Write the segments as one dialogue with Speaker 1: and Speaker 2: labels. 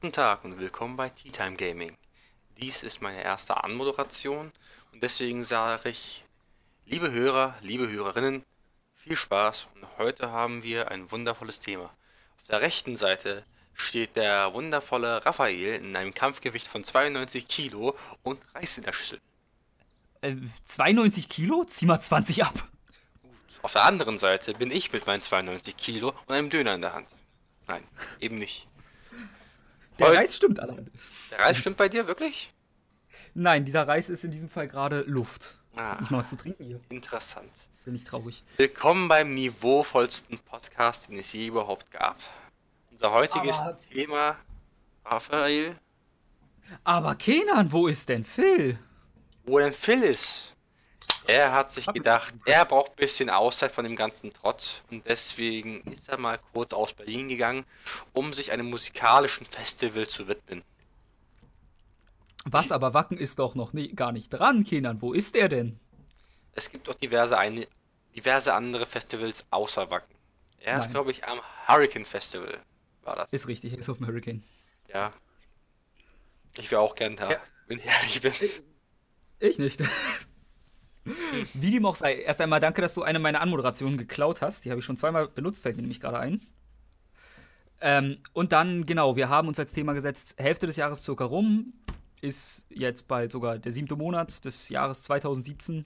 Speaker 1: Guten Tag und willkommen bei Tea Time Gaming. Dies ist meine erste Anmoderation und deswegen sage ich, liebe Hörer, liebe Hörerinnen, viel Spaß und heute haben wir ein wundervolles Thema. Auf der rechten Seite steht der wundervolle Raphael in einem Kampfgewicht von 92 Kilo und Reis in der Schüssel.
Speaker 2: Äh, 92 Kilo? Zieh mal 20 ab.
Speaker 1: Auf der anderen Seite bin ich mit meinen 92 Kilo und einem Döner in der Hand. Nein, eben nicht.
Speaker 2: Der Reis stimmt alleine.
Speaker 1: Der Reis stimmt bei dir wirklich?
Speaker 2: Nein, dieser Reis ist in diesem Fall gerade Luft.
Speaker 1: Ah,
Speaker 2: Nicht mal was zu trinken hier.
Speaker 1: interessant.
Speaker 2: Bin ich traurig.
Speaker 1: Willkommen beim niveauvollsten Podcast, den es je überhaupt gab. Unser heutiges
Speaker 2: Aber-
Speaker 1: Thema, Raphael,
Speaker 2: Aber Kenan, wo ist denn Phil?
Speaker 1: wo denn Phil ist. Er hat sich gedacht, er braucht ein bisschen Auszeit von dem ganzen Trotz und deswegen ist er mal kurz aus Berlin gegangen, um sich einem musikalischen Festival zu widmen.
Speaker 2: Was, aber Wacken ist doch noch nie, gar nicht dran, Kenan. Wo ist er denn?
Speaker 1: Es gibt auch diverse, eine, diverse andere Festivals außer Wacken. Er ist,
Speaker 2: Nein.
Speaker 1: glaube ich, am Hurricane Festival. War das.
Speaker 2: Ist richtig, er ist auf dem Hurricane.
Speaker 1: Ja. Ich wäre auch gern da,
Speaker 2: Ja.
Speaker 1: wenn ich ehrlich bin.
Speaker 2: Ich nicht. Wie dem auch sei, erst einmal danke, dass du eine meiner Anmoderationen geklaut hast. Die habe ich schon zweimal benutzt, fällt mir nämlich gerade ein. Ähm, und dann, genau, wir haben uns als Thema gesetzt, Hälfte des Jahres circa rum. Ist jetzt bald sogar der siebte Monat des Jahres 2017.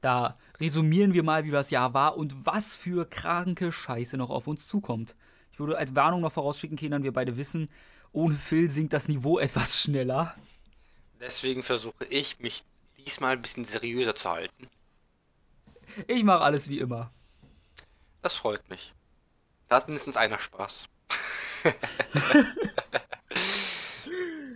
Speaker 2: Da resümieren wir mal, wie das Jahr war und was für kranke Scheiße noch auf uns zukommt. Ich würde als Warnung noch vorausschicken, Kindern, wir beide wissen, ohne Phil sinkt das Niveau etwas schneller.
Speaker 1: Deswegen versuche ich, mich diesmal ein bisschen seriöser zu halten.
Speaker 2: Ich mache alles wie immer.
Speaker 1: Das freut mich. Da hat mindestens einer Spaß.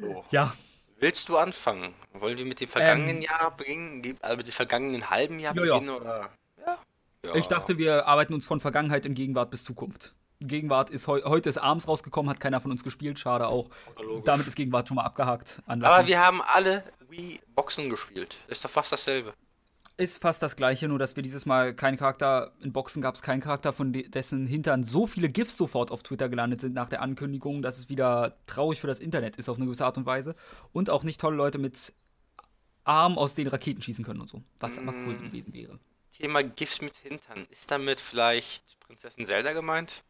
Speaker 1: so.
Speaker 2: Ja,
Speaker 1: Willst du anfangen? Wollen wir mit dem vergangenen Jahr beginnen? Also mit dem vergangenen halben Jahr
Speaker 2: Ähm. Ja, ja.
Speaker 1: beginnen? Oder? Ja. ja.
Speaker 2: ich dachte, wir arbeiten uns von Vergangenheit in Gegenwart bis Zukunft. Gegenwart ist heu heute ist abends rausgekommen, hat keiner von uns gespielt, schade auch.
Speaker 1: Logisch.
Speaker 2: Damit ist Gegenwart schon mal abgehakt.
Speaker 1: Aber
Speaker 2: Anlassen.
Speaker 1: wir haben alle Wii Boxen gespielt. Ist doch fast dasselbe.
Speaker 2: ist fast das gleiche, nur dass wir dieses Mal keinen Charakter, in Boxen gab es keinen Charakter, von de dessen Hintern so viele GIFs sofort auf Twitter gelandet sind nach der Ankündigung, dass es wieder traurig für das Internet ist auf eine gewisse Art und Weise. Und auch nicht tolle Leute mit Armen, aus denen Raketen schießen können und so. Was aber cool
Speaker 1: Mm.
Speaker 2: gewesen wäre.
Speaker 1: Thema GIFs mit Hintern. Ist damit vielleicht Prinzessin Zelda gemeint?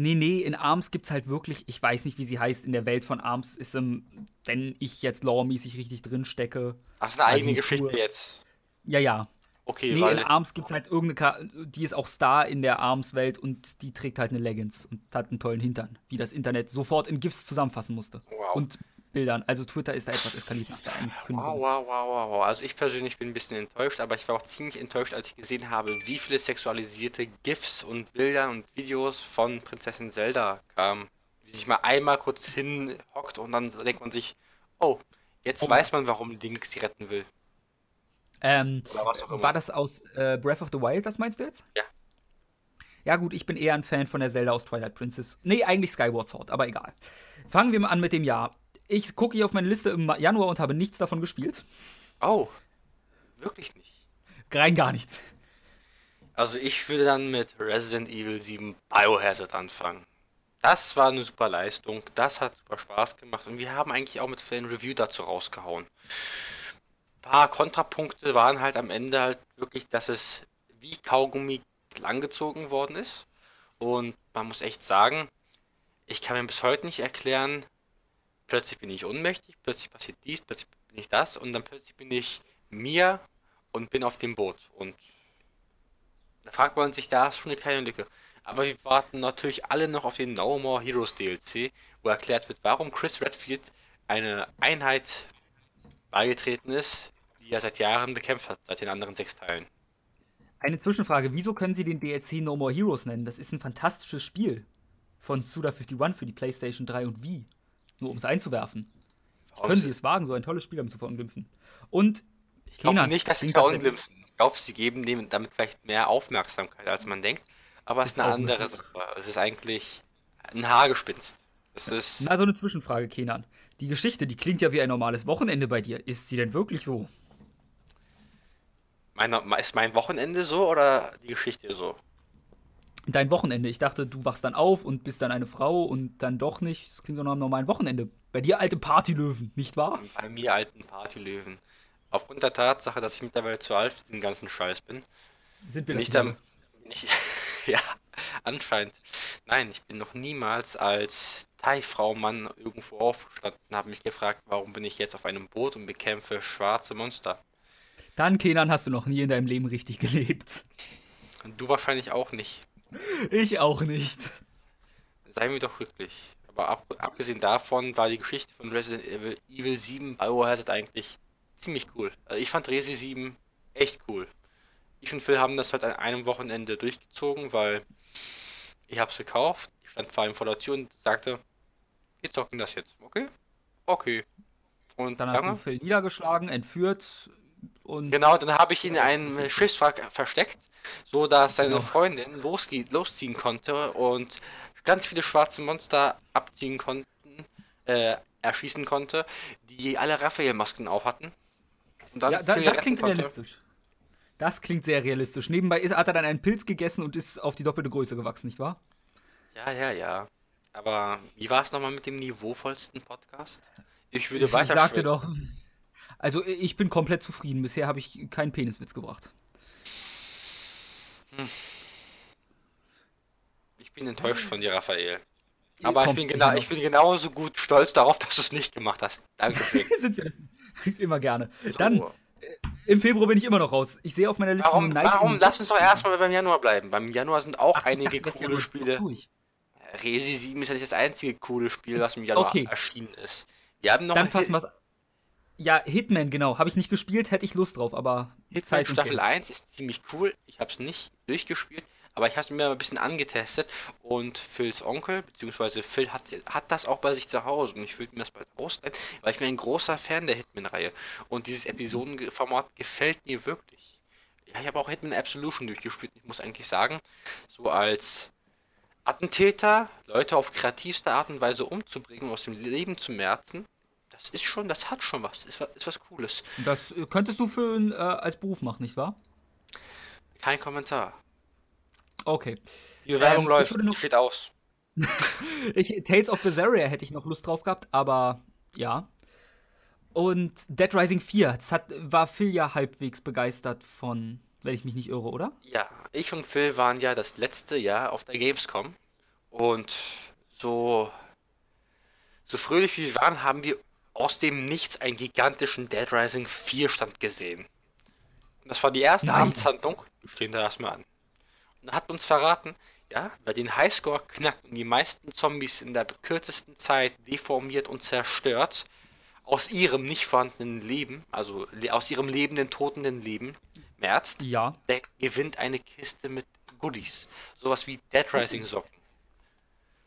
Speaker 2: Nee, nee, in Arms gibt's halt wirklich, ich weiß nicht, wie sie heißt, in der Welt von Arms ist, ähm, wenn ich jetzt loremäßig richtig drin stecke.
Speaker 1: Ach, ist eine
Speaker 2: Also
Speaker 1: eigene Geschichte
Speaker 2: nur-
Speaker 1: jetzt.
Speaker 2: Ja, ja.
Speaker 1: Okay,
Speaker 2: Nee, in Arms gibt's halt irgendeine, Ka die ist auch Star in der Arms-Welt und die trägt halt eine Leggings und hat einen tollen Hintern, wie das Internet sofort in GIFs zusammenfassen musste.
Speaker 1: Wow.
Speaker 2: Und Bildern. Also Twitter ist da etwas eskaliert nach der
Speaker 1: Wow,
Speaker 2: Ankündigung.
Speaker 1: wow, wow, wow, wow. Also ich persönlich bin ein bisschen enttäuscht, aber ich war auch ziemlich enttäuscht, als ich gesehen habe, wie viele sexualisierte GIFs und Bilder und Videos von Prinzessin Zelda kamen. Wie sich mal einmal kurz hinhockt und dann denkt man sich, oh, jetzt
Speaker 2: Oh.
Speaker 1: weiß man, warum Link sie retten will.
Speaker 2: Ähm, war das aus äh, Breath of the Wild, das meinst du jetzt?
Speaker 1: Ja.
Speaker 2: Ja gut, ich bin eher ein Fan von der Zelda aus Twilight Princess. Nee, eigentlich Skyward Sword, aber egal. Fangen wir mal an mit dem Jahr. Ich gucke hier auf meine Liste im Januar und habe nichts davon gespielt.
Speaker 1: Oh, wirklich nicht.
Speaker 2: Rein gar nichts.
Speaker 1: Also ich würde dann mit Resident Evil 7 Biohazard anfangen. Das war eine super Leistung, das hat super Spaß gemacht und wir haben eigentlich auch mit Fan Review dazu rausgehauen. Ein paar Kontrapunkte waren halt am Ende halt wirklich, dass es wie Kaugummi langgezogen worden ist. Und man muss echt sagen, ich kann mir bis heute nicht erklären, plötzlich bin ich ohnmächtig, plötzlich passiert dies, plötzlich bin ich das und dann plötzlich bin ich mir und bin auf dem Boot. Und da fragt man sich, da ist schon eine kleine Lücke. Aber wir warten natürlich alle noch auf den No More Heroes DLC, wo erklärt wird, warum Chris Redfield eine Einheit beigetreten ist, die er seit Jahren bekämpft hat, seit den anderen sechs Teilen.
Speaker 2: Eine Zwischenfrage, wieso können Sie den DLC No More Heroes nennen? Das ist ein fantastisches Spiel von Suda51 für die PlayStation 3 und Wii. Nur um es einzuwerfen.
Speaker 1: Warum
Speaker 2: Können
Speaker 1: sie-
Speaker 2: es wagen, so ein tolles Spiel damit zu verunglimpfen? Und
Speaker 1: Ich glaube nicht, dass sie verunglimpfen. Ich glaube, sie geben dem damit vielleicht mehr Aufmerksamkeit, als man denkt. Aber es ist
Speaker 2: Ist
Speaker 1: eine andere
Speaker 2: möglich.
Speaker 1: Sache. Es ist eigentlich ein Haargespinst. Es ist.
Speaker 2: Na, so eine Zwischenfrage, Kenan. Die Geschichte, die klingt ja wie ein normales Wochenende bei dir. Ist sie denn wirklich so?
Speaker 1: Mein, ist mein Wochenende so oder die Geschichte so?
Speaker 2: Dein Wochenende. Ich dachte, du wachst dann auf und bist dann eine Frau und dann doch nicht. Das klingt so nach einem normalen Wochenende. Bei dir alte Partylöwen, nicht wahr?
Speaker 1: Bei mir alten Partylöwen. Aufgrund der Tatsache, dass ich mittlerweile zu alt für diesen ganzen Scheiß bin.
Speaker 2: Sind wir
Speaker 1: Nicht am. Nicht, ja, anscheinend. Nein, ich bin noch niemals als Thai-Frau-Mann irgendwo aufgestanden und habe mich gefragt, warum bin ich jetzt auf einem Boot und bekämpfe schwarze Monster.
Speaker 2: Dann, Kenan, hast du noch nie in deinem Leben richtig gelebt.
Speaker 1: Und du wahrscheinlich auch nicht.
Speaker 2: Ich auch nicht.
Speaker 1: Seien wir doch glücklich. Aber ab, abgesehen davon war die Geschichte von Resident Evil, Evil 7 Biohazard eigentlich ziemlich cool. Also ich fand Resi 7 echt cool. Ich und Phil haben das halt an einem Wochenende durchgezogen, weil ich habe es gekauft. Ich stand vor ihm vor der Tür und sagte, wir zocken das jetzt. Okay? Okay. Und
Speaker 2: Dann hast
Speaker 1: lange-
Speaker 2: du Phil niedergeschlagen, entführt und
Speaker 1: Genau, dann habe ich ihn in einem Schiffswrack versteckt, so dass seine
Speaker 2: Genau.
Speaker 1: Freundin losge losziehen konnte und ganz viele schwarze Monster abziehen konnten, äh, erschießen konnte, die alle Raphael-Masken auf hatten. Und dann
Speaker 2: ja, da, das klingt
Speaker 1: konnte.
Speaker 2: realistisch. Das klingt sehr realistisch. Nebenbei ist, hat er dann einen Pilz gegessen und ist auf die doppelte Größe gewachsen, nicht wahr?
Speaker 1: Ja, ja, ja. Aber wie war es nochmal mit dem niveauvollsten Podcast? Ich würde
Speaker 2: Ich
Speaker 1: weiter
Speaker 2: sagte
Speaker 1: schwören.
Speaker 2: doch. Also ich bin komplett zufrieden. Bisher habe ich keinen Peniswitz gebracht.
Speaker 1: Ich bin enttäuscht von dir, Raphael. Aber ich bin, genau, ich bin genauso gut stolz darauf, dass du es nicht gemacht hast. Danke.
Speaker 2: Sind wir das? Immer gerne.
Speaker 1: So.
Speaker 2: Dann, im Februar bin ich immer noch raus. Ich sehe auf meiner Liste
Speaker 1: Warum, warum? Lass uns doch erstmal beim Januar bleiben. Beim Januar sind auch einige
Speaker 2: Ach, ist ja
Speaker 1: coole Spiele. Resi 7 ist ja nicht das einzige coole Spiel, was im Januar
Speaker 2: Okay.
Speaker 1: erschienen ist. Wir haben noch
Speaker 2: Dann
Speaker 1: mal
Speaker 2: fassen wir's. Ja, Hitman, genau. Habe ich nicht gespielt, hätte ich Lust drauf, aber
Speaker 1: Hitman
Speaker 2: Zeit
Speaker 1: Staffel
Speaker 2: Geld.
Speaker 1: 1 ist ziemlich cool. Ich habe es nicht durchgespielt, aber ich habe es mir mal ein bisschen angetestet und Phils Onkel, beziehungsweise Phil hat, hat das auch bei sich zu Hause und ich würde mir das bald ausleihen, weil ich bin ein großer Fan der Hitman-Reihe und dieses Episodenformat gefällt mir wirklich. Ja, ich habe auch Hitman Absolution durchgespielt. Ich muss eigentlich sagen, so als Attentäter, Leute auf kreativste Art und Weise umzubringen, aus dem Leben zu merzen, das ist schon, das hat schon was, ist, ist was Cooles.
Speaker 2: Das äh, könntest du für äh, als Beruf machen, nicht wahr?
Speaker 1: Kein Kommentar.
Speaker 2: Okay.
Speaker 1: Die Bewerbung
Speaker 2: Ähm,
Speaker 1: läuft,
Speaker 2: noch-
Speaker 1: steht aus.
Speaker 2: Ich, Tales of Berseria hätte ich noch Lust drauf gehabt, aber ja. Und Dead Rising 4, das hat, war Phil ja halbwegs begeistert von, wenn ich mich nicht irre, oder?
Speaker 1: Ja, ich und Phil waren ja das letzte Jahr auf der Gamescom und so, so fröhlich wie wir waren, haben wir aus dem Nichts einen gigantischen Dead Rising 4 Stand gesehen. Und das war die erste
Speaker 2: Nein.
Speaker 1: Wir stehen da erstmal an. Und er hat uns verraten, ja, wer den Highscore knackt und die meisten Zombies in der kürzesten Zeit deformiert und zerstört, aus ihrem nicht vorhandenen Leben, also aus ihrem lebenden, totenden Leben, merzt,
Speaker 2: Ja.
Speaker 1: der gewinnt eine Kiste mit Goodies. Sowas wie Dead Rising Socken.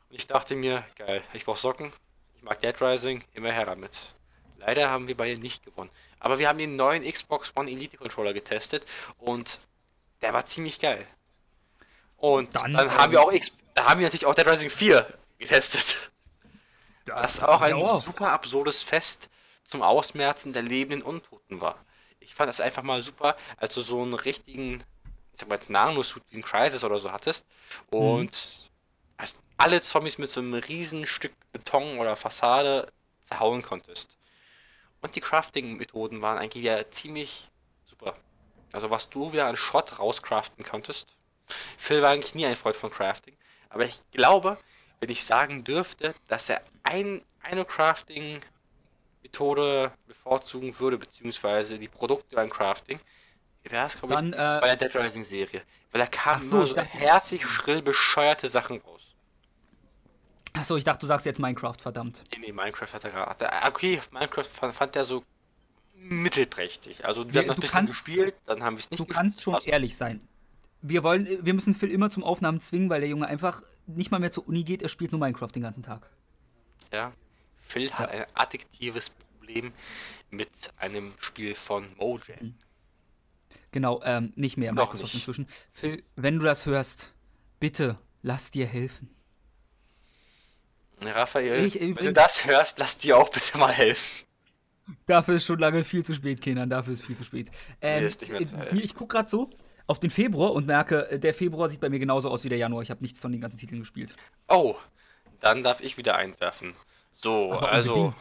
Speaker 1: Und ich dachte mir, geil, ich brauche Socken, mag Dead Rising, immer her damit. Leider haben wir beide nicht gewonnen. Aber wir haben den neuen Xbox One Elite Controller getestet und der war ziemlich geil. Und
Speaker 2: Dann,
Speaker 1: dann, haben wir auch X da haben wir natürlich auch Dead Rising 4 getestet. Was auch ein
Speaker 2: Ja.
Speaker 1: super absurdes Fest zum Ausmerzen der lebenden Untoten war. Ich fand das einfach mal super, als du so einen richtigen, ich sag mal jetzt Nano-Suit wie ein Crisis oder so hattest und als alle Zombies mit so einem riesen Stück Beton oder Fassade zerhauen konntest. Und die Crafting-Methoden waren eigentlich ja ziemlich super. Also was du wieder an Schrott rauscraften konntest. Phil war eigentlich nie ein Freund von Crafting, aber ich glaube, wenn ich sagen dürfte, dass er ein, eine Crafting-Methode bevorzugen würde, beziehungsweise die Produkte beim Crafting, wäre es, glaube ich,
Speaker 2: äh,
Speaker 1: bei der Dead Rising-Serie. Weil da kamen
Speaker 2: so, ich
Speaker 1: so herzig, schrill, bescheuerte Sachen raus.
Speaker 2: Achso, ich dachte, du sagst jetzt Minecraft, verdammt.
Speaker 1: Nee, nee, Minecraft hat er gerade. er- Okay, Minecraft fand, fand er so mittelprächtig. Also wir
Speaker 2: Wir-
Speaker 1: haben noch ein
Speaker 2: du
Speaker 1: bisschen
Speaker 2: kannst-
Speaker 1: gespielt, dann haben wir es nicht
Speaker 2: Du
Speaker 1: gespielt.
Speaker 2: kannst schon
Speaker 1: Also,
Speaker 2: ehrlich sein. Wir wollen, wir müssen Phil immer zum Aufnahmen zwingen, weil der Junge einfach nicht mal mehr zur Uni geht, er spielt nur Minecraft den ganzen Tag.
Speaker 1: Ja. Phil hat ein addiktives Problem mit einem Spiel von Mojang.
Speaker 2: Genau, ähm, nicht mehr
Speaker 1: Noch
Speaker 2: Microsoft
Speaker 1: nicht.
Speaker 2: inzwischen. Phil, wenn du das hörst, bitte lass dir helfen.
Speaker 1: Raphael,
Speaker 2: Ich- ich
Speaker 1: wenn
Speaker 2: bin-
Speaker 1: du das hörst, lass dir auch bitte mal helfen.
Speaker 2: Dafür ist schon lange viel zu spät, Kenan. Dafür ist viel zu spät. Ähm,
Speaker 1: Nee,
Speaker 2: äh, ich guck gerade so. auf den Februar und merke, äh, der Februar sieht bei mir genauso aus wie der Januar. Ich habe nichts von den ganzen Titeln gespielt.
Speaker 1: Oh, dann darf ich wieder einwerfen. So, Aber also. Unbedingt.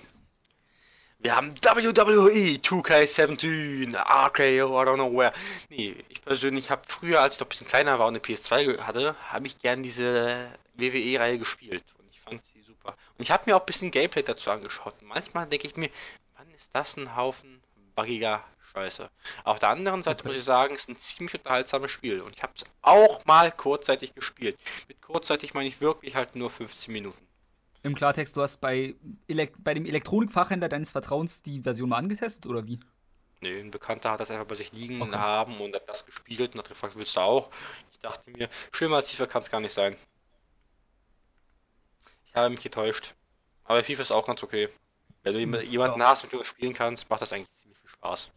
Speaker 1: Wir haben WWE 2K17, RKO, I don't know where. Nee, ich persönlich habe früher, als ich noch ein bisschen kleiner war und eine PS2 hatte, habe ich gern diese WWE-Reihe gespielt. Und ich fand sie super. Und ich habe mir auch ein bisschen Gameplay dazu angeschaut. Und manchmal denke ich mir, wann ist das ein Haufen buggiger Scheiße. Auf der anderen Seite muss ich sagen, es ist ein ziemlich unterhaltsames Spiel. Und ich habe es auch mal kurzzeitig gespielt. Mit kurzzeitig meine ich wirklich halt nur 15 Minuten.
Speaker 2: Im Klartext, du hast bei, Elekt bei dem Elektronikfachhändler deines Vertrauens die Version mal angetestet, oder wie?
Speaker 1: Nee, ein Bekannter hat das einfach bei sich liegen okay. haben und hat das gespielt und hat gefragt, willst du auch? Ich dachte mir, schlimmer als FIFA kann es gar nicht sein. Ich habe mich getäuscht. Aber FIFA ist auch ganz okay. Wenn du jemanden ja. hast, mit dem du spielen kannst, macht das eigentlich ziemlich viel Spaß.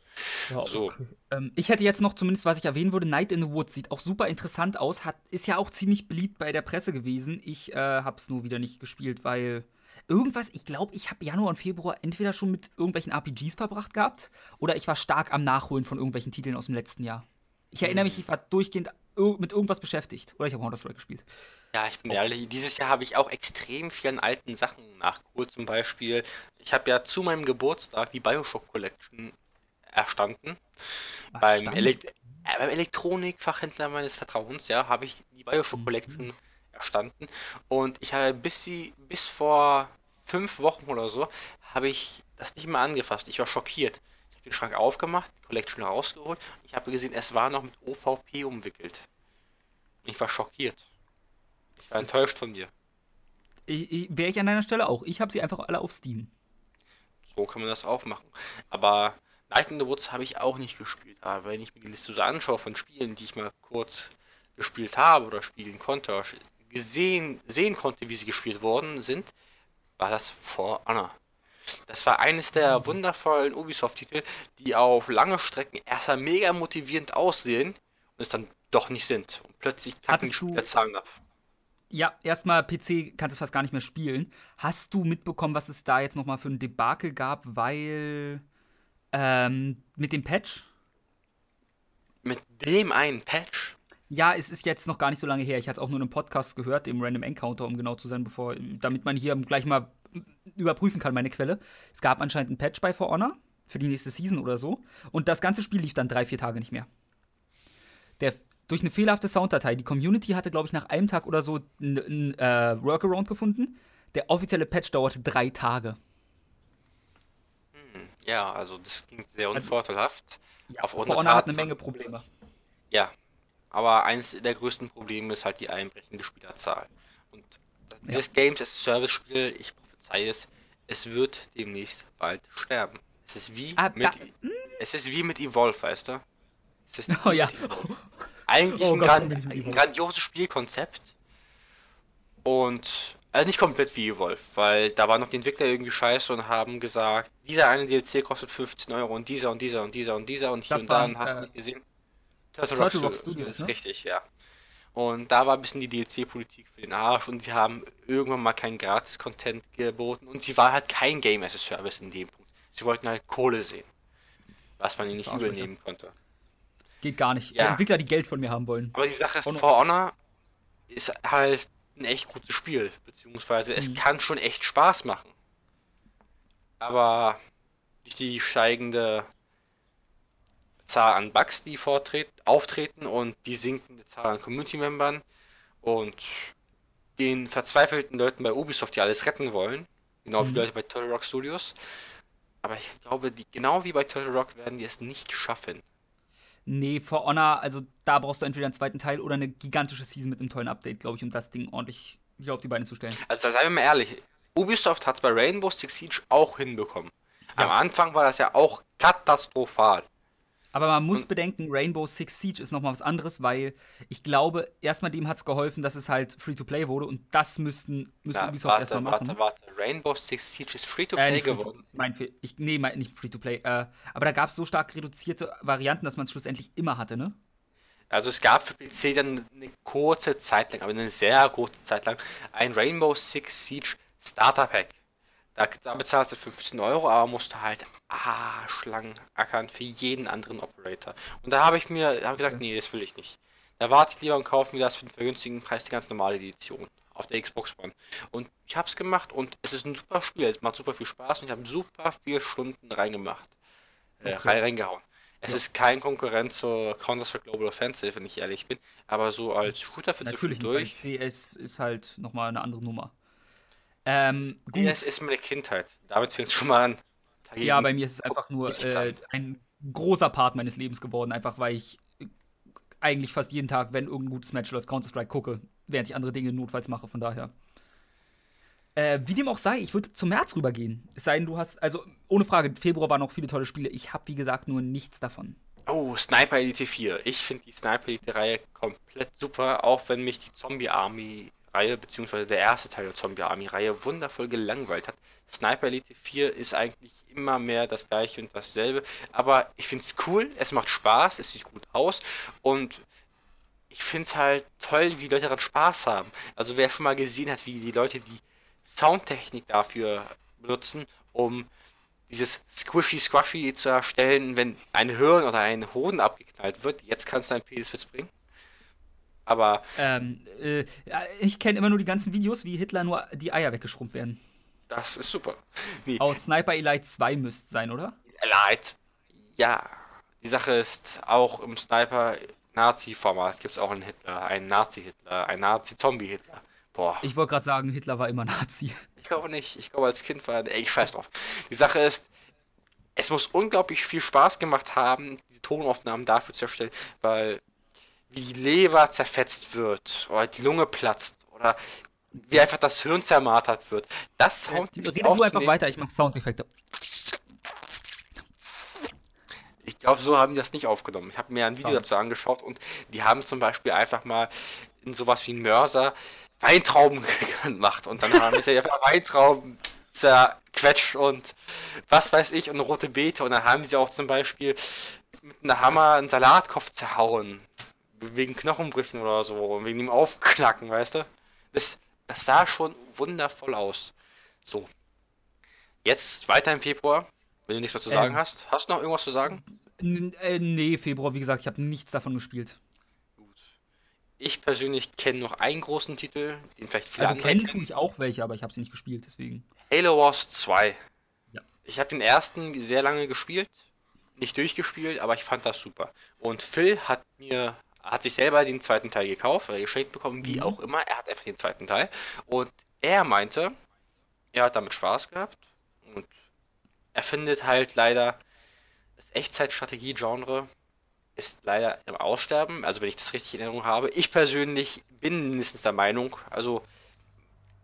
Speaker 2: Ja, so. Okay. Ähm, ich hätte jetzt noch zumindest, was ich erwähnen würde, Night in the Woods sieht auch super interessant aus, hat, ist ja auch ziemlich beliebt bei der Presse gewesen. Ich äh, habe es nur wieder nicht gespielt, weil irgendwas, ich glaube, ich habe Januar und Februar entweder schon mit irgendwelchen RPGs verbracht gehabt oder ich war stark am Nachholen von irgendwelchen Titeln aus dem letzten Jahr. Ich erinnere mich, ich war durchgehend mit irgendwas beschäftigt. Oder ich habe Counter-Strike gespielt.
Speaker 1: Ja, ich bin ehrlich, dieses Jahr habe ich auch extrem vielen alten Sachen nachgeholt. Zum Beispiel, ich habe ja zu meinem Geburtstag die Bioshock Collection erstanden. Beim, Elekt äh, beim Elektronikfachhändler meines Vertrauens, ja, habe ich die Bioshock mhm. Collection erstanden. Und ich habe bis sie, bis vor fünf Wochen oder so, habe ich das nicht mehr angefasst. Ich war schockiert. Den Schrank aufgemacht, die Collection rausgeholt. Ich habe gesehen, es war noch mit OVP umwickelt. Ich war schockiert. Ich war enttäuscht von dir.
Speaker 2: Ich, ich, Wäre ich an deiner Stelle auch. Ich habe sie einfach alle auf Steam.
Speaker 1: So kann man das auch machen. Aber Night in the Woods habe ich auch nicht gespielt, aber wenn ich mir die Liste so anschaue von Spielen, die ich mal kurz gespielt habe oder spielen konnte, gesehen, sehen konnte, wie sie gespielt worden sind, war das For Honor. Das war eines der mhm. wundervollen Ubisoft-Titel, die auf lange Strecken erstmal mega motivierend aussehen und es dann doch nicht sind. Und plötzlich
Speaker 2: kacken die der Zahlen ab. Ja, erstmal PC kannst du fast gar nicht mehr spielen. Hast du mitbekommen, was es da jetzt nochmal für ein Debakel gab, weil ähm, mit dem Patch?
Speaker 1: Mit dem einen Patch?
Speaker 2: Ja, es ist jetzt noch gar nicht so lange her. Ich hatte auch nur einen Podcast gehört, dem Random Encounter, um genau zu sein, bevor, damit man hier gleich mal überprüfen kann, meine Quelle. Es gab anscheinend einen Patch bei For Honor für die nächste Season oder so. Und das ganze Spiel lief dann drei, vier Tage nicht mehr. Der, durch eine fehlerhafte Sounddatei. Die Community hatte, glaube ich, nach einem Tag oder so einen äh, Workaround gefunden. Der offizielle Patch dauerte drei Tage.
Speaker 1: Ja, also das klingt sehr also, unvorteilhaft.
Speaker 2: Ja, Aufgrund Honor hat eine Menge Probleme.
Speaker 1: Ja, aber eines der größten Probleme ist halt die einbrechende Spielerzahl. Und dieses ja. Games as Service Spiel, ich prophezei es, es wird demnächst bald sterben. Es ist wie ah, mit hm? es ist wie mit Evolve, weißt du? Es ist oh, ja. Eigentlich oh, ein, Gott, gran ein grandioses Spielkonzept. Und also nicht komplett wie Evolve, weil da waren noch die Entwickler irgendwie scheiße und haben gesagt, dieser eine DLC kostet 15 Euro und dieser und dieser und dieser und dieser und hier das und da und hast du äh, nicht gesehen. Turtle, Rock, Rock Studios, ne? Richtig, ja. Und da war ein bisschen die DLC-Politik für den Arsch und sie haben irgendwann mal keinen Gratis-Content geboten und sie war halt kein Game as a Service in dem Punkt. Sie wollten halt Kohle sehen. Was man ihnen nicht übel nehmen konnte.
Speaker 2: Geht gar nicht. Ja. Entwickler, die Geld von mir haben wollen.
Speaker 1: Aber die Sache ist, For Honor ist halt ein echt gutes Spiel, beziehungsweise mhm. es kann schon echt Spaß machen. Aber durch die steigende Zahl an Bugs, die auftreten und die sinkende Zahl an Community-Membern und den verzweifelten Leuten bei Ubisoft, die alles retten wollen, genau mhm. wie Leute bei Turtle Rock Studios. Aber ich glaube, die, genau wie bei Turtle Rock werden die es nicht schaffen,
Speaker 2: Nee, For Honor, also da brauchst du entweder einen zweiten Teil oder eine gigantische Season mit einem tollen Update, glaube ich, um das Ding ordentlich wieder auf die Beine zu stellen.
Speaker 1: Also seien wir mal ehrlich, Ubisoft hat es bei Rainbow Six Siege auch hinbekommen. Ja. Am Anfang war das ja auch katastrophal.
Speaker 2: Aber man muss und bedenken, Rainbow Six Siege ist nochmal was anderes, weil ich glaube, erstmal dem hat es geholfen, dass es halt Free-to-Play wurde und das müssten, müsste
Speaker 1: Na, Ubisoft erstmal machen. Warte, warte, Rainbow Six Siege ist Free-to-Play äh, geworden.
Speaker 2: Mein, ich, nee, mein, nicht Free-to-Play. Äh, aber da gab es so stark reduzierte Varianten, dass man es schlussendlich immer hatte, ne?
Speaker 1: Also es gab für PC dann eine kurze Zeit lang, aber eine sehr kurze Zeit lang, ein Rainbow Six Siege Starter Pack. Da, da bezahlst du 15 Euro, aber musst du halt Schlangen ackern für jeden anderen Operator. Und da habe ich mir hab gesagt, nee, das will ich nicht. Da warte ich lieber und kaufe mir das für einen vergünstigen Preis, die ganz normale Edition auf der Xbox One. Und ich habe es gemacht und es ist ein super Spiel. Es macht super viel Spaß und ich habe super viele Stunden reingemacht. Äh, okay. reingehauen. Es ja. ist kein Konkurrent zur Counter-Strike Global Offensive, wenn ich ehrlich bin. Aber so als Shooter für
Speaker 2: Natürlich
Speaker 1: zwischendurch.
Speaker 2: CS ist halt nochmal eine andere Nummer. Ähm,
Speaker 1: gut. CS ist meine Kindheit. Damit fängt es schon mal an.
Speaker 2: Dagegen ja, bei mir ist es einfach nur äh, ein großer Part meines Lebens geworden, einfach weil ich eigentlich fast jeden Tag, wenn irgendein gutes Match läuft, Counter-Strike gucke, während ich andere Dinge notfalls mache, von daher. Äh, wie dem auch sei, ich würde zum März rübergehen. Es sei denn, du hast, also ohne Frage, Februar waren noch viele tolle Spiele. Ich habe, wie gesagt, nur nichts davon.
Speaker 1: Oh, Sniper Elite 4. Ich finde die Sniper Elite-Reihe komplett super, auch wenn mich die Zombie Reihe, beziehungsweise der erste Teil der Zombie Army Reihe wundervoll gelangweilt hat. Sniper Elite 4 ist eigentlich immer mehr das gleiche und dasselbe, aber ich finde es cool, es macht Spaß, es sieht gut aus und ich finde es halt toll, wie Leute daran Spaß haben. Also wer schon mal gesehen hat, wie die Leute die Soundtechnik dafür benutzen, um dieses Squishy Squashy zu erstellen, wenn ein Hirn oder ein Hoden abgeknallt wird. Jetzt kannst du einen Peniswitz bringen. Aber.
Speaker 2: Ähm, äh, ich kenne immer nur die ganzen Videos, wie Hitler nur die Eier weggeschrumpft werden.
Speaker 1: Das ist super.
Speaker 2: Nee. Aus Sniper Elite 2 müsste sein, oder?
Speaker 1: Elite. Ja. Die Sache ist, auch im Sniper Nazi-Format gibt es auch einen Hitler, einen Nazi-Hitler, einen Nazi-Zombie-Hitler.
Speaker 2: Boah. Ich wollte gerade sagen, Hitler war immer Nazi.
Speaker 1: Ich glaube nicht. Ich glaube, als Kind war. Ey, ich weiß drauf. Die Sache ist, es muss unglaublich viel Spaß gemacht haben, die Tonaufnahmen dafür zu erstellen, weil die Leber zerfetzt wird oder die Lunge platzt oder wie einfach das Hirn zermartert wird. Das
Speaker 2: Soundeffekte. Rede du einfach weiter, ich mache Soundeffekte.
Speaker 1: Ich glaube, so haben die das nicht aufgenommen. Ich habe mir ein Video dazu angeschaut und die haben zum Beispiel einfach mal in sowas wie ein Mörser Weintrauben gemacht und dann haben sie einfach Weintrauben zerquetscht und was weiß ich und rote Beete und dann haben sie auch zum Beispiel mit einem Hammer einen Salatkopf zerhauen wegen Knochenbrüchen oder so, wegen dem Aufknacken, weißt du? Das, das sah schon wundervoll aus. So. Jetzt weiter im Februar, wenn du nichts mehr zu sagen ähm, hast. Hast du noch irgendwas zu sagen?
Speaker 2: Äh, nee, Februar, wie gesagt, ich habe nichts davon gespielt.
Speaker 1: Gut. Ich persönlich kenne noch einen großen Titel, den vielleicht viele
Speaker 2: also kennen tue ich auch welche, aber ich habe sie nicht gespielt, deswegen.
Speaker 1: Halo Wars 2. Ja. Ich habe den ersten sehr lange gespielt, nicht durchgespielt, aber ich fand das super. Und Phil hat mir hat sich selber den zweiten Teil gekauft oder geschenkt bekommen, wie mhm. auch immer. Er hat einfach den zweiten Teil. Und er meinte, er hat damit Spaß gehabt. Und er findet halt leider, das Echtzeitstrategie-Genre ist leider im Aussterben. Also wenn ich das richtig in Erinnerung habe. Ich persönlich bin mindestens der Meinung, also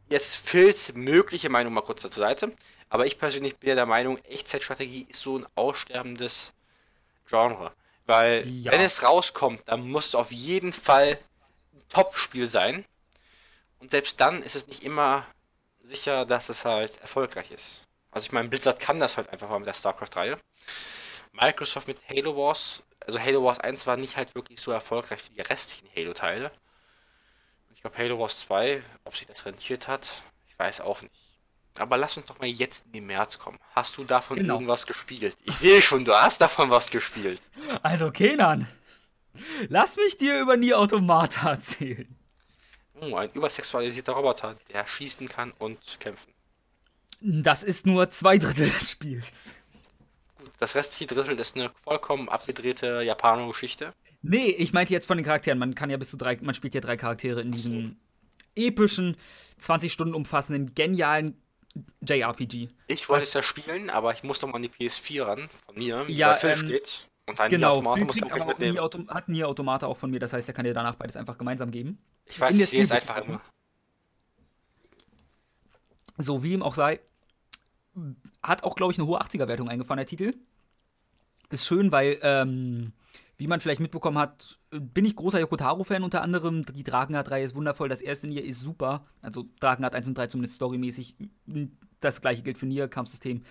Speaker 1: jetzt Phils mögliche Meinung mal kurz zur Seite. Aber ich persönlich bin ja der Meinung, Echtzeitstrategie ist so ein aussterbendes Genre. Weil, ja. wenn es rauskommt, dann muss es auf jeden Fall ein Top-Spiel sein. Und selbst dann ist es nicht immer sicher, dass es halt erfolgreich ist. Also ich meine, Blizzard kann das halt einfach mal mit der StarCraft-Reihe. Microsoft mit Halo Wars, also Halo Wars 1 war nicht halt wirklich so erfolgreich wie die restlichen Halo-Teile. Ich glaube Halo Wars 2, ob sich das rentiert hat, ich weiß auch nicht. Aber lass uns doch mal jetzt in den März kommen. Hast du davon genau. irgendwas gespielt? Ich sehe schon, du hast davon was gespielt.
Speaker 2: Also, Kenan, lass mich dir über Nie Automata erzählen.
Speaker 1: Oh, ein übersexualisierter Roboter, der schießen kann und kämpfen.
Speaker 2: Das ist nur zwei Drittel des Spiels.
Speaker 1: Gut, das restliche Drittel ist eine vollkommen abgedrehte Japaner-Geschichte.
Speaker 2: Nee, ich meinte jetzt von den Charakteren. Man kann ja bis zu drei, man spielt ja drei Charaktere in diesem epischen, 20 Stunden umfassenden, genialen JRPG.
Speaker 1: Ich wollte es ja spielen, aber ich muss noch mal an die PS4 ran von mir,
Speaker 2: wie ja, Phil ähm, steht. Und ein genau, Automata muss ich auch mitnehmen. Auch Auto hat Nier Automata auch von mir, das heißt, er kann dir danach beides einfach gemeinsam geben.
Speaker 1: Ich weiß, ich sehe es einfach immer.
Speaker 2: So, wie ihm auch sei, hat auch, glaube ich, eine hohe 80er-Wertung eingefahren, der Titel. Ist schön, weil ähm, wie man vielleicht mitbekommen hat, bin ich großer Yokotaro-Fan unter anderem. Die Drakengard-Reihe ist wundervoll. Das erste Nier ist super. Also Drakengard 1 und 3 zumindest storymäßig. Das gleiche gilt für Nier, Kampfsystem.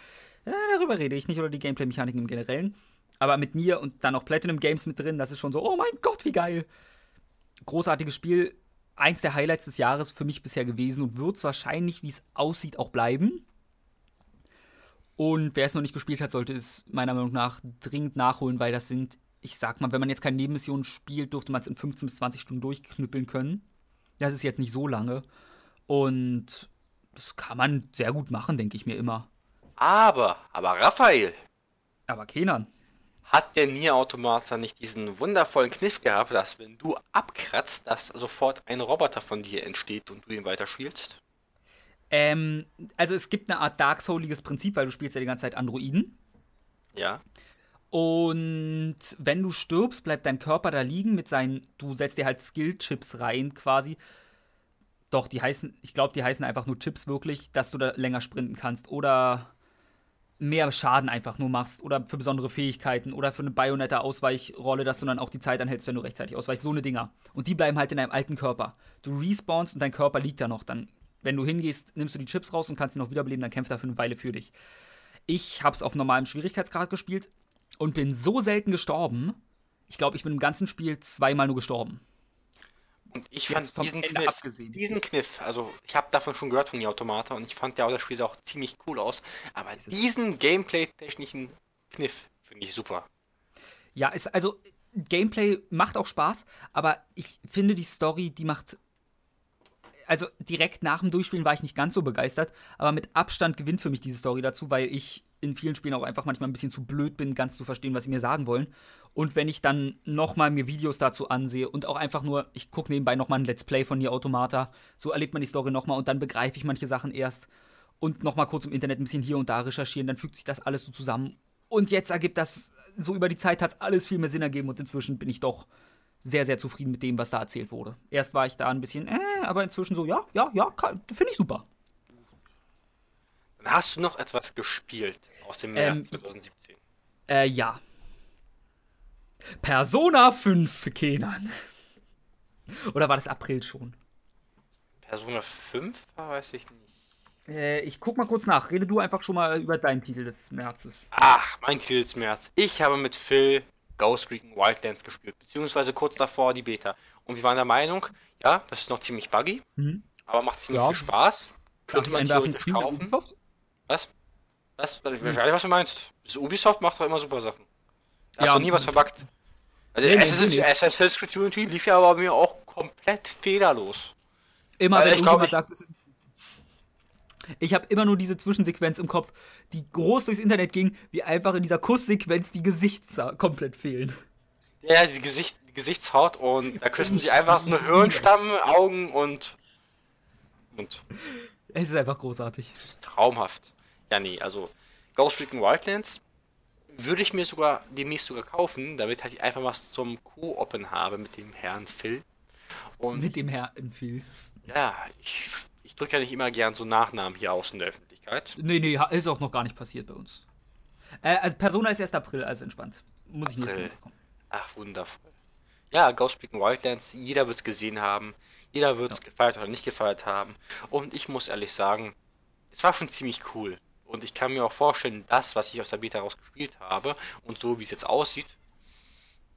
Speaker 2: Ja, darüber rede ich nicht oder die Gameplay-Mechaniken im Generellen. Aber mit Nier und dann noch Platinum Games mit drin, das ist schon so, oh mein Gott, wie geil. Großartiges Spiel. Eins der Highlights des Jahres für mich bisher gewesen und wird es wahrscheinlich, wie es aussieht, auch bleiben. Und wer es noch nicht gespielt hat, sollte es meiner Meinung nach dringend nachholen, weil das sind, ich sag mal, wenn man jetzt keine Nebenmissionen spielt, durfte man es in 15 bis 20 Stunden durchknüppeln können. Das ist jetzt nicht so lange. Und das kann man sehr gut machen, denke ich mir immer.
Speaker 1: Aber, aber Raphael.
Speaker 2: Aber Kenan.
Speaker 1: Hat der Nier Automata nicht diesen wundervollen Kniff gehabt, dass wenn du abkratzt, dass sofort ein Roboter von dir entsteht und du ihn weiterspielst?
Speaker 2: Ähm, also es gibt eine Art Dark Souliges Prinzip, weil du spielst ja die ganze Zeit Androiden.
Speaker 1: Ja.
Speaker 2: Und wenn du stirbst, bleibt dein Körper da liegen mit seinen, du setzt dir halt Skill-Chips rein quasi. Doch, die heißen, ich glaube, die heißen einfach nur Chips wirklich, dass du da länger sprinten kannst. Oder mehr Schaden einfach nur machst oder für besondere Fähigkeiten oder für eine Bayonetta-Ausweichrolle, dass du dann auch die Zeit anhältst, wenn du rechtzeitig ausweichst. So eine Dinger. Und die bleiben halt in deinem alten Körper. Du respawnst und dein Körper liegt da noch. Dann, wenn du hingehst, nimmst du die Chips raus und kannst ihn noch wiederbeleben, dann kämpft er für eine Weile für dich. Ich hab's auf normalem Schwierigkeitsgrad gespielt und bin so selten gestorben. Ich glaube, ich bin im ganzen Spiel zweimal nur gestorben.
Speaker 1: Und ich fand diesen Kniff, abgesehen. diesen Kniff, also ich habe davon schon gehört von die Automata und ich fand ja das Spiel auch ziemlich cool aus, aber diesen Gameplay-technischen Kniff finde ich super.
Speaker 2: Ja, ist also Gameplay macht auch Spaß, aber ich finde die Story, die macht also direkt nach dem Durchspielen war ich nicht ganz so begeistert, aber mit Abstand gewinnt für mich diese Story dazu, weil ich in vielen Spielen auch einfach manchmal ein bisschen zu blöd bin, ganz zu verstehen, was sie mir sagen wollen. Und wenn ich dann nochmal mir Videos dazu ansehe und auch einfach nur, ich gucke nebenbei nochmal ein Let's Play von Nier Automata, so erlebt man die Story nochmal und dann begreife ich manche Sachen erst und nochmal kurz im Internet ein bisschen hier und da recherchieren, dann fügt sich das alles so zusammen. Und jetzt ergibt das, so über die Zeit hat es alles viel mehr Sinn ergeben und inzwischen bin ich doch sehr, sehr zufrieden mit dem, was da erzählt wurde. Erst war ich da ein bisschen, äh, aber inzwischen so, ja, ja, ja, finde ich super.
Speaker 1: Hast du noch etwas gespielt aus dem März ähm, 2017.
Speaker 2: Äh, ja. Persona 5, Kenan. Oder war das April schon?
Speaker 1: Persona 5? Weiß ich nicht.
Speaker 2: Äh, ich guck mal kurz nach. Rede du einfach schon mal über deinen Titel des Märzes.
Speaker 1: Ach, mein Titel des März. Ich habe mit Phil Ghost Recon Wildlands gespielt, beziehungsweise kurz davor die Beta. Und wir waren der Meinung, ja, das ist noch ziemlich buggy, mhm. aber macht ziemlich ja. viel Spaß. Könnte man theoretisch kaufen. Ubisoft? Was? Was? Ich weiß nicht, was du meinst. Das Ubisoft macht doch immer super Sachen. Da ja, hast du nie was verbuggt. Also nee, Assassin's, nee, Assassin's Creed Unity lief ja aber mir auch komplett fehlerlos.
Speaker 2: Immer Weil wenn ich glaub, ich, sagt, ich habe immer nur diese Zwischensequenz im Kopf, die groß durchs Internet ging, wie einfach in dieser Kusssequenz die Gesichter komplett fehlen.
Speaker 1: Ja, die, Gesicht, die Gesichtshaut und da küssen sich einfach so eine Hirnstamm, Augen und.
Speaker 2: und. Es ist einfach großartig.
Speaker 1: Das ist traumhaft. Ja, nee, also Ghost Recon Wildlands würde ich mir sogar demnächst sogar kaufen, damit halt ich einfach was zum Co-Open habe mit dem Herrn Phil.
Speaker 2: Und mit dem Herrn Phil.
Speaker 1: Ja, ich, ich drücke ja nicht immer gern so Nachnamen hier aus in der Öffentlichkeit.
Speaker 2: Nee, nee, ist auch noch gar nicht passiert bei uns. Äh, also Persona ist erst April, also entspannt. Muss April. ich nicht mitbekommen.
Speaker 1: Ach, wundervoll. Ja, Ghost Recon Wildlands, jeder wird es gesehen haben. Jeder wird es ja. gefeiert oder nicht gefeiert haben. Und ich muss ehrlich sagen, es war schon ziemlich cool. Und ich kann mir auch vorstellen, das, was ich aus der Beta raus gespielt habe und so wie es jetzt aussieht,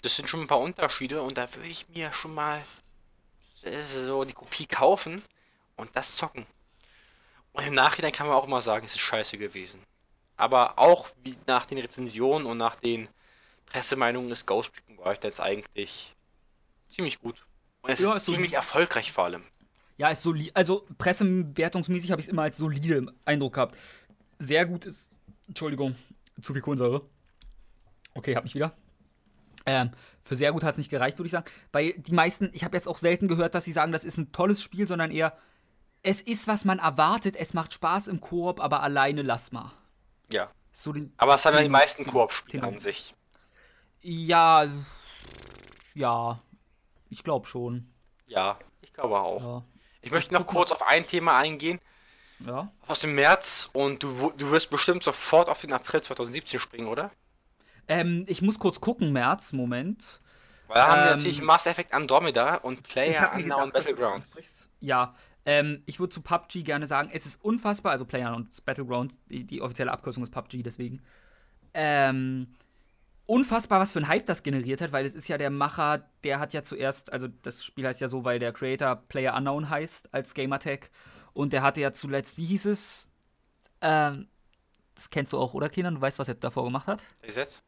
Speaker 1: das sind schon ein paar Unterschiede und da würde ich mir schon mal so die Kopie kaufen und das zocken. Und im Nachhinein kann man auch immer sagen, es ist scheiße gewesen. Aber auch wie nach den Rezensionen und nach den Pressemeinungen ist Ghost Recon Wildlands eigentlich ziemlich gut. Und es ja, ist ziemlich so erfolgreich vor allem.
Speaker 2: Ja, ist solide. Also pressewertungsmäßig habe ich es immer als solide Eindruck gehabt sehr gut ist. Entschuldigung, zu viel Kohlensäure. Okay, hab mich wieder. Ähm, für sehr gut hat es nicht gereicht, würde ich sagen. Weil die meisten, ich habe jetzt auch selten gehört, dass sie sagen, das ist ein tolles Spiel, sondern eher, es ist, was man erwartet, es macht Spaß im Koop, aber alleine lass mal.
Speaker 1: Ja. So den, aber es haben ja die meisten Koop-Spiele an sich.
Speaker 2: Ja, ja, ich glaube schon.
Speaker 1: Ja, ich glaube auch. Ja. Ich möchte noch kurz auf ein Thema eingehen, ja. Aus dem März und du, du wirst bestimmt sofort auf den April 2017 springen, oder?
Speaker 2: Ähm, ich muss kurz gucken, März, Moment.
Speaker 1: Weil da ähm, haben wir ähm, natürlich Mass Effect Andromeda und Player Unknown Battleground.
Speaker 2: Ja, ähm, ich würde zu PUBG gerne sagen, es ist unfassbar, also Player und Battleground, die, die, offizielle Abkürzung ist PUBG, deswegen. Ähm, unfassbar, was für ein Hype das generiert hat, weil es ist ja der Macher, der hat ja zuerst, also das Spiel heißt ja so, weil der Creator Player Unknown heißt als Gamertag. Und der hatte ja zuletzt, wie hieß es? Ähm, Das kennst du auch, oder Kenan? Du weißt, was er davor gemacht hat?
Speaker 1: DayZ?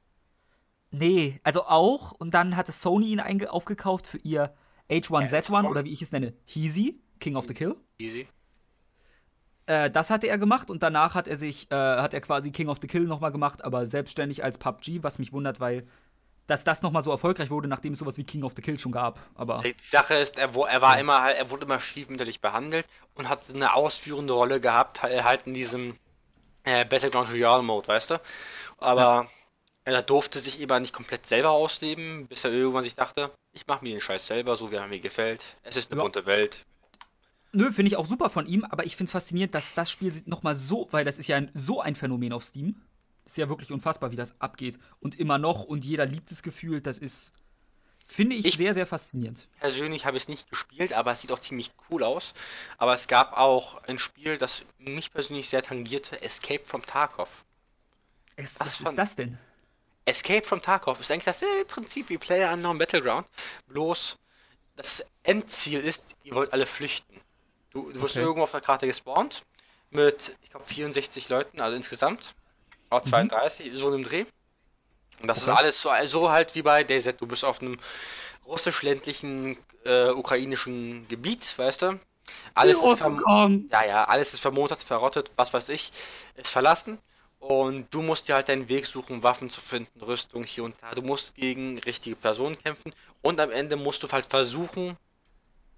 Speaker 2: Nee, also auch. Und dann hatte Sony ihn aufgekauft für ihr H1Z1 oder wie ich es nenne, Heezy, King of the Kill.
Speaker 1: Easy.
Speaker 2: Äh, das hatte er gemacht und danach hat er sich, äh, hat er quasi King of the Kill nochmal gemacht, aber selbstständig als PUBG, was mich wundert, weil dass das nochmal so erfolgreich wurde, nachdem es sowas wie King of the Kill schon gab. Aber
Speaker 1: die Sache ist, er, er war immer, halt, er wurde immer stiefmütterlich behandelt und hat eine ausführende Rolle gehabt, halt in diesem äh, Battleground Royale Mode, weißt du? Aber ja. er durfte sich eben nicht komplett selber ausleben, bis er irgendwann sich dachte, ich mache mir den Scheiß selber, so wie er mir gefällt. Es ist eine ja. bunte Welt.
Speaker 2: Nö, finde ich auch super von ihm, aber ich finde es faszinierend, dass das Spiel nochmal so, weil das ist ja ein, so ein Phänomen auf Steam. Ist ja wirklich unfassbar, wie das abgeht. Und immer noch und jeder liebt es gefühlt. Das ist, finde ich, ich, sehr, sehr faszinierend.
Speaker 1: Persönlich habe ich es nicht gespielt, aber es sieht auch ziemlich cool aus. Aber es gab auch ein Spiel, das mich persönlich sehr tangierte: Escape from Tarkov.
Speaker 2: Es, was, was ist das denn?
Speaker 1: Escape from Tarkov ist eigentlich dasselbe Prinzip wie Player Unknown Battleground. Bloß das Endziel ist, ihr wollt alle flüchten. Du, du wirst okay. irgendwo auf der Karte gespawnt mit, ich glaube, 64 Leuten, also insgesamt. Auch 32, mhm. so einem Dreh. Und das okay. ist alles so, so halt wie bei DayZ. Du bist auf einem russisch-ländlichen, äh, ukrainischen Gebiet, weißt du? Alles ist, ja, ja, alles ist vermontet, verrottet, was weiß ich, ist verlassen. Und du musst dir halt deinen Weg suchen, Waffen zu finden, Rüstung hier und da. Du musst gegen richtige Personen kämpfen. Und am Ende musst du halt versuchen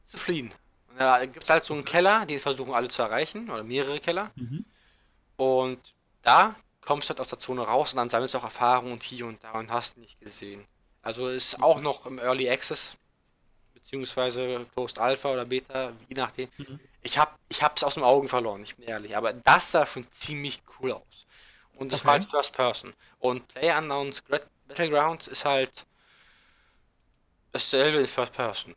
Speaker 1: zu fliehen. Da gibt es halt so einen Keller, den versuchen alle zu erreichen, oder mehrere Keller. Mhm. Und da kommst halt aus der Zone raus und dann sammelst du auch Erfahrungen und hier und da und hast nicht gesehen. Also ist auch noch im Early Access, beziehungsweise Closed Alpha oder Beta, je nachdem. Mhm. Ich hab, ich hab's aus den Augen verloren, ich bin ehrlich. Aber das sah schon ziemlich cool aus. Und das okay. war als First Person. Und Player Unknowns Battlegrounds ist halt dasselbe in First Person.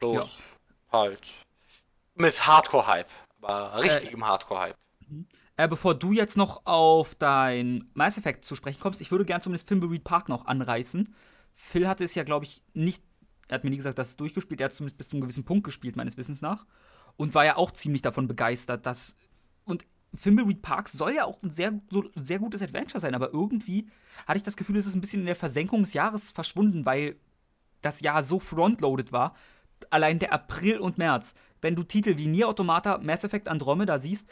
Speaker 1: Bloß ja. halt mit Hardcore-Hype. Aber richtigem äh, Hardcore-Hype.
Speaker 2: Äh, bevor du jetzt noch auf dein Mass Effect zu sprechen kommst, ich würde gerne zumindest Fimbleweed Park noch anreißen. Phil hatte es ja, glaube ich, nicht. Er hat mir nie gesagt, dass es durchgespielt. Er hat zumindest bis zu einem gewissen Punkt gespielt, meines Wissens nach. Und war ja auch ziemlich davon begeistert, dass. Und Fimbleweed Park soll ja auch ein sehr, so, sehr gutes Adventure sein, aber irgendwie hatte ich das Gefühl, es ist ein bisschen in der Versenkung des Jahres verschwunden, weil das Jahr so frontloaded war. Allein der April und März wenn du Titel wie Nier Automata, Mass Effect Andromeda siehst,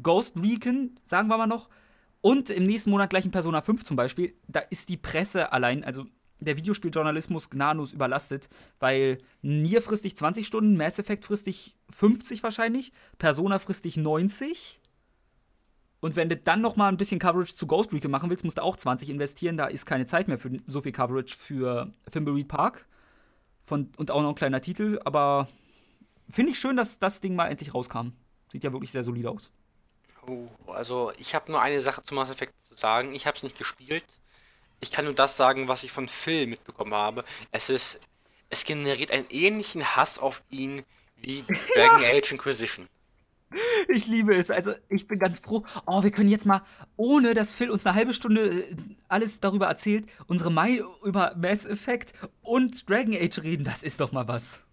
Speaker 2: Ghost Recon, sagen wir mal noch, und im nächsten Monat gleich in Persona 5 zum Beispiel, da ist die Presse allein, also der Videospieljournalismus gnadenlos überlastet, weil Nier frisst dich 20 Stunden, Mass Effect frisst dich 50 wahrscheinlich, Persona frisst dich 90. Und wenn du dann noch mal ein bisschen Coverage zu Ghost Recon machen willst, musst du auch 20 investieren. Da ist keine Zeit mehr für so viel Coverage für Thimbleweed Park. Von, und auch noch ein kleiner Titel, aber finde ich schön, dass das Ding mal endlich rauskam. Sieht ja wirklich sehr solide aus.
Speaker 1: Oh, also ich habe nur eine Sache zu Mass Effect zu sagen. Ich habe es nicht gespielt. Ich kann nur das sagen, was ich von Phil mitbekommen habe. Es ist, es generiert einen ähnlichen Hass auf ihn wie Dragon ja. Age Inquisition.
Speaker 2: Ich liebe es. Also ich bin ganz froh. Oh, wir können jetzt mal, ohne dass Phil uns eine halbe Stunde äh, alles darüber erzählt, unsere Meinung über Mass Effect und Dragon Age reden. Das ist doch mal was.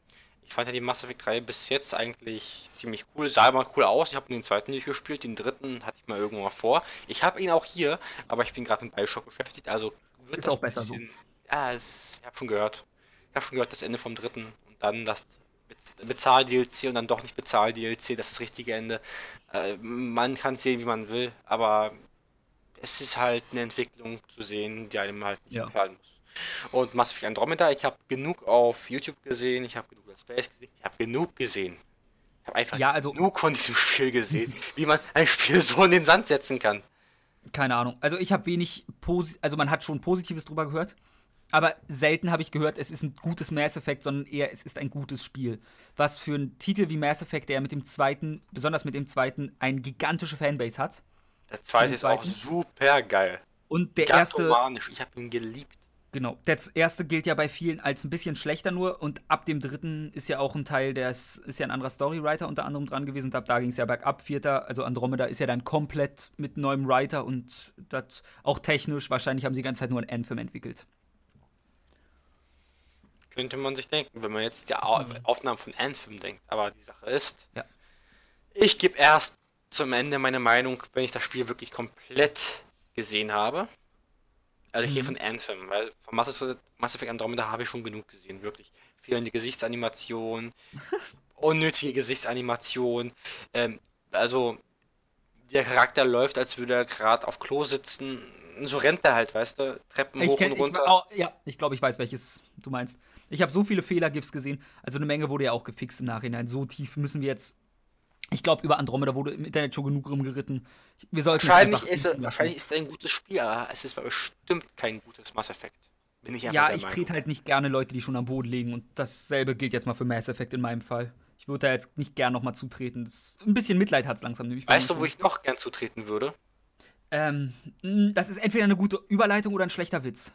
Speaker 1: Ich fand ja die Mass Effect 3 bis jetzt eigentlich ziemlich cool. Sah immer cool aus. Ich habe den zweiten nicht gespielt, den dritten hatte ich mal irgendwo mal vor. Ich habe ihn auch hier, aber ich bin gerade mit Bioshock beschäftigt, also
Speaker 2: wird es auch besser bisschen,
Speaker 1: so. Ja, es, ich habe schon gehört. Ich habe schon gehört, das Ende vom dritten und dann das Bezahl-DLC und dann doch nicht Bezahl-DLC, das ist das richtige Ende. Äh, man kann es sehen, wie man will, aber es ist halt eine Entwicklung zu sehen, die einem halt nicht ja. gefallen muss. Und Mass Effect Andromeda, ich habe genug auf YouTube gesehen, ich habe genug Let's Plays gesehen, ich habe genug gesehen. Ich habe einfach
Speaker 2: ja, also,
Speaker 1: genug von diesem Spiel gesehen, wie man ein Spiel so in den Sand setzen kann.
Speaker 2: Keine Ahnung. Also ich habe wenig, Posi also man hat schon Positives drüber gehört, aber selten habe ich gehört, es ist ein gutes Mass Effect, sondern eher es ist ein gutes Spiel. Was für einen Titel wie Mass Effect, der mit dem zweiten, besonders mit dem zweiten, eine gigantische Fanbase hat.
Speaker 1: Der zweite ist auch super geil.
Speaker 2: Und der erste.
Speaker 1: Ich habe ihn geliebt.
Speaker 2: Genau. Das erste gilt ja bei vielen als ein bisschen schlechter nur und ab dem dritten ist ja auch ein Teil, der ist, ist ja ein anderer Storywriter unter anderem dran gewesen und ab da ging es ja bergab. Vierter, also Andromeda ist ja dann komplett mit neuem Writer und das auch technisch, wahrscheinlich haben sie die ganze Zeit nur ein Anthem entwickelt.
Speaker 1: Könnte man sich denken, wenn man jetzt die mhm. Aufnahmen von Anthem denkt. Aber die Sache ist,
Speaker 2: ja.
Speaker 1: ich gebe erst zum Ende meine Meinung, wenn ich das Spiel wirklich komplett gesehen habe. Also ich mhm. gehe von Anthem, weil von Mass Effect Andromeda habe ich schon genug gesehen, wirklich. Fehlende Gesichtsanimation, unnötige Gesichtsanimation. Ähm, also der Charakter läuft, als würde er gerade auf Klo sitzen. So rennt er halt, weißt du? Treppen ich hoch kenn, und runter.
Speaker 2: Ich, oh, ja, ich glaube, ich weiß, welches du meinst. Ich habe so viele Fehler-GIFs gesehen. Also eine Menge wurde ja auch gefixt im Nachhinein. So tief müssen wir jetzt. Ich glaube, über Andromeda wurde im Internet schon genug rumgeritten. Wir sollten
Speaker 1: wahrscheinlich, ist, er, wahrscheinlich ist es ein gutes Spiel, aber es ist bestimmt kein gutes Mass Effect.
Speaker 2: Bin ich ja, ich trete halt nicht gerne Leute, die schon am Boden liegen. Und dasselbe gilt jetzt mal für Mass Effect in meinem Fall. Ich würde da jetzt nicht gern nochmal zutreten. Das, ein bisschen Mitleid hat es langsam.
Speaker 1: Nämlich weißt du, wo ich noch gern zutreten würde?
Speaker 2: Ähm, das ist entweder eine gute Überleitung oder ein schlechter Witz.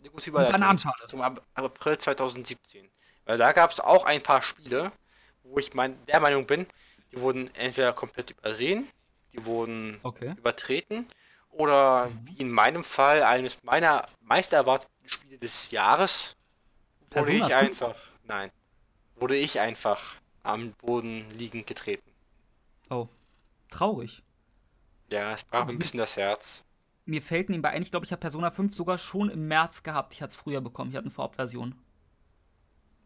Speaker 1: Eine gute Überleitung. Bananenschale. Zum April 2017. Weil da gab es auch ein paar Spiele, wo ich mein, der Meinung bin, die wurden entweder komplett übersehen, die wurden okay. übertreten oder wie in meinem Fall eines meiner meist erwarteten Spiele des Jahres wurde Persona ich einfach, nein, wurde ich einfach am Boden liegend getreten.
Speaker 2: Oh, traurig.
Speaker 1: Ja, es brach ein bisschen das Herz.
Speaker 2: Mir fällt nebenbei ein, ich glaube, ich habe Persona 5 sogar schon im März gehabt. Ich hatte es früher bekommen, ich hatte eine Vorabversion.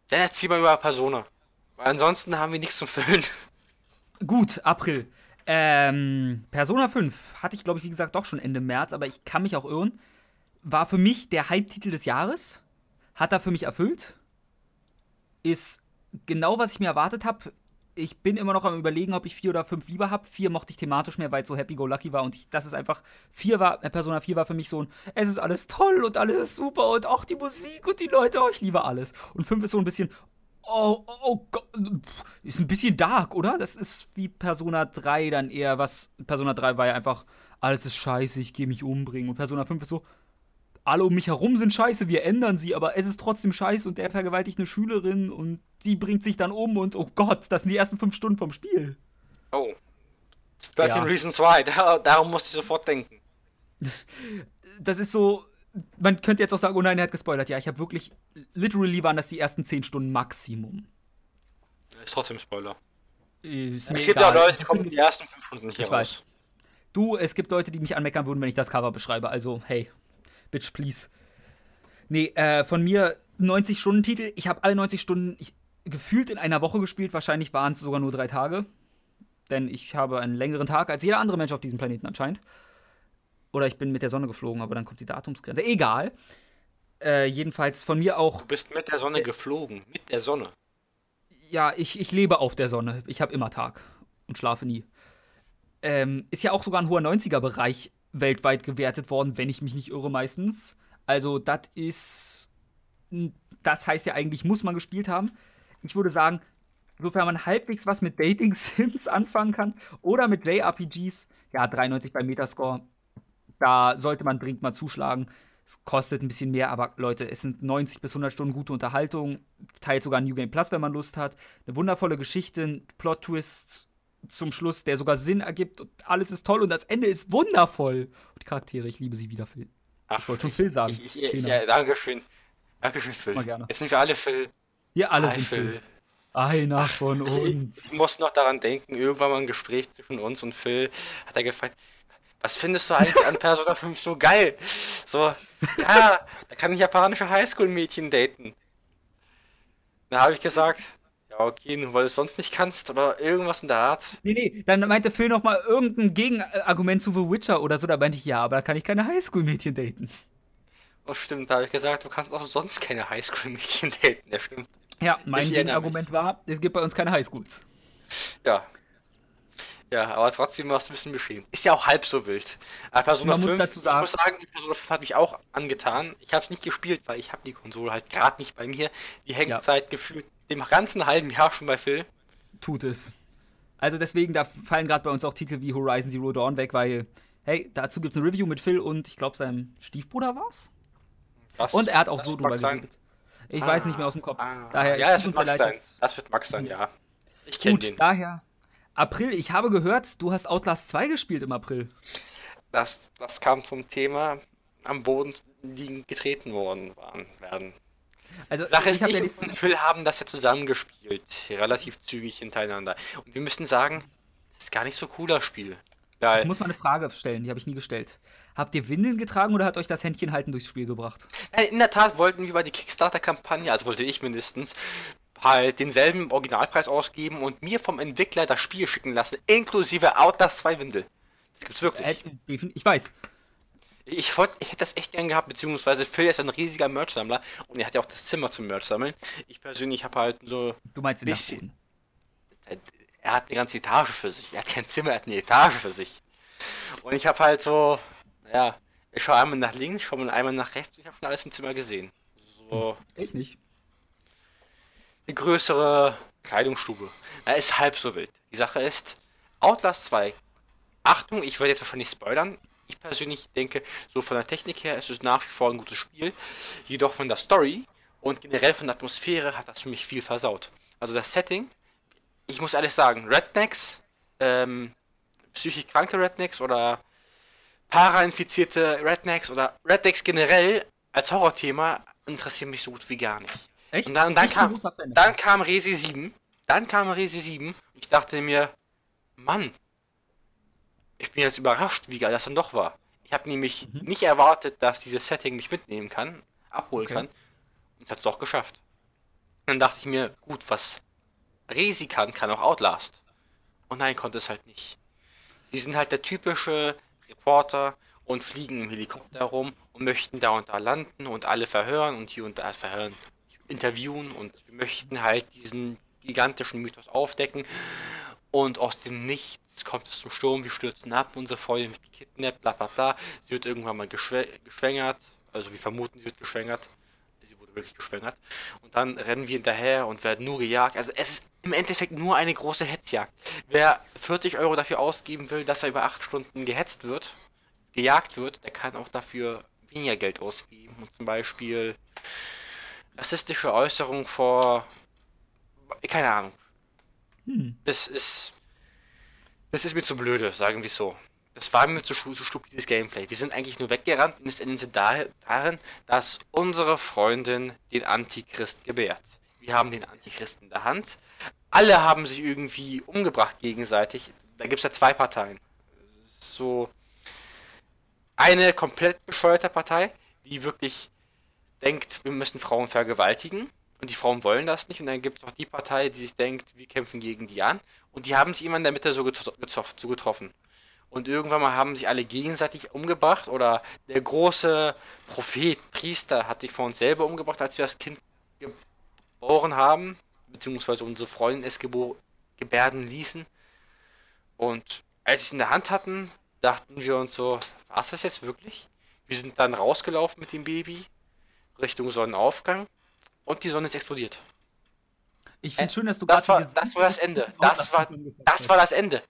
Speaker 1: Dann erzähl mal über Persona. Weil ansonsten haben wir nichts zum Füllen.
Speaker 2: Gut, April. Ähm, Persona 5 hatte ich, glaube ich, wie gesagt, doch schon Ende März, aber ich kann mich auch irren. War für mich der Hype-Titel des Jahres. Hat er für mich erfüllt. Ist genau, was ich mir erwartet habe. Ich bin immer noch am überlegen, ob ich vier oder fünf lieber habe. Vier mochte ich thematisch mehr, weil es so happy-go-lucky war. Und ich, das ist einfach. Vier war, äh, Persona 4 war für mich so ein, es ist alles toll und alles ist super und auch die Musik und die Leute, oh, ich liebe alles. Und fünf ist so ein bisschen, oh, oh, oh Gott, ist ein bisschen dark, oder? Das ist wie Persona 3 dann eher, was, Persona 3 war ja einfach, alles ist scheiße, ich gehe mich umbringen. Und Persona 5 ist so, alle um mich herum sind scheiße, wir ändern sie, aber es ist trotzdem scheiße und der vergewaltigt eine Schülerin und die bringt sich dann um und oh Gott, das sind die ersten fünf Stunden vom Spiel.
Speaker 1: Oh. 13 ja. Reasons Why, Dar darum musste ich sofort denken.
Speaker 2: Das ist so, man könnte jetzt auch sagen, oh nein, er hat gespoilert. Ja, ich habe wirklich, literally waren das die ersten zehn Stunden Maximum.
Speaker 1: Ist trotzdem Spoiler. Ist es gibt ja Leute, die kommen die ersten fünf Stunden
Speaker 2: nicht ich raus. Weiß. Du, es gibt Leute, die mich anmeckern würden, wenn ich das Cover beschreibe. Also, hey, Bitch, please. Nee, äh, von mir 90-Stunden-Titel. Ich habe alle 90 Stunden ich, gefühlt in einer Woche gespielt. Wahrscheinlich waren es sogar nur drei Tage. Denn ich habe einen längeren Tag als jeder andere Mensch auf diesem Planeten anscheinend. Oder ich bin mit der Sonne geflogen, aber dann kommt die Datumsgrenze. Egal. Äh, jedenfalls von mir auch.
Speaker 1: Du bist mit der Sonne äh, geflogen. Mit der Sonne.
Speaker 2: Ja, ich, ich lebe auf der Sonne. Ich habe immer Tag und schlafe nie. Ähm, ist ja auch sogar ein hoher 90er-Bereich weltweit gewertet worden, wenn ich mich nicht irre meistens. Also das ist, das heißt ja eigentlich, muss man gespielt haben. Ich würde sagen, sofern man halbwegs was mit Dating Sims anfangen kann oder mit JRPGs, ja 93 bei Metascore, da sollte man dringend mal zuschlagen. Es kostet ein bisschen mehr, aber Leute, es sind 90 bis 100 Stunden gute Unterhaltung. Teilt sogar New Game Plus, wenn man Lust hat. Eine wundervolle Geschichte, Plot-Twist, zum Schluss, der sogar Sinn ergibt und alles ist toll und das Ende ist wundervoll. Und die Charaktere, ich liebe sie wieder, Phil.
Speaker 1: Ach, ich wollte schon Phil sagen. Ich, ich, ich, ja, danke schön. Danke schön, Phil. Mal gerne. Jetzt sind wir alle Phil.
Speaker 2: Wir alle Hi, sind Phil. Phil. Einer Ach, von uns.
Speaker 1: Ich, muss noch daran denken, irgendwann mal ein Gespräch zwischen uns und Phil hat er gefragt, was findest du eigentlich an Persona 5 so geil? So, ja, da kann ein japanische Highschool-Mädchen daten. Da habe ich gesagt, okay, nur weil du es sonst nicht kannst oder irgendwas in der Art.
Speaker 2: Nee, nee, dann meinte Phil noch mal irgendein Gegenargument zu The Witcher oder so, da meinte ich, ja, aber da kann ich keine Highschool-Mädchen daten.
Speaker 1: Oh, stimmt, da habe ich gesagt, du kannst auch sonst keine Highschool-Mädchen daten, das stimmt.
Speaker 2: Ja, mein Gegenargument war, es gibt bei uns keine Highschools.
Speaker 1: Ja. Ja, aber trotzdem warst du ein bisschen beschämt. Ist ja auch halb so wild. Aber Persona Man 5, muss dazu sagen, ich muss sagen, Persona 5 hat mich auch angetan. Ich habe es nicht gespielt, weil ich habe die Konsole halt gerade nicht bei mir. Die Hängzeit ja. gefühlt dem ganzen halben Jahr schon bei Phil.
Speaker 2: Tut es. Also deswegen, da fallen gerade bei uns auch Titel wie Horizon Zero Dawn weg, weil, hey, dazu gibt es ein Review mit Phil und ich glaube, seinem Stiefbruder war's. Das, und er hat auch so drüber geredet. Ich ah, weiß nicht mehr aus dem Kopf. Ah, daher,
Speaker 1: ja, das wird Max sein. Das wird Max sein, ja.
Speaker 2: Ich kenne den. daher. April, ich habe gehört, du hast Outlast 2 gespielt im April.
Speaker 1: Das, das kam zum Thema am Boden liegen getreten worden waren, werden. Also, Sache ist, ich, ich und Phil haben das ja zusammengespielt, relativ zügig hintereinander. Und wir müssen sagen, das ist gar nicht so cooler Spiel.
Speaker 2: Geil. Ich muss mal eine Frage stellen, die habe ich nie gestellt. Habt ihr Windeln getragen oder hat euch das Händchen halten durchs Spiel gebracht?
Speaker 1: In der Tat wollten wir bei die Kickstarter-Kampagne, also wollte ich mindestens, halt denselben Originalpreis ausgeben und mir vom Entwickler das Spiel schicken lassen, inklusive Outlast 2 Windel. Das gibt's wirklich.
Speaker 2: Äh, ich weiß.
Speaker 1: Ich, wollt, ich hätte das echt gern gehabt, beziehungsweise Phil ist ein riesiger Merch-Sammler und er hat ja auch das Zimmer zum Merch sammeln. Ich persönlich habe halt so.
Speaker 2: Du meinst den bisschen.
Speaker 1: Er hat eine ganze Etage für sich. Er hat kein Zimmer, er hat eine Etage für sich. Und ich habe halt so, ja, ich schaue einmal nach links, schaue mal einmal nach rechts und ich habe schon alles im Zimmer gesehen.
Speaker 2: So. Ich nicht.
Speaker 1: Eine größere Kleidungsstube. Er ist halb so wild. Die Sache ist, Outlast 2. Achtung, ich werde jetzt wahrscheinlich spoilern. Ich persönlich denke, so von der Technik her ist es nach wie vor ein gutes Spiel. Jedoch von der Story und generell von der Atmosphäre hat das für mich viel versaut. Also das Setting, ich muss ehrlich sagen, Rednecks, ähm, psychisch kranke Rednecks oder parainfizierte Rednecks oder Rednecks generell als Horrorthema interessieren mich so gut wie gar nicht. Echt? Und dann, und dann kam, dann kam Resi 7. Dann kam Resi 7. Ich dachte mir, Mann, ich bin jetzt überrascht, wie geil das dann doch war. Ich habe nämlich mhm. nicht erwartet, dass dieses Setting mich mitnehmen kann, abholen okay. kann. Und es hat es doch geschafft. Dann dachte ich mir, gut, was Resi kann, kann auch Outlast. Und nein, konnte es halt nicht. Die sind halt der typische Reporter und fliegen im Helikopter rum und möchten da und da landen und alle verhören und hier und da verhören, interviewen und wir möchten halt diesen gigantischen Mythos aufdecken. Und aus dem Nichts kommt es zum Sturm, wir stürzen ab, unsere Freundin wird gekidnappt, bla bla bla, sie wird irgendwann mal geschwängert, also wir vermuten, sie wird geschwängert, sie wurde wirklich geschwängert. Und dann rennen wir hinterher und werden nur gejagt, also es ist im Endeffekt nur eine große Hetzjagd. Wer 40 Euro dafür ausgeben will, dass er über 8 Stunden gehetzt wird, gejagt wird, der kann auch dafür weniger Geld ausgeben. Und zum Beispiel rassistische Äußerungen vor keine Ahnung, hm. Das ist. Das ist mir zu blöde, sagen wir so. Das war mir zu, zu stupides Gameplay. Wir sind eigentlich nur weggerannt und es endete darin, dass unsere Freundin den Antichrist gebärt. Wir haben den Antichristen in der Hand. Alle haben sich irgendwie umgebracht gegenseitig. Da gibt es ja zwei Parteien. So. Eine komplett bescheuerte Partei, die wirklich denkt, wir müssen Frauen vergewaltigen. Und die Frauen wollen das nicht. Und dann gibt es auch die Partei, die sich denkt, wir kämpfen gegen die an. Und die haben sich immer in der Mitte so, gezopft, getroffen. Und irgendwann mal haben sich alle gegenseitig umgebracht. Oder der große Prophet, Priester, hat sich vor uns selber umgebracht, als wir das Kind geboren haben. Beziehungsweise unsere Freundin es gebärden ließen. Und als wir es in der Hand hatten, dachten wir uns so, war es das jetzt wirklich? Wir sind dann rausgelaufen mit dem Baby Richtung Sonnenaufgang und die Sonne ist explodiert.
Speaker 2: Ich finde es äh, schön, dass du
Speaker 1: das war, das war das Ende. Das war, das war das Ende.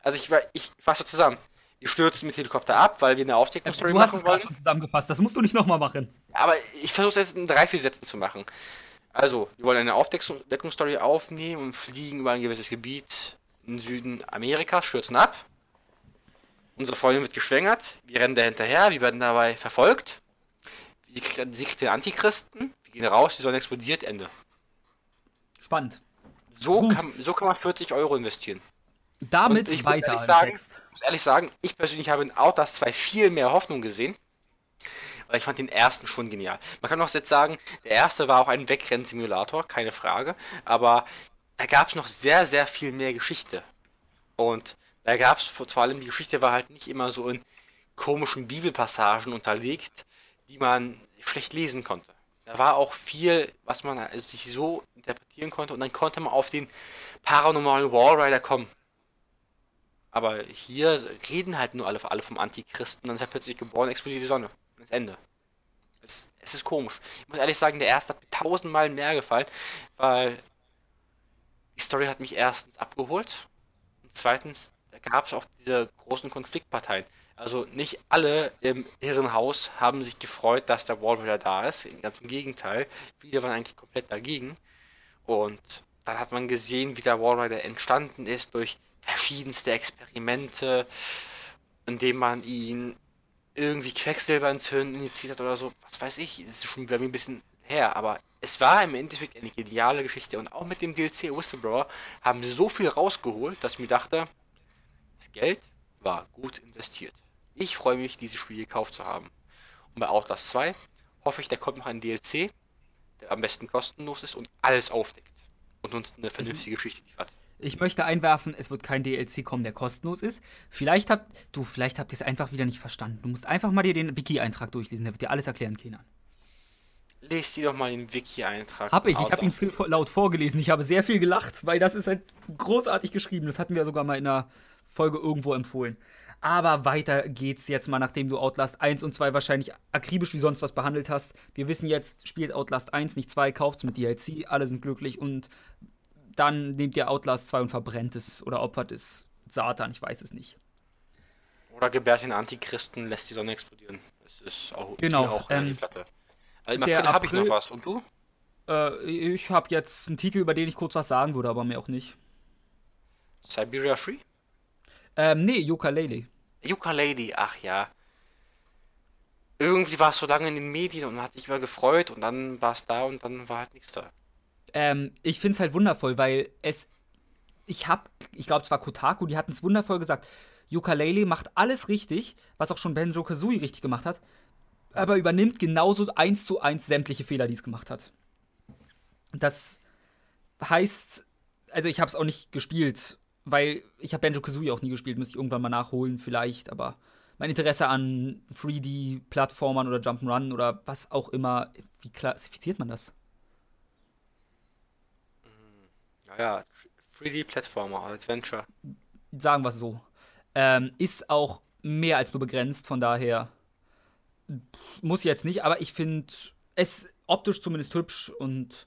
Speaker 1: Also ich, ich fasse zusammen. Wir stürzen mit Helikopter ab, weil wir eine Aufdeckungsstory
Speaker 2: machen wollen. Du hast es schon zusammengefasst, das musst du nicht nochmal machen.
Speaker 1: Aber ich versuche es jetzt in drei, vier Sätzen zu machen. Also, wir wollen eine Aufdeckungsstory aufnehmen und fliegen über ein gewisses Gebiet im Süden Amerikas, stürzen ab. Unsere Freundin wird geschwängert, wir rennen da hinterher, wir werden dabei verfolgt. Sie kriegt, den Antichristen, gehen raus, die Sonne explodiert, Ende.
Speaker 2: Spannend.
Speaker 1: So kann, so kann man 40 Euro investieren.
Speaker 2: Damit ich weiter.
Speaker 1: Muss ehrlich, sagen, muss ehrlich sagen, ich persönlich habe in Outlast 2 viel mehr Hoffnung gesehen. Weil ich fand den ersten schon genial. Man kann auch jetzt sagen, der erste war auch ein Wegrenn-Simulator, keine Frage. Aber da gab es noch sehr, sehr viel mehr Geschichte. Und da gab es vor allem, die Geschichte war halt nicht immer so in komischen Bibelpassagen unterlegt, die man schlecht lesen konnte. Da war auch viel, was man also sich so interpretieren konnte und dann konnte man auf den paranormalen Wallrider kommen. Aber hier reden halt nur alle, alle vom Antichristen, dann ist er plötzlich geboren, explodiert die Sonne. Das Ende. Es, es ist komisch. Ich muss ehrlich sagen, der erste hat mir tausendmal mehr gefallen, weil die Story hat mich erstens abgeholt und zweitens, da gab es auch diese großen Konfliktparteien. Also nicht alle im Irrenhaus haben sich gefreut, dass der Wallrider da ist. Ganz im Gegenteil. Viele waren eigentlich komplett dagegen. Und dann hat man gesehen, wie der Wallrider entstanden ist durch verschiedenste Experimente, indem man ihn irgendwie Quecksilber ins Hirn injiziert hat oder so. Was weiß ich. Das ist schon mir ein bisschen her, aber es war im Endeffekt eine geniale Geschichte und auch mit dem DLC Whistleblower haben sie so viel rausgeholt, dass ich mir dachte, das Geld war gut investiert. Ich freue mich, dieses Spiel gekauft zu haben. Und bei Outlast 2 hoffe ich, da kommt noch ein DLC, der am besten kostenlos ist und alles aufdeckt und uns eine vernünftige mhm. Geschichte liefert.
Speaker 2: Ich möchte einwerfen, es wird kein DLC kommen, der kostenlos ist. Vielleicht habt du, vielleicht habt ihr es einfach wieder nicht verstanden. Du musst einfach mal dir den Wiki-Eintrag durchlesen, der wird dir alles erklären, Kenan.
Speaker 1: Lest dir doch mal den Wiki-Eintrag.
Speaker 2: Hab ich, ich habe ihn viel laut vorgelesen. Ich habe sehr viel gelacht, weil das ist halt großartig geschrieben. Das hatten wir sogar mal in einer Folge irgendwo empfohlen. Aber weiter geht's jetzt mal, nachdem du Outlast 1 und 2 wahrscheinlich akribisch wie sonst was behandelt hast. Wir wissen jetzt, spielt Outlast 1, nicht 2, kauft's mit DLC, alle sind glücklich und dann nehmt ihr Outlast 2 und verbrennt es oder opfert es Satan, ich weiß es nicht.
Speaker 1: Oder gebärt den Antichristen, lässt die Sonne explodieren. Das ist auch,
Speaker 2: genau,
Speaker 1: auch
Speaker 2: ähm,
Speaker 1: die Platte. Also, da habe ich noch was. Und du?
Speaker 2: Äh, ich habe jetzt einen Titel, über den ich kurz was sagen würde, aber mehr auch nicht.
Speaker 1: Siberia Free?
Speaker 2: Ähm, nee, Yooka-Laylee.
Speaker 1: Yooka-Laylee, ach ja. Irgendwie war es so lange in den Medien und hat sich immer gefreut und dann war es da und dann war halt nichts da.
Speaker 2: Ähm, ich finde es halt wundervoll, weil es. Ich hab, ich glaube, es war Kotaku, die hatten es wundervoll gesagt. Yooka-Laylee macht alles richtig, was auch schon Benjo Kazooie richtig gemacht hat, aber übernimmt genauso eins zu eins sämtliche Fehler, die es gemacht hat. Das heißt, also ich habe es auch nicht gespielt, weil ich habe Banjo Kazooie auch nie gespielt, müsste ich irgendwann mal nachholen vielleicht, aber mein Interesse an 3D-Plattformern oder Jump'n'Run oder was auch immer, wie klassifiziert man das?
Speaker 1: Naja, 3D-Plattformer, Adventure.
Speaker 2: Sagen wir es so. Ähm, ist auch mehr als nur begrenzt, von daher muss jetzt nicht, aber ich finde es optisch zumindest hübsch und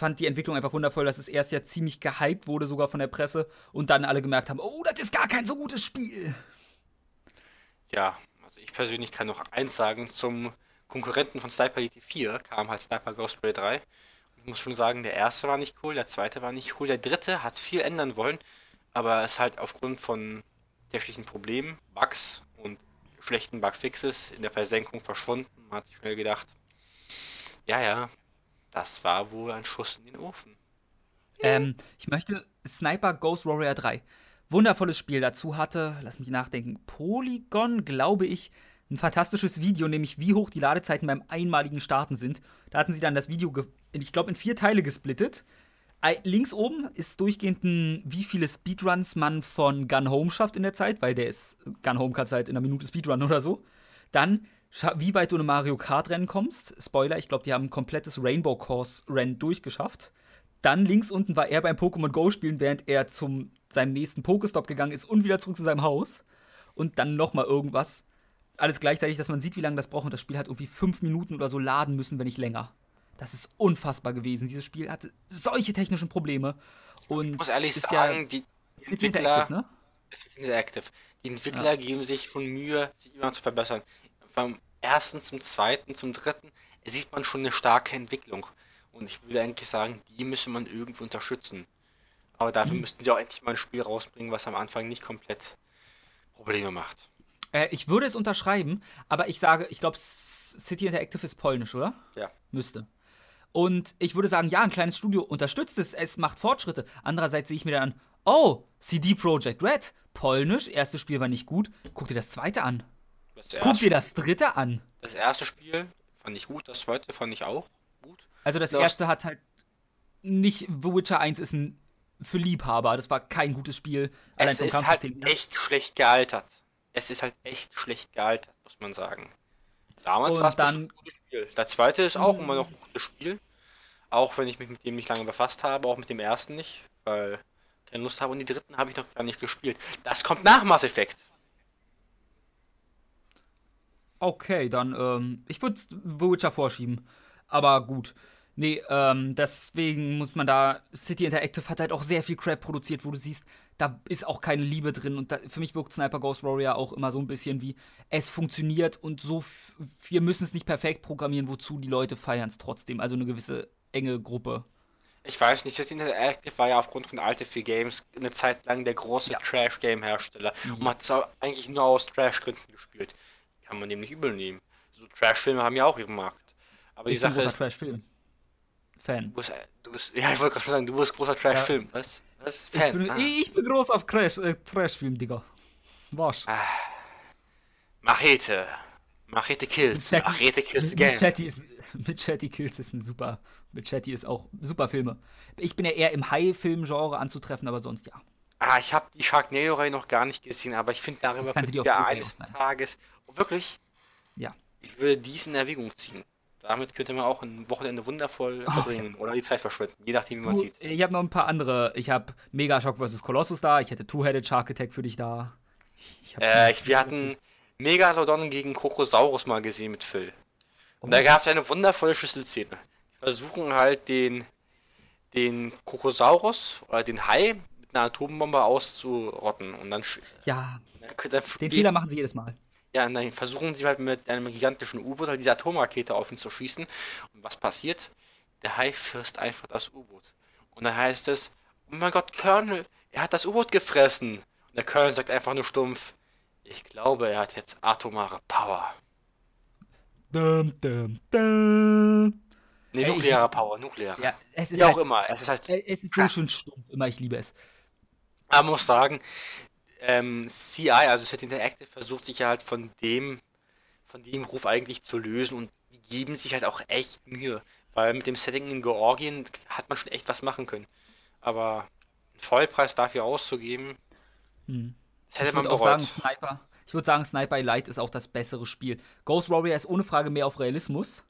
Speaker 2: fand die Entwicklung einfach wundervoll, dass es erst ja ziemlich gehypt wurde, sogar von der Presse, und dann alle gemerkt haben, oh, das ist gar kein so gutes Spiel.
Speaker 1: Ja, also ich persönlich kann noch eins sagen, zum Konkurrenten von Sniper Elite 4 kam halt Sniper Ghost Ray 3 ich muss schon sagen, der erste war nicht cool, der zweite war nicht cool, der dritte hat viel ändern wollen, aber ist halt aufgrund von technischen Problemen, Bugs und schlechten Bugfixes in der Versenkung verschwunden. Man hat sich schnell gedacht, ja, ja, das war wohl ein Schuss in den Ofen.
Speaker 2: Ähm, ich möchte Sniper Ghost Warrior 3. Wundervolles Spiel dazu hatte, lass mich nachdenken, Polygon, glaube ich, ein fantastisches Video, nämlich wie hoch die Ladezeiten beim einmaligen Starten sind. Da hatten sie dann das Video, ich glaube, in vier Teile gesplittet. Links oben ist durchgehend ein, wie viele Speedruns man von Gun Home schafft in der Zeit, weil der ist, Gun Home kannst halt in einer Minute Speedrun oder so. Dann, wie weit du in Mario Kart Rennen kommst. Spoiler, ich glaube, die haben ein komplettes Rainbow Course Rennen durchgeschafft. Dann links unten war er beim Pokémon Go spielen, während er zum seinem nächsten Pokestop gegangen ist und wieder zurück zu seinem Haus. Und dann nochmal irgendwas alles gleichzeitig, dass man sieht, wie lange das braucht. Und das Spiel hat irgendwie fünf Minuten oder so laden müssen, wenn nicht länger. Das ist unfassbar gewesen. Dieses Spiel hatte solche technischen Probleme. Und
Speaker 1: ich muss ehrlich sagen,
Speaker 2: ja
Speaker 1: die Entwickler, Interactive, ne? Interactive. Die Entwickler ja. geben sich schon Mühe, sich immer zu verbessern. Vom ersten zum zweiten, zum dritten sieht man schon eine starke Entwicklung. Und ich würde eigentlich sagen, die müsste man irgendwie unterstützen. Aber dafür mhm. müssten sie auch endlich mal ein Spiel rausbringen, was am Anfang nicht komplett Probleme macht.
Speaker 2: Äh, ich würde es unterschreiben, aber ich sage, ich glaube, City Interactive ist polnisch, oder?
Speaker 1: Ja.
Speaker 2: Müsste. Und ich würde sagen, ja, ein kleines Studio unterstützt es, es macht Fortschritte. Andererseits sehe ich mir dann an, oh, CD Projekt Red, polnisch, erstes Spiel war nicht gut. Guck dir das zweite an. Guck dir das dritte an.
Speaker 1: Das erste Spiel fand ich gut, das zweite fand ich auch gut.
Speaker 2: Also das, das erste hat halt nicht, The Witcher 1 ist ein für Liebhaber, das war kein gutes Spiel.
Speaker 1: Es ist halt echt schlecht gealtert es ist halt echt schlecht gealtert, muss man sagen. Damals war es ein gutes Spiel. Der zweite ist auch immer noch ein gutes Spiel. Auch wenn ich mich mit dem nicht lange befasst habe, auch mit dem ersten nicht, weil ich keine Lust habe. Und die dritten habe ich noch gar nicht gespielt. Das kommt nach Mass Effect.
Speaker 2: Okay, dann, ähm, ich würde Witcher vorschieben. Aber gut. Nee, ähm, deswegen muss man da. City Interactive hat halt auch sehr viel Crap produziert, wo du siehst, da ist auch keine Liebe drin. Und da, für mich wirkt Sniper Ghost Warrior auch immer so ein bisschen wie, es funktioniert und so, wir müssen es nicht perfekt programmieren, wozu die Leute feiern es trotzdem. Also eine gewisse enge Gruppe.
Speaker 1: Ich weiß nicht, City Interactive war ja aufgrund von Alte 4 Games eine Zeit lang der große ja. Trash-Game-Hersteller. Mhm. Und man hat es eigentlich nur aus Trash-Gründen gespielt. Kann man dem nicht übel nehmen. So Trash-Filme haben ja auch ihren Markt. Aber die Sache ist.
Speaker 2: Trash-Film. Fan.
Speaker 1: Du bist, du bist ja, ich wollte gerade sagen, du bist großer Trash-Film. Ja. Was? Was? Fan?
Speaker 2: Ich bin, ah. ich bin groß auf äh, Trash-Film, Digga. Was? Ah.
Speaker 1: Machete. Machete Kills. Mit Machete Kills.
Speaker 2: Mit Chatty Kills ist ein super. Mit Chatty ist auch super Filme. Ich bin ja eher im High-Film-Genre anzutreffen, aber sonst ja.
Speaker 1: Ah, ich habe die Sharknado-Reihe noch gar nicht gesehen, aber ich finde darüber
Speaker 2: könnte ja eines
Speaker 1: Tages. Oh, wirklich?
Speaker 2: Ja.
Speaker 1: Ich würde dies in Erwägung ziehen. Damit könnte man auch ein Wochenende wundervoll oh, verbringen oder die Zeit verschwenden, je nachdem, wie man sieht.
Speaker 2: Ich habe noch ein paar andere. Ich habe Mega Shock vs. Colossus da. Ich hätte Two-Headed Shark Attack für dich da.
Speaker 1: Ich äh, wir hatten Megalodon gegen Krokosaurus mal gesehen mit Phil. Und oh. da gab es eine wundervolle Schlüsselszene. Die versuchen halt den, den Krokosaurus oder den Hai einer Atombombe auszurotten. Und dann.
Speaker 2: Ja. Dann, dann, den Fehler machen sie jedes Mal.
Speaker 1: Ja, und dann versuchen sie halt mit einem gigantischen U-Boot halt diese Atomrakete auf ihn zu schießen. Und was passiert? Der Hai frisst einfach das U-Boot. Und dann heißt es, oh mein Gott, Colonel, er hat das U-Boot gefressen. Und der Colonel sagt einfach nur stumpf, ich glaube, er hat jetzt atomare Power.
Speaker 2: Dum, dum, dum.
Speaker 1: Nee, nukleare Power, nukleare.
Speaker 2: Ja, es ist
Speaker 1: Wie halt, auch immer. Es ist halt.
Speaker 2: Es ist so schön stumpf, immer, ich liebe es.
Speaker 1: Man muss sagen, ähm, CI, also Set Interactive, versucht sich ja halt von dem, von dem Ruf eigentlich zu lösen und die geben sich halt auch echt Mühe. Weil mit dem Setting in Georgien hat man schon echt was machen können. Aber einen Vollpreis dafür auszugeben,
Speaker 2: hm. hätte ich man auch sagen, Sniper. Ich würde sagen, Sniper Elite ist auch das bessere Spiel. Ghost Warrior ist ohne Frage mehr auf Realismus.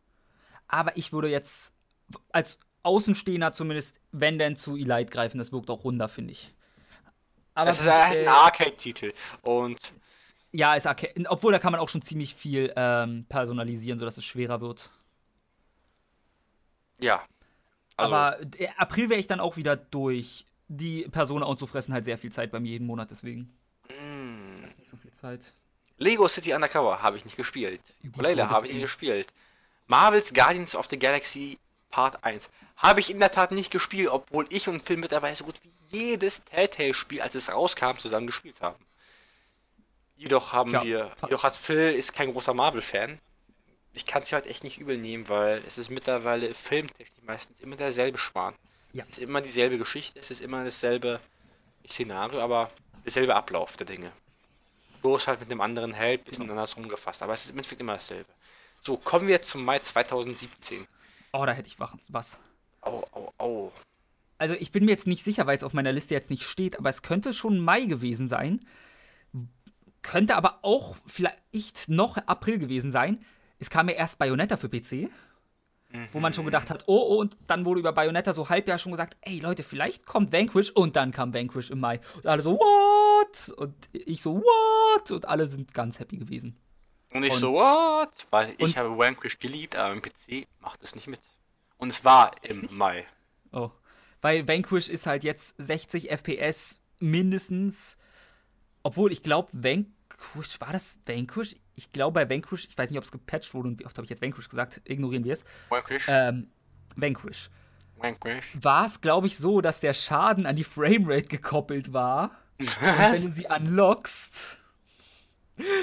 Speaker 2: Aber ich würde jetzt als Außenstehender zumindest, wenn denn zu Elite greifen, das wirkt auch runder, finde ich.
Speaker 1: Aber das ist äh, ein Arcade-Titel. Und.
Speaker 2: Ja, ist Arcade. Obwohl, da kann man auch schon ziemlich viel ähm, personalisieren, sodass es schwerer wird.
Speaker 1: Ja.
Speaker 2: Also. Aber April wäre ich dann auch wieder durch. Die Persona und so fressen halt sehr viel Zeit bei mir jeden Monat, deswegen.
Speaker 1: Mm. Nicht so viel Zeit. Lego City Undercover habe ich nicht gespielt. Ukulele habe ich nicht gespielt. Marvel's Guardians of the Galaxy Part 1 habe ich in der Tat nicht gespielt, obwohl ich und Phil mittlerweile so gut wie jedes Telltale-Spiel, als es rauskam, zusammen gespielt haben. Jedoch haben ja, wir, fast. jedoch hat Phil ist kein großer Marvel-Fan. Ich kann es halt echt nicht übel nehmen, weil es ist mittlerweile filmtechnisch meistens immer derselbe Schwan. Ja. Es ist immer dieselbe Geschichte, es ist immer dasselbe Szenario, aber derselbe Ablauf der Dinge. Bloß halt mit einem anderen Held, bisschen genau. anders rumgefasst, aber es ist im Endeffekt immer dasselbe. So, kommen wir zum Mai 2017.
Speaker 2: Oh, da hätte ich was.
Speaker 1: Au, au, au.
Speaker 2: Also ich bin mir jetzt nicht sicher, weil es auf meiner Liste jetzt nicht steht, aber es könnte schon Mai gewesen sein. Könnte aber auch vielleicht noch April gewesen sein. Es kam ja erst Bayonetta für PC. Mhm. Wo man schon gedacht hat, oh, oh, und dann wurde über Bayonetta so halb Jahr schon gesagt, ey Leute, vielleicht kommt Vanquish und dann kam Vanquish im Mai. Und alle so, what? Und ich so, what? Und alle sind ganz happy gewesen.
Speaker 1: Und ich und, so, what? Weil ich habe Vanquish geliebt, aber im PC macht es nicht mit. Und es war im Mai.
Speaker 2: Oh. Weil Vanquish ist halt jetzt 60 FPS mindestens. Obwohl, ich glaube, Vanquish, war das Vanquish? Ich glaube, bei Vanquish, ich weiß nicht, ob es gepatcht wurde und wie oft habe ich jetzt Vanquish gesagt, ignorieren wir es.
Speaker 1: Vanquish.
Speaker 2: Ähm, Vanquish.
Speaker 1: Vanquish.
Speaker 2: War es, glaube ich, so, dass der Schaden an die Framerate gekoppelt war. Was? wenn du sie unlockst,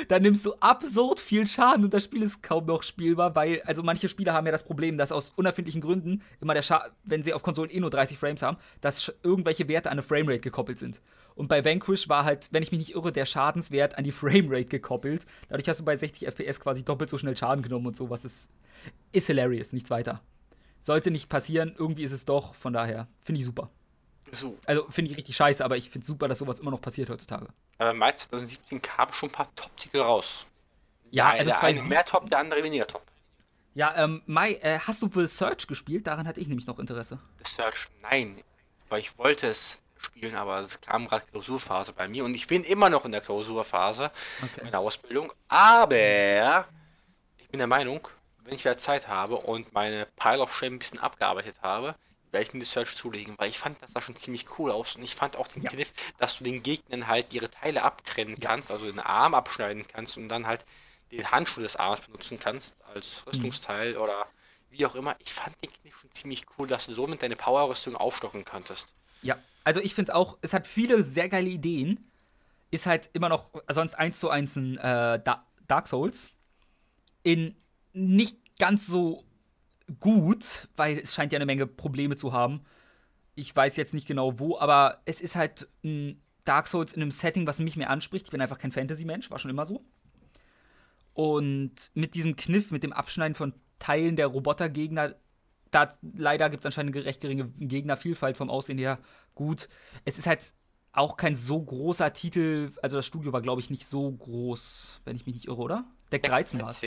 Speaker 2: dann nimmst du absurd viel Schaden und das Spiel ist kaum noch spielbar, weil, also manche Spieler haben ja das Problem, dass aus unerfindlichen Gründen immer der Schaden, wenn sie auf Konsolen eh nur 30 Frames haben, dass irgendwelche Werte an eine Framerate gekoppelt sind. Und bei Vanquish war halt, wenn ich mich nicht irre, der Schadenswert an die Framerate gekoppelt. Dadurch hast du bei 60 FPS quasi doppelt so schnell Schaden genommen und sowas. Ist, ist hilarious, nichts weiter. Sollte nicht passieren, irgendwie ist es doch, von daher finde ich super. So. Also finde ich richtig scheiße, aber ich finde super, dass sowas immer noch passiert heutzutage.
Speaker 1: Aber im Mai 2017 kamen schon ein paar Top-Titel raus.
Speaker 2: Ja, also
Speaker 1: der eine mehr top, der andere weniger top.
Speaker 2: Ja, ähm, Mai, äh, hast du The Search gespielt? Daran hatte ich nämlich noch Interesse.
Speaker 1: The Search, nein. Weil ich wollte es spielen, aber es kam gerade Klausurphase bei mir und ich bin immer noch in der Klausurphase okay. meiner Ausbildung. Aber ich bin der Meinung, wenn ich wieder Zeit habe und meine Pile of Shame ein bisschen abgearbeitet habe, werde ich mir die Search zulegen, weil ich fand, das sah schon ziemlich cool aus und ich fand auch den ja. Kniff, dass du den Gegnern halt ihre Teile abtrennen kannst, also den Arm abschneiden kannst und dann halt den Handschuh des Arms benutzen kannst als mhm. Rüstungsteil mhm. oder wie auch immer. Ich fand den Kniff schon ziemlich cool, dass du somit deine Powerrüstung aufstocken könntest.
Speaker 2: Ja, also ich finde es auch, es hat viele sehr geile Ideen. Ist halt immer noch sonst eins zu eins ein äh, Dark Souls. In nicht ganz so gut, weil es scheint ja eine Menge Probleme zu haben. Ich weiß jetzt nicht genau wo, aber es ist halt ein Dark Souls in einem Setting, was mich mehr anspricht. Ich bin einfach kein Fantasy-Mensch, war schon immer so. Und mit diesem Kniff, mit dem Abschneiden von Teilen der Robotergegner, da leider gibt es anscheinend eine recht geringe Gegnervielfalt vom Aussehen her. Gut, es ist halt auch kein so großer Titel. Also das Studio war, glaube ich, nicht so groß, wenn ich mich nicht irre, oder? Deck 13 war es.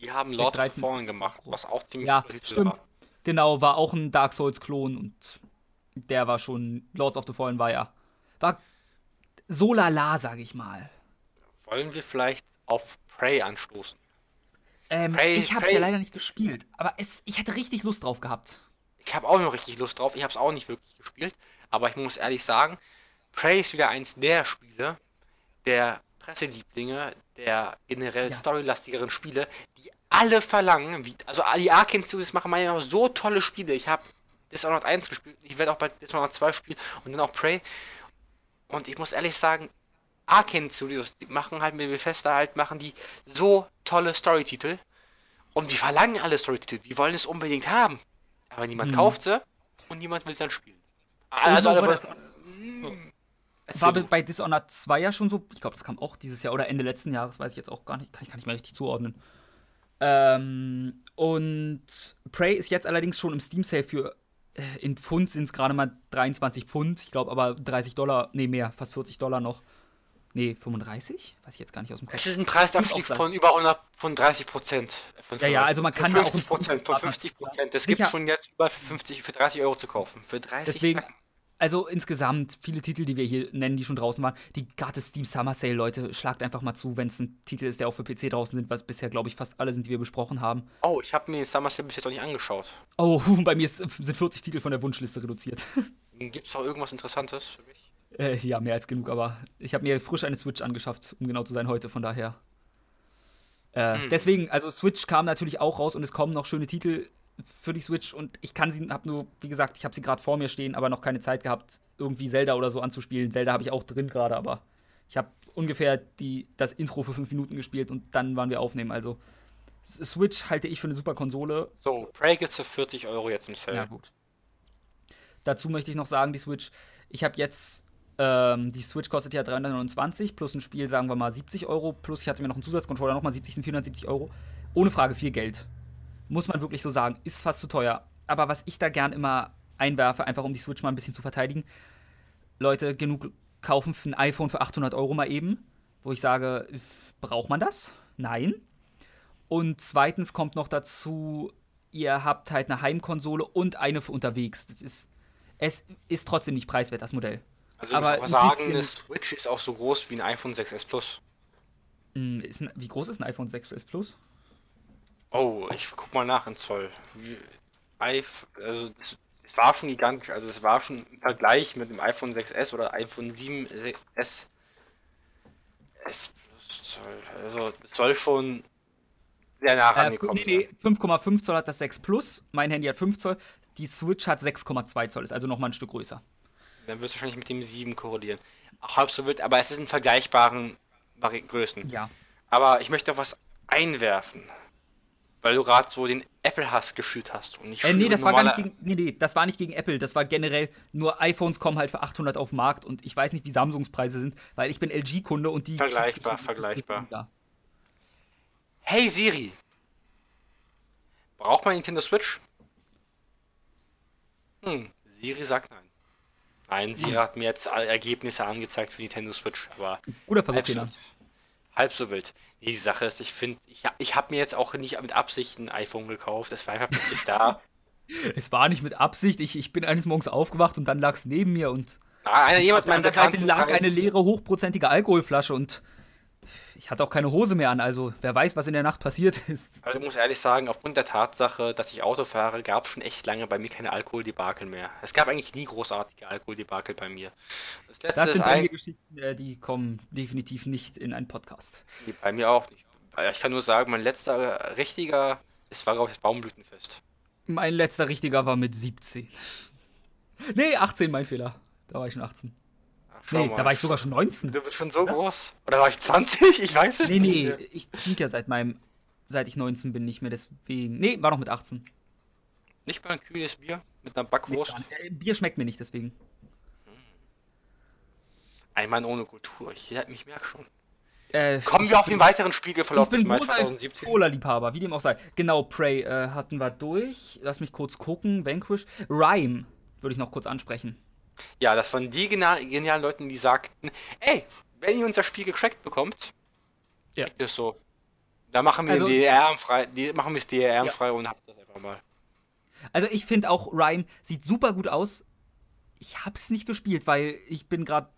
Speaker 1: Die haben Lord of the Fallen gemacht, was auch ziemlich
Speaker 2: ja, stimmt. war. Genau, war auch ein Dark Souls-Klon und der war schon, Lords of the Fallen war ja, war so lala, sage ich mal.
Speaker 1: Wollen wir vielleicht auf Prey anstoßen?
Speaker 2: Ähm, Prey, ich habe es ja leider nicht gespielt, aber es, ich hätte richtig Lust drauf gehabt.
Speaker 1: Ich habe auch noch richtig Lust drauf. Ich habe es auch nicht wirklich gespielt, aber ich muss ehrlich sagen, Prey ist wieder eins der Spiele, der Presselieblinge, der generell ja. storylastigeren Spiele, die alle verlangen, wie, also die Arkane Studios machen manchmal so tolle Spiele. Ich habe Dishonored 1 gespielt, ich werde auch bald Dishonored 2 spielen und dann auch Prey. Und ich muss ehrlich sagen, Arkane Studios, die machen halt mit Bethesda halt, machen die so tolle Storytitel. Und die verlangen alle Storytitel. Die wollen es unbedingt haben. Aber niemand hm. kauft sie und niemand will es dann spielen.
Speaker 2: Also, alle wollen, hm. Es war bei Dishonored 2 ja schon so, ich glaube, das kam auch dieses Jahr oder Ende letzten Jahres, weiß ich jetzt auch gar nicht, kann ich gar nicht mehr richtig zuordnen. Ähm, und Prey ist jetzt allerdings schon im Steam Sale für äh, in Pfund sind es gerade mal 23 Pfund, ich glaube aber 30 Dollar, nee mehr, fast 40 Dollar noch. Nee, 35? Weiß ich jetzt gar nicht aus dem
Speaker 1: Kopf. Es ist ein Preisanstieg von über 100, von 30 Prozent.
Speaker 2: Ja, ja, also man kann 50
Speaker 1: Prozent, von 50 Prozent. Es gibt schon jetzt über 50, für 30 Euro zu kaufen. Für 30
Speaker 2: Deswegen, also insgesamt viele Titel, die wir hier nennen, die schon draußen waren. Die gerade Steam Summer Sale, Leute, schlagt einfach mal zu, wenn es ein Titel ist, der auch für PC draußen sind, was bisher, glaube ich, fast alle sind, die wir besprochen haben.
Speaker 1: Oh, ich habe mir Summer Sale bis jetzt noch nicht angeschaut.
Speaker 2: Oh, bei mir ist, sind 40 Titel von der Wunschliste reduziert.
Speaker 1: Gibt es auch irgendwas Interessantes für mich?
Speaker 2: Äh, ja, mehr als genug, aber ich habe mir frisch eine Switch angeschafft, um genau zu sein heute, von daher. Äh, hm. Deswegen, also Switch kam natürlich auch raus und es kommen noch schöne Titel für die Switch und ich kann sie, hab nur, wie gesagt, ich habe sie gerade vor mir stehen, aber noch keine Zeit gehabt, irgendwie Zelda oder so anzuspielen. Zelda habe ich auch drin gerade, aber ich habe ungefähr die, das Intro für fünf Minuten gespielt und dann waren wir aufnehmen. Also Switch halte ich für eine super Konsole.
Speaker 1: So, Prey gibt's für 40 Euro jetzt im Sale. Ja, gut.
Speaker 2: Dazu möchte ich noch sagen, die Switch, ich habe jetzt, ähm, die Switch kostet ja 329 plus ein Spiel, sagen wir mal 70 Euro, plus ich hatte mir noch einen Zusatzcontroller, nochmal 70 sind 470 Euro. Ohne Frage viel Geld muss man wirklich so sagen, ist fast zu teuer. Aber was ich da gern immer einwerfe, einfach um die Switch mal ein bisschen zu verteidigen, Leute genug kaufen für ein iPhone für 800 Euro mal eben, wo ich sage, braucht man das? Nein. Und zweitens kommt noch dazu, ihr habt halt eine Heimkonsole und eine für unterwegs. Das ist, es ist trotzdem nicht preiswert, das Modell.
Speaker 1: Also ich muss auch sagen, eine Switch ist auch so groß wie ein iPhone 6s Plus.
Speaker 2: Hm, ein, wie groß ist ein iPhone 6s Plus?
Speaker 1: Oh, ich guck mal nach in Zoll. also es, es, war schon gigantisch, also es war schon im Vergleich mit dem iPhone 6S oder iPhone 7S S plus Zoll. Also es soll schon sehr nah rangekommen
Speaker 2: äh, nee, nee, 5,5 Zoll hat das 6 Plus, mein Handy hat 5 Zoll, die Switch hat 6,2 Zoll, ist also nochmal ein Stück größer.
Speaker 1: Dann wirst du wahrscheinlich mit dem 7 korrelieren. Auch halb so wild, aber es ist in vergleichbaren Größen.
Speaker 2: Ja.
Speaker 1: Aber ich möchte auch was einwerfen weil du gerade so den Apple-Hass geschürt hast. Und
Speaker 2: nicht äh, nee, das war gar nicht gegen, nee, nee, das war nicht gegen Apple. Das war generell, nur iPhones kommen halt für 800 auf den Markt und ich weiß nicht, wie Samsungs Preise sind, weil ich bin LG-Kunde und die...
Speaker 1: Vergleichbar, ich, vergleichbar. Ja. Hey Siri, braucht man Nintendo Switch? Hm, Siri sagt nein. Nein, Siri hm. hat mir jetzt Ergebnisse angezeigt für Nintendo Switch, aber...
Speaker 2: Guter Versuch, halb
Speaker 1: so, halb so wild. Die Sache ist, ich finde, ich, ich habe mir jetzt auch nicht mit Absicht ein iPhone gekauft. Es war einfach plötzlich da.
Speaker 2: es war nicht mit Absicht. Ich, ich bin eines Morgens aufgewacht und dann lag es neben mir und.
Speaker 1: Ah, einer, jemand
Speaker 2: der Seite lag eine leere, hochprozentige Alkoholflasche und ich hatte auch keine Hose mehr an, also wer weiß, was in der Nacht passiert ist.
Speaker 1: Also ich muss ehrlich sagen, aufgrund der Tatsache, dass ich Auto fahre, gab es schon echt lange bei mir keine Alkoholdebakel mehr. Es gab eigentlich nie großartige Alkoholdebakel bei mir.
Speaker 2: Das, letzte das sind mir Geschichten, äh, die kommen definitiv nicht in einen Podcast.
Speaker 1: Nee, bei mir auch nicht. Ich kann nur sagen, mein letzter richtiger, es war glaube ich das Baumblütenfest.
Speaker 2: Mein letzter richtiger war mit 17. nee, 18 mein Fehler. Da war ich schon 18. Nee, mal. da war ich sogar schon 19.
Speaker 1: Du bist schon so ja? groß. Oder war ich 20? Ich weiß es
Speaker 2: nee, nicht. Nee, nee, ich trinke ja seit meinem, seit ich 19 bin nicht mehr, deswegen. Nee, war noch mit 18.
Speaker 1: Nicht mal ein kühles Bier mit einer Backwurst?
Speaker 2: Nee, äh, Bier schmeckt mir nicht, deswegen.
Speaker 1: Ein Mann ohne Kultur. Ich, ich merke schon.
Speaker 2: Äh,
Speaker 1: Kommen wir auf den weiteren Spiegelverlauf des Mai 2017.
Speaker 2: Cola-Liebhaber, wie dem auch sei. Genau, Prey äh, hatten wir durch. Lass mich kurz gucken. Vanquish. Rhyme würde ich noch kurz ansprechen.
Speaker 1: Ja, das waren die genialen Leute, die sagten, ey, wenn ihr unser Spiel gecrackt bekommt, ja. das so. Da machen wir also, DRM frei, die machen wir es DRM ja. frei und habt das einfach mal.
Speaker 2: Also ich finde auch Rhyme sieht super gut aus. Ich hab's nicht gespielt, weil ich bin gerade,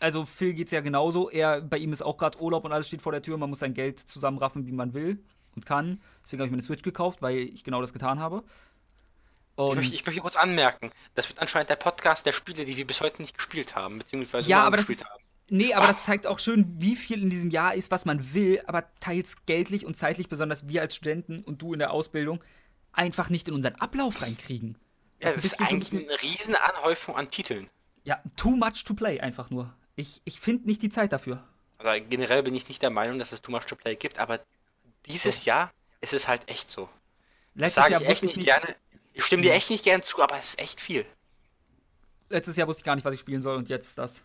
Speaker 2: also Phil geht's ja genauso. Er, bei ihm ist auch gerade Urlaub und alles steht vor der Tür. Man muss sein Geld zusammenraffen, wie man will und kann. Deswegen habe ich mir eine Switch gekauft, weil ich genau das getan habe.
Speaker 1: Ich möchte, ich, möchte, kurz anmerken, das wird anscheinend der Podcast der Spiele, die wir bis heute nicht gespielt haben, beziehungsweise
Speaker 2: ja, aber gespielt das, haben. Nee, aber Ach. das zeigt auch schön, wie viel in diesem Jahr ist, was man will, aber teils geldlich und zeitlich, besonders wir als Studenten und du in der Ausbildung, einfach nicht in unseren Ablauf reinkriegen.
Speaker 1: Ja, das, das ist eigentlich eine riesen Anhäufung an Titeln.
Speaker 2: Ja, too much to play einfach nur. Ich, ich finde nicht die Zeit dafür.
Speaker 1: Also generell bin ich nicht der Meinung, dass es too much to play gibt, aber dieses so. Jahr ist es halt echt so. Letztes das sage ich echt nicht, nicht gerne. Ich stimme dir echt nicht gern zu, aber es ist echt viel.
Speaker 2: Letztes Jahr wusste ich gar nicht, was ich spielen soll und jetzt das.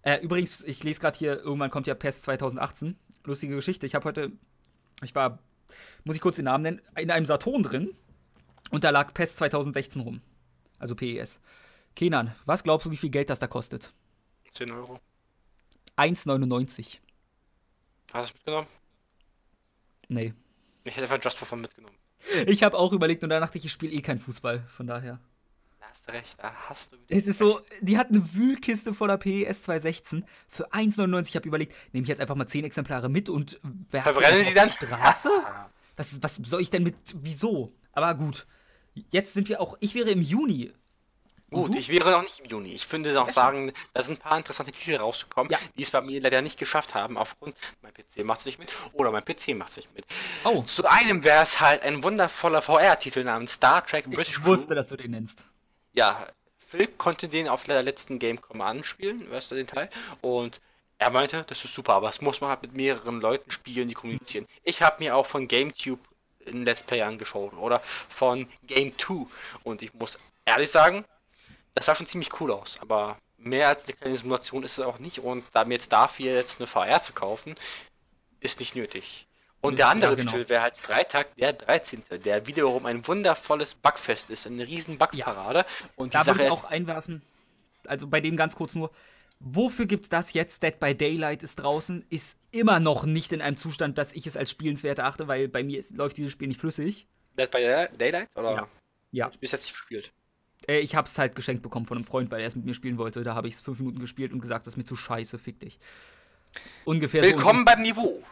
Speaker 2: Äh, übrigens, ich lese gerade hier, irgendwann kommt ja PES 2018. Lustige Geschichte. Ich habe heute, ich war, muss ich kurz den Namen nennen, in einem Saturn drin und da lag PES 2016 rum. Also PES. Kenan, was glaubst du, wie viel Geld das da kostet?
Speaker 1: 10 Euro.
Speaker 2: 1,99.
Speaker 1: Hast du es mitgenommen?
Speaker 2: Nee.
Speaker 1: Ich hätte einfach Just for Fun mitgenommen.
Speaker 2: Ich habe auch überlegt und dann dachte ich, ich spiele eh keinen Fußball, von daher.
Speaker 1: Da hast du recht, da hast du
Speaker 2: wieder Es ist so, die hat eine Wühlkiste voller PES 216 für 1,99. Ich habe überlegt, nehme ich jetzt einfach mal 10 Exemplare mit und
Speaker 1: wer Verbrennen sie dann?
Speaker 2: Straße? Was, was soll ich denn mit, wieso? Aber gut, jetzt sind wir auch, ich wäre im Juni.
Speaker 1: Gut, ich wäre noch nicht im Juni. Ich finde auch sagen, da sind ein paar interessante Titel rausgekommen, ja. die es bei mir leider nicht geschafft haben, aufgrund, mein PC macht sich mit oder mein PC macht sich mit. Oh. Zu einem wäre es halt ein wundervoller VR-Titel namens Star Trek
Speaker 2: British Ich wusste, Crew. dass du den nennst.
Speaker 1: Ja, Phil konnte den auf der letzten Gamecom anspielen, weißt du den Teil, und er meinte, das ist super, aber es muss man halt mit mehreren Leuten spielen, die kommunizieren. Ich habe mir auch von GameTube ein Let's Play angeschaut oder von Game 2 und ich muss ehrlich sagen, das sah schon ziemlich cool aus, aber mehr als eine kleine Simulation ist es auch nicht und da mir jetzt dafür jetzt eine VR zu kaufen, ist nicht nötig. Und der andere ja, genau. Titel wäre halt Freitag, der 13., der wiederum ein wundervolles Bugfest ist, eine riesen Bugparade. Ja.
Speaker 2: Und da würde ich auch einwerfen, also bei dem ganz kurz nur, wofür gibt es das jetzt? Dead by Daylight ist draußen, ist immer noch nicht in einem Zustand, dass ich es als spielenswert erachte, weil bei mir ist, läuft dieses Spiel nicht flüssig.
Speaker 1: Dead by Daylight? Oder?
Speaker 2: Ja. ja.
Speaker 1: Ich bis jetzt nicht gespielt.
Speaker 2: Äh, ich habe es halt geschenkt bekommen von einem Freund, weil er es mit mir spielen wollte. Da habe ich es fünf Minuten gespielt und gesagt, das ist mir zu scheiße, fick dich.
Speaker 1: Ungefähr Willkommen so beim Niveau.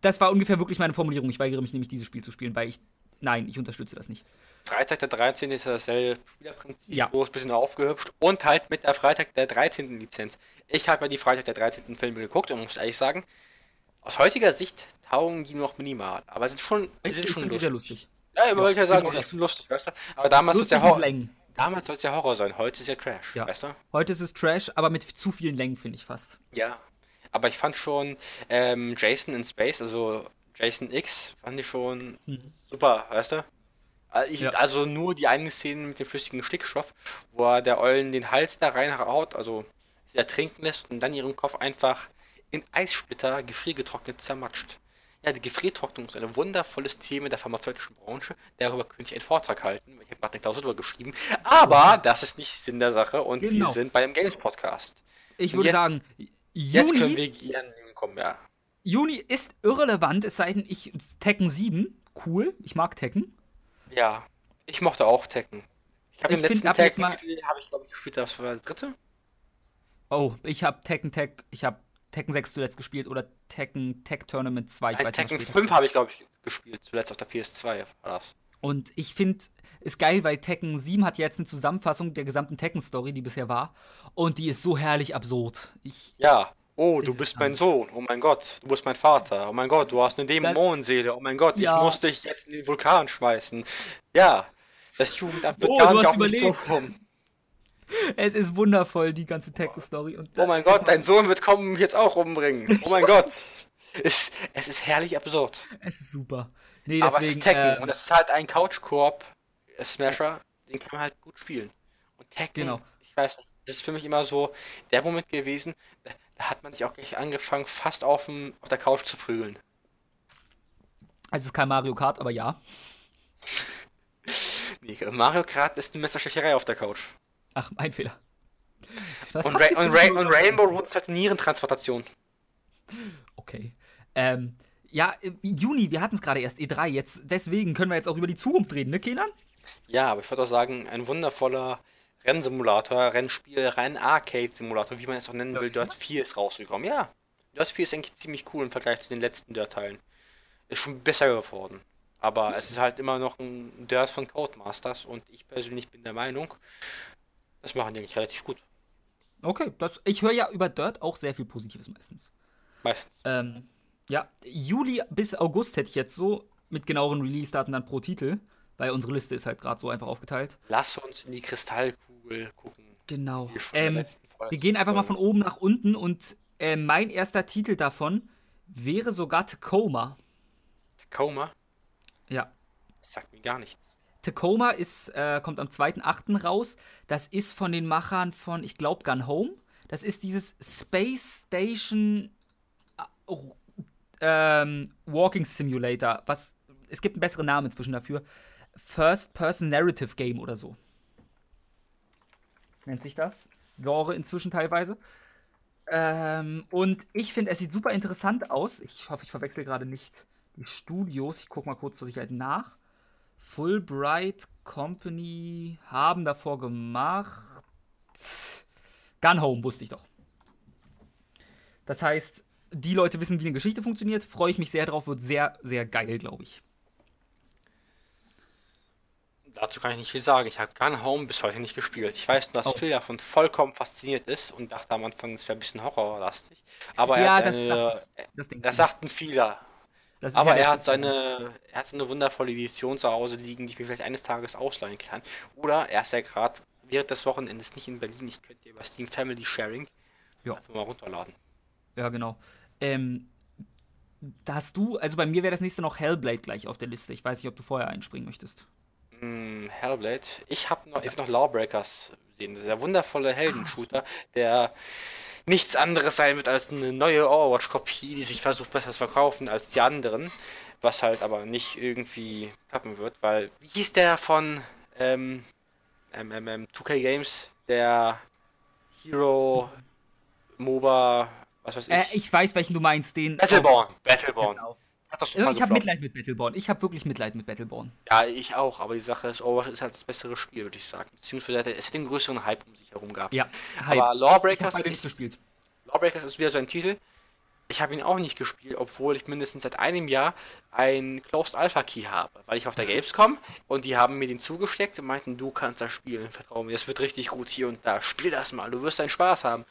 Speaker 2: Das war ungefähr wirklich meine Formulierung. Ich weigere mich nämlich, dieses Spiel zu spielen, weil ich. Nein, ich unterstütze das nicht.
Speaker 1: Freitag der 13. ist dasselbe Spielerprinzip, ja. bloß ein bisschen aufgehübscht und halt mit der Freitag der 13. Lizenz. Ich habe ja die Freitag der 13. Filme geguckt und muss ehrlich sagen, aus heutiger Sicht taugen die noch minimal. Aber es sind schon,
Speaker 2: ich, sind schon lustig. sehr lustig.
Speaker 1: Ja, ich wollte ja sagen, es ist lustig, weißt du? Aber damals soll es ja Horror. Damals soll es ja Horror sein, heute ist ja Trash, ja. weißt du?
Speaker 2: Heute ist es Trash, aber mit zu vielen Längen, finde ich fast.
Speaker 1: Ja. Aber ich fand schon ähm, Jason in Space, also Jason X, fand ich schon mhm. super, weißt du? Ich, ja. Also nur die eine Szene mit dem flüssigen Stickstoff, wo er der Eulen den Hals da reinhaut, also sie ertrinken lässt und dann ihren Kopf einfach in Eissplitter gefriergetrocknet zermatscht. Ja, die Gefriertrocknung ist ein wundervolles Thema der pharmazeutischen Branche. Darüber könnte ich einen Vortrag halten. Ich habe gerade eine Klausur darüber geschrieben. Aber das ist nicht Sinn der Sache und genau. wir sind bei dem Games Podcast.
Speaker 2: Ich würde jetzt, sagen,
Speaker 1: Juni, jetzt können wir gerne kommen, ja.
Speaker 2: Juni ist irrelevant, es sei denn, ich Tekken 7, cool, ich mag Tekken.
Speaker 1: Ja, ich mochte auch Tekken. Ich habe den letzten Tekken, habe ich glaube ich gespielt, das war der dritte.
Speaker 2: Oh, ich habe Tekken Tech, ich habe Tekken 6 zuletzt gespielt oder Tekken Tech Tournament 2.
Speaker 1: Ich weiß Tekken nicht, 5 habe ich, glaube ich, gespielt, zuletzt auf der PS2 war das.
Speaker 2: Und ich finde, ist geil, weil Tekken 7 hat jetzt eine Zusammenfassung der gesamten Tekken-Story, die bisher war. Und die ist so herrlich absurd. Ich,
Speaker 1: ja. Oh, du bist mein Sohn. Oh mein Gott, du bist mein Vater. Oh mein Gott, du hast eine Dämonenseele. Oh mein Gott, ja. ich muss dich jetzt in den Vulkan schmeißen. Ja, das Jugendamt wird oh, gar nicht auf mich zukommen.
Speaker 2: Es ist wundervoll, die ganze Tekken-Story.
Speaker 1: Oh mein Gott, dein Sohn wird kommen jetzt auch umbringen. Oh mein Gott. Es, es ist herrlich absurd.
Speaker 2: Es ist super.
Speaker 1: Nee, deswegen, Aber es ist Tekken äh, und es ist halt ein Couch-Koop Smasher, den kann man halt gut spielen. Und Tekken,
Speaker 2: Genau.
Speaker 1: ich weiß nicht, das ist für mich immer so der Moment gewesen, da, da hat man sich auch gleich angefangen, fast auf, dem, auf der Couch zu prügeln.
Speaker 2: Also es ist kein Mario Kart, aber ja.
Speaker 1: Nee, Mario Kart ist eine Messerstecherei auf der Couch.
Speaker 2: Ach, mein Fehler. Was
Speaker 1: Und, Ra und, Ra und Rainbow Road halt Nierentransplantation.
Speaker 2: Okay. Ähm, ja, Juni, wir hatten es gerade erst, E3, jetzt, deswegen können wir jetzt auch über die Zukunft reden, ne, Kenan?
Speaker 1: Ja, aber ich würde auch sagen, ein wundervoller Rennsimulator, Rennspiel, rein Arcade-Simulator, wie man es auch nennen will.
Speaker 2: Dirt
Speaker 1: Dirt 4 ist rausgekommen. Ja, Dirt 4 ist eigentlich ziemlich cool im Vergleich zu den letzten Dirt-Teilen. Ist schon besser geworden. Aber es ist halt immer noch ein Dirt von Codemasters und ich persönlich bin der Meinung, das machen die eigentlich relativ gut.
Speaker 2: Okay, das, ich höre ja über Dirt auch sehr viel Positives meistens.
Speaker 1: Meistens.
Speaker 2: Ähm, ja, Juli bis August hätte ich jetzt so mit genaueren Release-Daten dann pro Titel, weil unsere Liste ist halt gerade so einfach aufgeteilt.
Speaker 1: Lass uns in die Kristallkugel gucken.
Speaker 2: Genau. Ähm,
Speaker 1: letzten,
Speaker 2: wir gehen einfach mal von oben nach unten und äh, mein erster Titel davon wäre sogar Tacoma.
Speaker 1: Tacoma,
Speaker 2: Ja.
Speaker 1: das sagt mir gar nichts.
Speaker 2: Tacoma ist, äh, kommt am 2.8. raus. Das ist von den Machern von, ich glaube, Gun Home. Das ist dieses Space Station äh, oh, ähm, Walking Simulator. Was, es gibt einen besseren Namen inzwischen dafür. First Person Narrative Game oder so. Nennt sich das. Genre inzwischen teilweise. Ähm, und ich finde, es sieht super interessant aus. Ich hoffe, ich verwechsel gerade nicht die Studios. Ich gucke mal kurz zur Sicherheit nach. Fulbright Company haben davor gemacht. Gun Home, wusste ich doch. Das heißt, die Leute wissen, wie eine Geschichte funktioniert. Freue ich mich sehr drauf. Wird sehr, sehr geil, glaube ich.
Speaker 1: Dazu kann ich nicht viel sagen. Ich habe Gun Home bis heute nicht gespielt. Ich weiß nur, dass
Speaker 2: Oh.
Speaker 1: Phil davon vollkommen fasziniert ist und dachte am Anfang, es wäre ein bisschen horrorlastig. Aber
Speaker 2: Ja,
Speaker 1: er hat
Speaker 2: das
Speaker 1: eine,
Speaker 2: Das,
Speaker 1: das
Speaker 2: ich.
Speaker 1: sagten viele. Aber
Speaker 2: ja
Speaker 1: er hat seine, er hat so eine wundervolle Edition zu Hause liegen, die ich mir vielleicht eines Tages ausleihen kann. Oder er ist ja gerade während des Wochenendes nicht in Berlin. Ich könnte über Steam Family Sharing
Speaker 2: Ja.
Speaker 1: einfach mal runterladen.
Speaker 2: Ja, genau. Ähm, da hast du, also bei mir wäre das nächste noch Hellblade gleich auf der Liste. Ich weiß nicht, ob du vorher einspringen möchtest.
Speaker 1: Hm, Hellblade. Ich habe noch, ich hab noch Lawbreakers gesehen. Das ist der wundervolle Heldenshooter, der nichts anderes sein wird als eine neue Overwatch-Kopie, die sich versucht besser zu verkaufen als die anderen. Was halt aber nicht irgendwie klappen wird, weil, wie hieß der von ähm, ähm, 2K Games, der Hero MOBA, was weiß ich.
Speaker 2: Äh, ich weiß, welchen du meinst, den.
Speaker 1: Battleborn. Battleborn.
Speaker 2: Genau.
Speaker 1: Doch
Speaker 2: Äh,
Speaker 1: total
Speaker 2: Ich habe. Mitleid mit Battleborn. Ich habe wirklich Mitleid mit Battleborn.
Speaker 1: Ja, ich auch, aber die Sache ist, Overwatch ist halt das bessere Spiel, würde ich sagen. Beziehungsweise es hat den größeren Hype um sich herum gehabt.
Speaker 2: Ja,
Speaker 1: Aber
Speaker 2: Hype. Ich habe
Speaker 1: Lawbreakers
Speaker 2: nicht
Speaker 1: ist,
Speaker 2: gespielt.
Speaker 1: Lawbreakers ist wieder so ein Titel. Ich habe ihn auch nicht gespielt, obwohl ich mindestens seit einem Jahr ein Closed Alpha Key habe, weil ich auf der Gamescom und die haben mir den zugesteckt und meinten, du kannst das spielen, vertrau mir, das wird richtig gut hier und da, spiel das mal, du wirst deinen Spaß haben.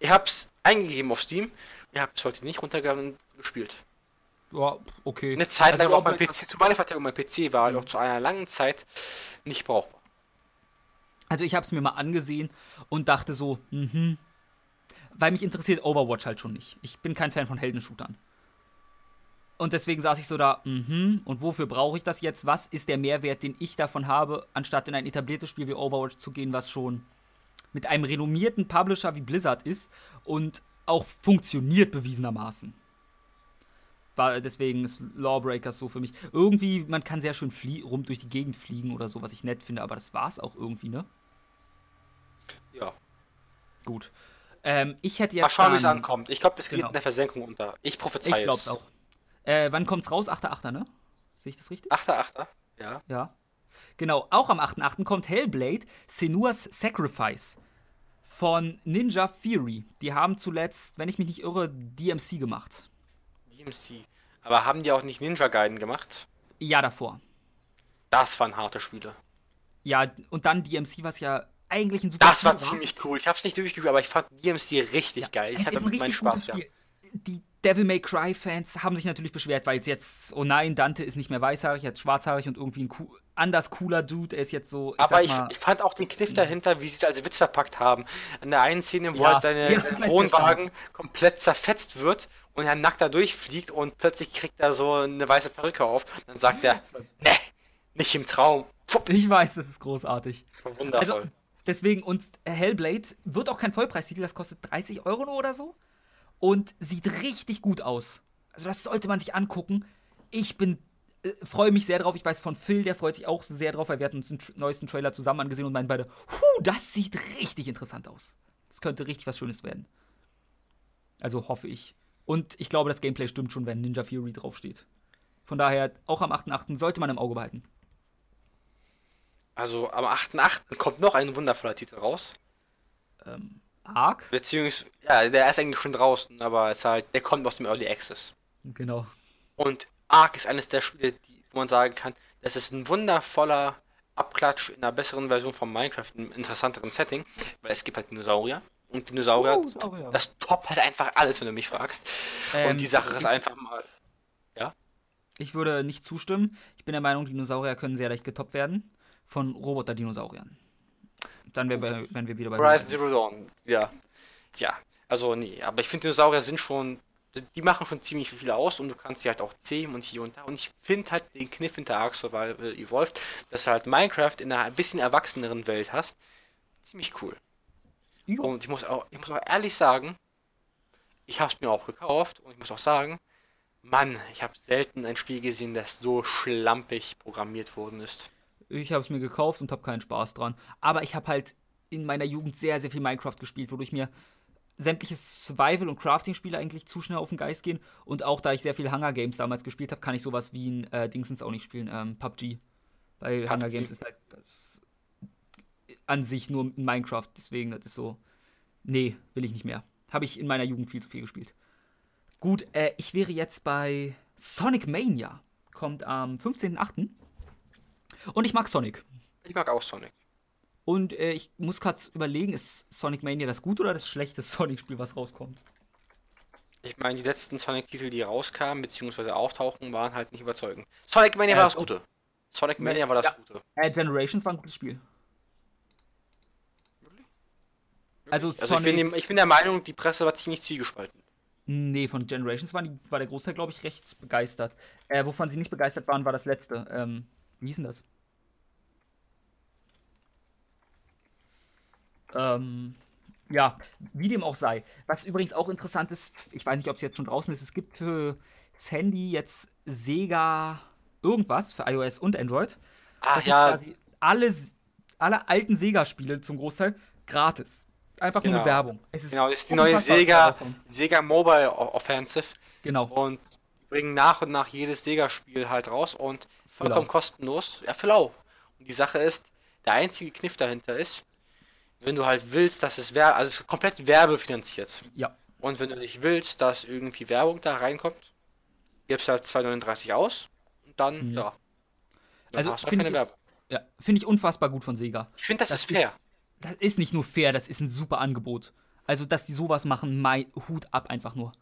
Speaker 1: Ich habe es eingegeben auf Steam, ich habe es heute nicht runtergeladen und gespielt.
Speaker 2: Ja, okay.
Speaker 1: Eine Zeit
Speaker 2: Also
Speaker 1: lang auch mein PC, zu meiner Verteidigung, mein PC war auch zu einer langen Zeit nicht brauchbar.
Speaker 2: Also ich habe es mir mal angesehen und dachte so, mhm. Weil mich interessiert Overwatch halt schon nicht. Ich bin kein Fan von Heldenshootern. Und deswegen saß ich so da, mhm. Und wofür brauche ich das jetzt? Was ist der Mehrwert, den ich davon habe, anstatt in ein etabliertes Spiel wie Overwatch zu gehen, was schon mit einem renommierten Publisher wie Blizzard ist und auch funktioniert bewiesenermaßen. War, deswegen ist Lawbreakers so für mich. Irgendwie, man kann sehr schön rum durch die Gegend fliegen oder so, was ich nett finde, aber das war's auch irgendwie, ne?
Speaker 1: Ja.
Speaker 2: Gut. Ähm, ich hätte
Speaker 1: Mal
Speaker 2: jetzt.
Speaker 1: schauen, wie es ankommt. Ich glaube, das geht
Speaker 2: Genau.
Speaker 1: in der Versenkung unter. Ich prophezeie
Speaker 2: Ich glaub's
Speaker 1: es.
Speaker 2: auch. Äh, wann kommt's raus? 8.8., ne? Sehe ich das richtig?
Speaker 1: Achter, Achter. Ja.
Speaker 2: Ja. Genau, auch am 8.8. kommt Hellblade Senua's Sacrifice von Ninja Theory. Die haben zuletzt, wenn ich mich nicht irre, DMC gemacht.
Speaker 1: DMC. Aber haben die auch nicht Ninja Gaiden gemacht?
Speaker 2: Ja, davor.
Speaker 1: Das waren harte Spiele.
Speaker 2: Ja, und dann DMC, was ja eigentlich ein super
Speaker 1: Das war
Speaker 2: Spiel
Speaker 1: ziemlich cool. Ich hab's nicht durchgespielt, aber ich fand DMC richtig geil. Ich
Speaker 2: Es
Speaker 1: hatte
Speaker 2: ist ein
Speaker 1: meinen Spaß, ja.
Speaker 2: Die Devil May Cry Fans haben sich natürlich beschwert, weil jetzt, oh nein, Dante ist nicht mehr weißhaarig, jetzt schwarzhaarig und irgendwie ein cool, anders cooler Dude. Er ist jetzt so.
Speaker 1: Aber
Speaker 2: sag
Speaker 1: ich,
Speaker 2: mal,
Speaker 1: ich fand auch den Kniff dahinter, wie sie es als Witz verpackt haben. In der einen Szene, wo
Speaker 2: Ja,
Speaker 1: halt seine,
Speaker 2: ja,
Speaker 1: Wohnwagen komplett zerfetzt wird und er nackt da durchfliegt und plötzlich kriegt er so eine weiße Perücke auf. Dann sagt er, ne, nicht im Traum.
Speaker 2: Ich weiß, das ist großartig.
Speaker 1: Das war wundervoll.
Speaker 2: Also, deswegen, und Hellblade wird auch kein Vollpreistitel, das kostet 30 Euro nur oder so. Und sieht richtig gut aus. Also, das sollte man sich angucken. Ich bin äh, freue mich sehr drauf. Ich weiß von Phil, der freut sich auch sehr drauf, weil wir hatten uns den neuesten Trailer zusammen angesehen und meinen beide, huh, das sieht richtig interessant aus. Das könnte richtig was Schönes werden. Also hoffe ich. Und ich glaube, das Gameplay stimmt schon, wenn Ninja Fury draufsteht. Von daher, auch am 8.8. sollte man im Auge behalten.
Speaker 1: Also am 8.8. kommt noch ein wundervoller Titel raus.
Speaker 2: Ähm, Ark?
Speaker 1: Beziehungsweise, ja, der ist eigentlich schon draußen, aber es halt, der kommt aus dem Early Access.
Speaker 2: Genau.
Speaker 1: Und Ark ist eines der Spiele, die, wo man sagen kann, das ist ein wundervoller Abklatsch in einer besseren Version von Minecraft, in einem interessanteren Setting, weil es gibt halt Dinosaurier. Und Dinosaurier,
Speaker 2: Oh,
Speaker 1: das toppt halt einfach alles, wenn du mich fragst.
Speaker 2: Ähm,
Speaker 1: und die Sache ist einfach mal,
Speaker 2: Ich würde nicht zustimmen. Ich bin der Meinung, Dinosaurier können sehr leicht getoppt werden von Roboter-Dinosauriern. Dann wär, bei- wären wir wieder bei
Speaker 1: Horizon Zero Dawn, ja. Ja, also nee, aber ich finde Dinosaurier sind schon, die machen schon ziemlich viel aus und du kannst sie halt auch zähmen und hier und da. Und ich finde halt den Kniff hinter Ark Survival Evolved, dass du halt Minecraft in einer ein bisschen erwachseneren Welt hast, ziemlich cool.
Speaker 2: Ja.
Speaker 1: Und ich muss auch, ich muss auch ehrlich sagen, ich habe es mir auch gekauft und ich muss auch sagen, Mann, ich habe selten ein Spiel gesehen, das so schlampig programmiert worden ist.
Speaker 2: Ich habe es mir gekauft und habe keinen Spaß dran. Aber ich habe halt in meiner Jugend sehr, sehr viel Minecraft gespielt, wodurch mir sämtliche Survival- und Crafting-Spiele eigentlich zu schnell auf den Geist gehen. Und auch da ich sehr viel Hunger Games damals gespielt habe, kann ich sowas wie ein äh, Dingsens auch nicht spielen, ähm, PUBG. Weil Hunger
Speaker 1: PUBG.
Speaker 2: Games ist halt das an sich nur in Minecraft. Deswegen, das ist so. Nee, will ich nicht mehr. Habe ich in meiner Jugend viel zu viel gespielt. Gut, äh, ich wäre jetzt bei Sonic Mania. Kommt am 15.08. Und ich mag Sonic.
Speaker 1: Ich mag auch Sonic.
Speaker 2: Und äh, ich muss gerade überlegen, ist Sonic Mania das gute oder das schlechte Sonic-Spiel, was rauskommt?
Speaker 1: Ich meine, die letzten Sonic-Titel, die rauskamen, beziehungsweise auftauchen, waren halt nicht überzeugend. Sonic Mania
Speaker 2: Äh,
Speaker 1: war das. Gute. Sonic Mania war das
Speaker 2: Ja.
Speaker 1: Gute.
Speaker 2: Äh, Generations war ein gutes Spiel. Also,
Speaker 1: Also ich
Speaker 2: Sonic.
Speaker 1: bin, ich bin der Meinung, die Presse war ziemlich zwiegespalten.
Speaker 2: nee, von Generations war, die, war der Großteil, glaube ich, recht begeistert. Äh, wovon sie nicht begeistert waren, war das letzte. Ähm, wie hieß denn das? Ähm, ja, wie dem auch sei. Was übrigens auch interessant ist, ich weiß nicht, ob es jetzt schon draußen ist, es gibt für das Handy jetzt Sega irgendwas für iOS und Android.
Speaker 1: Ah
Speaker 2: Das sind
Speaker 1: ja,
Speaker 2: quasi alle, alle alten Sega-Spiele zum Großteil gratis. Einfach nur
Speaker 1: Genau.
Speaker 2: mit Werbung. Es ist
Speaker 1: genau, das ist die neue Sega. Sega Mobile Offensive
Speaker 2: Genau.
Speaker 1: und die bringen nach und nach jedes Sega-Spiel halt raus und vollkommen
Speaker 2: Genau.
Speaker 1: kostenlos. Ja, für lau. Und die Sache ist, der einzige Kniff dahinter ist, wenn du halt willst, dass es Werbe, also es ist komplett werbefinanziert.
Speaker 2: Ja.
Speaker 1: Und wenn du nicht willst, dass irgendwie Werbung da reinkommt, gibst du halt 2,39 aus und dann,
Speaker 2: Mhm.
Speaker 1: ja. Dann
Speaker 2: Also finde ich, ja, finde ich unfassbar gut von Sega.
Speaker 1: Ich finde, das,
Speaker 2: Das
Speaker 1: ist fair.
Speaker 2: ist- Das ist nicht nur fair, das ist ein super Angebot. Also, dass die sowas machen, mein Hut ab einfach nur.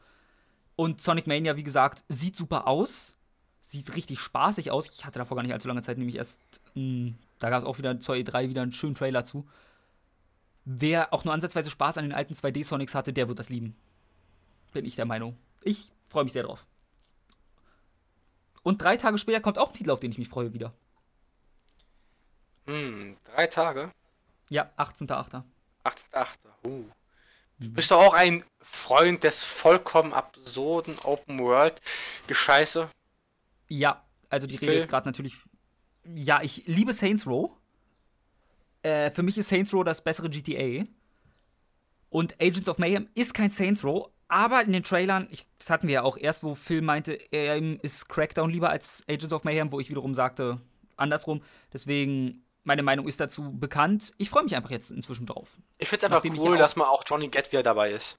Speaker 2: Und Sonic Mania, wie gesagt, sieht super aus. Sieht richtig spaßig aus. Ich hatte davor gar nicht allzu lange Zeit, nämlich erst, mh, da gab es auch wieder zur E3 wieder einen schönen Trailer zu. Wer auch nur ansatzweise Spaß an den alten 2D-Sonics hatte, der wird das lieben. Bin ich der Meinung. Ich freue mich sehr drauf. Und drei Tage später kommt auch ein Titel, auf den ich mich freue wieder.
Speaker 1: Hm, drei Tage.
Speaker 2: Ja, 18.8.
Speaker 1: 8.8. Uh.
Speaker 2: Mhm.
Speaker 1: Bist du auch ein Freund des vollkommen absurden Open World Gescheiße?
Speaker 2: Ja, also die Rede ist gerade natürlich. Ja, ich liebe Saints Row. Äh, für mich ist Saints Row das bessere GTA. Und Agents of Mayhem ist kein Saints Row, aber in den Trailern, ich, das hatten wir ja auch erst, wo Phil meinte, er ist Crackdown lieber als Agents of Mayhem, wo ich wiederum sagte, andersrum. Deswegen, meine Meinung ist dazu bekannt. Ich freue mich einfach jetzt inzwischen drauf.
Speaker 1: Ich find's einfach
Speaker 2: Nachdem ich
Speaker 1: cool, dass mal auch Johnny Get wieder dabei ist.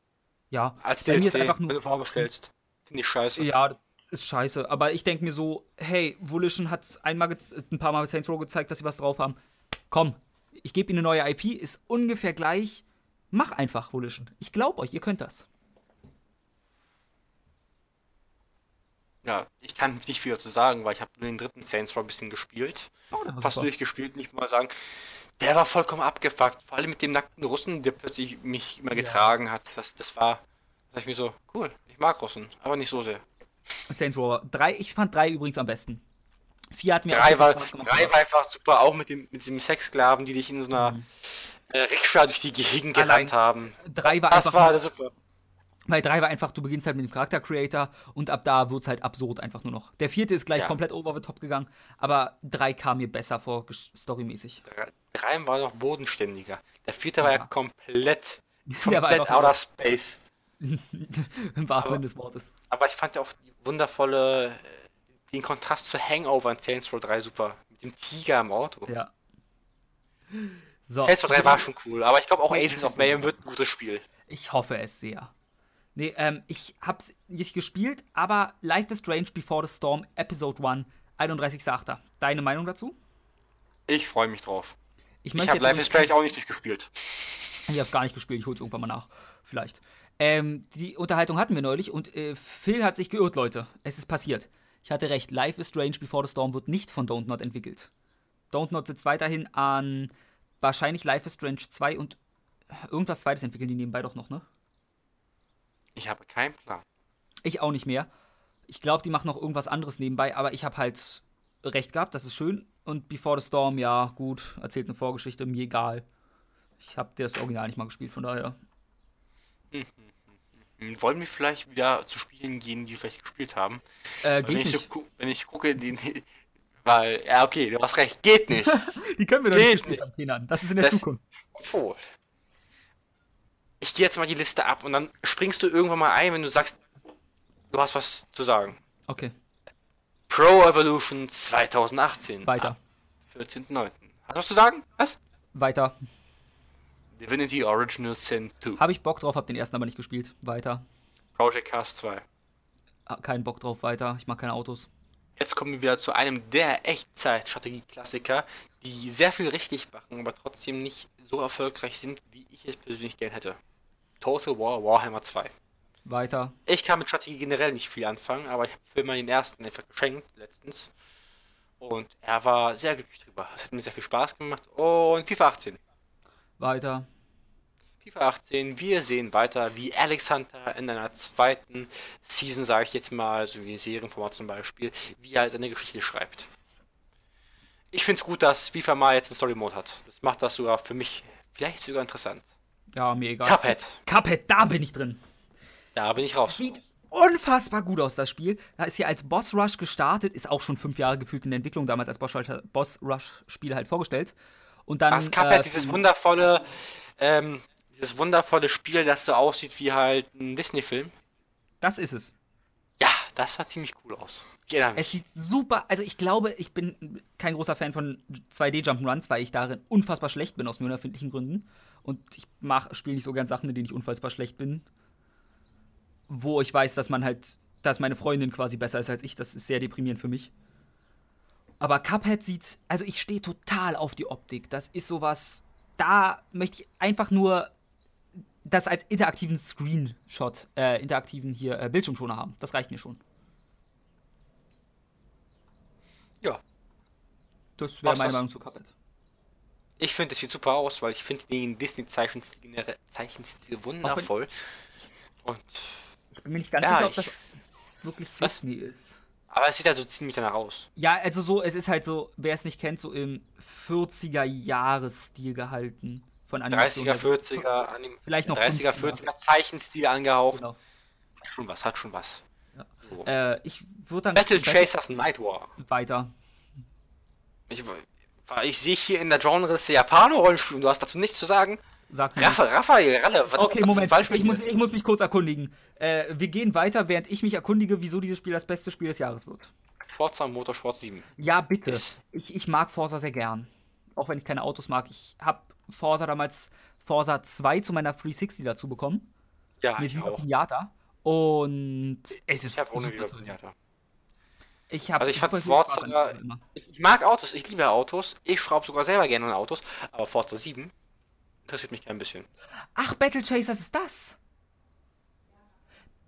Speaker 2: Ja,
Speaker 1: Als
Speaker 2: Bei mir ist
Speaker 1: DLC,
Speaker 2: einfach nur-
Speaker 1: wenn du vorgestellst. Finde ich scheiße.
Speaker 2: Ja, ist scheiße. Aber ich denke mir so, hey, Volition hat einmal ein paar Mal mit Saints Row gezeigt, dass sie was drauf haben. Komm, ich gebe ihnen eine neue IP, ist ungefähr gleich. Mach einfach, Volition. Ich glaube euch, ihr könnt das.
Speaker 1: Ja, ich kann nicht viel dazu sagen, weil ich habe nur den dritten Saints Row ein bisschen gespielt.
Speaker 2: Oh,
Speaker 1: Fast
Speaker 2: super.
Speaker 1: durchgespielt, nicht mal sagen. Der war vollkommen abgefuckt. Vor allem mit dem nackten Russen, der plötzlich mich immer
Speaker 2: Ja.
Speaker 1: getragen hat. Das, das war, sag ich mir so, cool, ich mag Russen, aber nicht so sehr.
Speaker 2: Saints Row 3, ich fand 3 übrigens am besten. Vier hat mir
Speaker 1: drei war, drei war einfach super, auch mit dem, mit dem Sexsklaven, die dich in so einer mhm. äh, Rikscha durch die Gegend gerannt haben.
Speaker 2: Drei war das einfach. war super. Weil drei war einfach, du beginnst halt mit dem Charakter Creator und ab da wird es halt absurd einfach nur noch. Der vierte ist gleich ja. komplett over the top gegangen, aber drei kam mir besser vor, storymäßig.
Speaker 1: Drei war noch bodenständiger. Der vierte ja. war ja komplett, komplett outer space.
Speaker 2: Im wahrsten Sinne des Wortes.
Speaker 1: Aber ich fand ja auch die wundervolle, den Kontrast zu Hangover in Saints Row 3 super. Mit dem Tiger im Auto.
Speaker 2: Ja.
Speaker 1: So. Saints Row 3 war schon cool, aber ich glaube auch Agents of Mayhem wird ein gutes Spiel.
Speaker 2: Ich hoffe es sehr. Nee, ähm, ich hab's nicht gespielt, aber Life is Strange Before the Storm, Episode 1, 31.8. Deine Meinung dazu?
Speaker 1: Ich freue mich drauf. Ich, ich habe Life is Strange auch nicht durchgespielt.
Speaker 2: Ich habe gar nicht gespielt, ich hol's irgendwann mal nach. Vielleicht. Ähm, die Unterhaltung hatten wir neulich und äh, Phil hat sich geirrt, Leute. Es ist passiert. Ich hatte recht, Life is Strange Before the Storm wird nicht von Don't Not entwickelt. Don't Not sitzt weiterhin an wahrscheinlich Life is Strange 2 und irgendwas zweites entwickeln die nebenbei doch noch, ne?
Speaker 1: Ich habe keinen Plan.
Speaker 2: Ich auch nicht mehr. Ich glaube, die machen noch irgendwas anderes nebenbei, aber ich habe halt recht gehabt, das ist schön. Und Before the Storm, ja, gut, erzählt eine Vorgeschichte, mir egal. Ich habe das Original nicht mal gespielt, von daher.
Speaker 1: Wollen wir vielleicht wieder zu Spielen gehen, die wir vielleicht gespielt haben?
Speaker 2: Äh, geht wenn,
Speaker 1: ich so, wenn ich gucke, die, weil, ja, okay, du hast recht, geht nicht.
Speaker 2: die können wir doch nicht gespielt haben, Das ist in der das, Zukunft.
Speaker 1: Obwohl, ich gehe jetzt mal die Liste ab und dann springst du irgendwann mal ein, wenn du sagst, du hast was zu sagen.
Speaker 2: Okay.
Speaker 1: Pro Evolution 2018.
Speaker 2: Weiter.
Speaker 1: 14.9. Hast du was zu sagen? Was?
Speaker 2: Weiter.
Speaker 1: Divinity Original Sin 2.
Speaker 2: Habe ich Bock drauf, habe den ersten aber nicht gespielt. Weiter.
Speaker 1: Project Cast 2.
Speaker 2: Ah, keinen Bock drauf, weiter. Ich mag keine Autos.
Speaker 1: Jetzt kommen wir wieder zu einem der Echtzeit-Strategie-Klassiker, die sehr viel richtig machen, aber trotzdem nicht so erfolgreich sind, wie ich es persönlich gern hätte. Total War Warhammer 2.
Speaker 2: Weiter.
Speaker 1: Ich kann mit Strategie generell nicht viel anfangen, aber ich habe Film mal den ersten einfach geschenkt letztens. Und er war sehr glücklich drüber. Es hat mir sehr viel Spaß gemacht. Und FIFA 18.
Speaker 2: Weiter.
Speaker 1: FIFA 18, wir sehen weiter, wie Alexander in einer zweiten Season, sage ich jetzt mal, so wie Serienformat zum Beispiel, wie er seine Geschichte schreibt. Ich finde es gut, dass FIFA mal jetzt einen Story Mode hat. Das macht das sogar für mich vielleicht sogar interessant.
Speaker 2: Ja, mir egal.
Speaker 1: Cuphead.
Speaker 2: Cuphead, da bin ich drin.
Speaker 1: Da bin ich raus.
Speaker 2: Sieht unfassbar gut aus, das Spiel. Da ist hier als Boss Rush gestartet, ist auch schon fünf Jahre gefühlt in der Entwicklung, damals als Boss Rush-Spiel halt vorgestellt. Und dann.
Speaker 1: Das Cuphead, äh, dieses wundervolle, ähm, dieses wundervolle Spiel, das so aussieht wie halt ein Disney-Film.
Speaker 2: Das ist es.
Speaker 1: Ja, das sah ziemlich cool aus.
Speaker 2: Es sieht super, also ich glaube, ich bin kein großer Fan von 2D Jump'n'Runs, weil ich darin unfassbar schlecht bin aus mir unerfindlichen Gründen. Und ich spiele nicht so gern Sachen, in denen ich unfassbar schlecht bin. Wo ich weiß, dass man halt, dass meine Freundin quasi besser ist als ich. Das ist sehr deprimierend für mich. Aber Cuphead sieht, also ich stehe total auf die Optik. Das ist sowas, da möchte ich einfach nur das als interaktiven Screenshot, äh, interaktiven hier äh, Bildschirmschoner haben. Das reicht mir schon.
Speaker 1: Ja.
Speaker 2: Das wäre meine Meinung zu Cuphead.
Speaker 1: Ich finde, es sieht super aus, weil ich finde den Disney-Zeichenstil Zeichenstil wundervoll. Und
Speaker 2: ich bin mir nicht ganz ja, sicher, ob das wirklich Disney ist.
Speaker 1: Aber es sieht halt so ziemlich danach aus.
Speaker 2: Ja, also so, es ist halt so, wer es nicht kennt, so im 40er-Jahres-Stil gehalten. Von
Speaker 1: 30er, 40er, Anim
Speaker 2: vielleicht noch
Speaker 1: 30er, 40er Zeichenstil angehaucht. Genau. Hat schon was, hat schon was.
Speaker 2: Ja. So. Äh, ich würde dann.
Speaker 1: Battle Chasers Night War.
Speaker 2: Weiter.
Speaker 1: Ich, ich sehe hier in der Genre des Japano-Rollenspiel, du hast dazu nichts zu sagen.
Speaker 2: Sag
Speaker 1: mir. Raphael, Ralle,
Speaker 2: was, Okay, was Moment, ich muss, ich muss mich kurz erkundigen. Äh, wir gehen weiter, während ich mich erkundige, wieso dieses Spiel das beste Spiel des Jahres wird.
Speaker 1: Forza Motorsport 7.
Speaker 2: Ja, bitte. Ich, ich mag Forza sehr gern. Auch wenn ich keine Autos mag. Ich habe Forza damals Forza 2 zu meiner 360 dazu bekommen.
Speaker 1: Ja,
Speaker 2: mit ich auch. Pinata. Und es ist
Speaker 1: ich habe ohne Pinata.
Speaker 2: Ich habe
Speaker 1: also ich fand Forza, ich, ich, mag Autos, ich liebe Autos, ich schraube sogar selber gerne an Autos, aber Forza 7 interessiert mich kein bisschen.
Speaker 2: Ach, Battle Chasers ist das?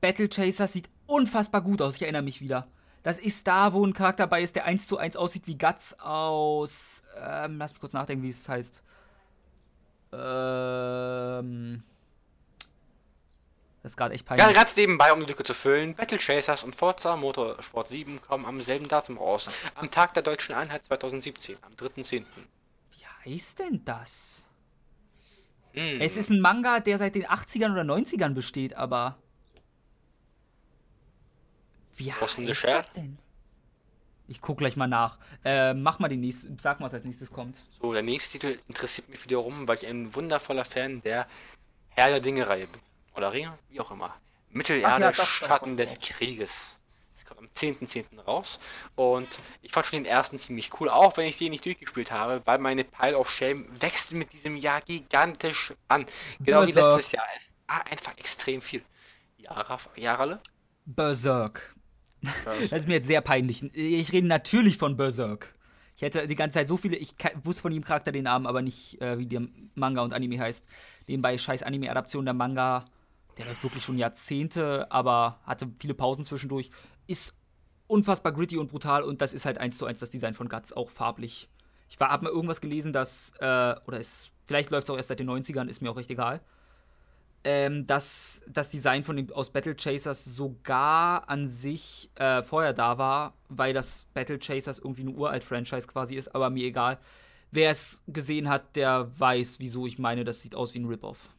Speaker 2: Battle Chasers sieht unfassbar gut aus, ich erinnere mich wieder. Das ist da, wo ein Charakter bei ist, der 1 zu 1 aussieht wie Guts aus. Ähm, lass mich kurz nachdenken, wie es heißt. Ähm. Das ist gerade echt peinlich.
Speaker 1: Ja, ganz nebenbei, um die Lücke zu füllen, Battle Chasers und Forza Motorsport 7 kommen am selben Datum raus. Am Tag der Deutschen Einheit 2017, am 3.10.
Speaker 2: Wie heißt denn das?
Speaker 1: Hm.
Speaker 2: Es ist ein Manga, der seit den 80ern oder 90ern besteht, aber. Wie heißt das denn? Ich guck gleich mal nach. Äh, mach mal den nächsten. Sag mal, was als nächstes kommt.
Speaker 1: So, der nächste Titel interessiert mich wiederum, weil ich ein wundervoller Fan der Herr der Dinge-Reihe bin. Oder Ringe, wie auch immer. Mittelerde,
Speaker 2: ja, doch,
Speaker 1: Schatten des. Krieges. Das kommt am 10.10. raus. Und ich fand schon den ersten ziemlich cool, auch wenn ich den nicht durchgespielt habe, weil meine Pile of Shame wächst mit diesem Jahr gigantisch an. Genau wie
Speaker 2: Berserk.
Speaker 1: letztes Jahr. Es war einfach extrem viel. Jahre, Jahrele?
Speaker 2: Berserk. Das ist mir jetzt sehr peinlich. Ich rede natürlich von Berserk. Ich hätte die ganze Zeit so viele, ich wusste von jedem Charakter den Namen, aber nicht, äh, wie der Manga und Anime heißt. Nebenbei scheiß Anime-Adaption der Manga, der läuft wirklich schon Jahrzehnte, aber hatte viele Pausen zwischendurch. Ist unfassbar gritty und brutal und das ist halt eins zu eins das Design von Guts, auch farblich. Ich war, hab mal irgendwas gelesen, dass, äh, oder ist, vielleicht läuft es auch erst seit den 90ern, ist mir auch recht egal ähm, dass das Design von dem, aus Battle Chasers sogar an sich äh, vorher da war, weil das Battle Chasers irgendwie ein uralt Franchise quasi ist, aber mir egal. Wer es gesehen hat, der weiß, wieso ich meine, das sieht aus wie ein Rip-Off.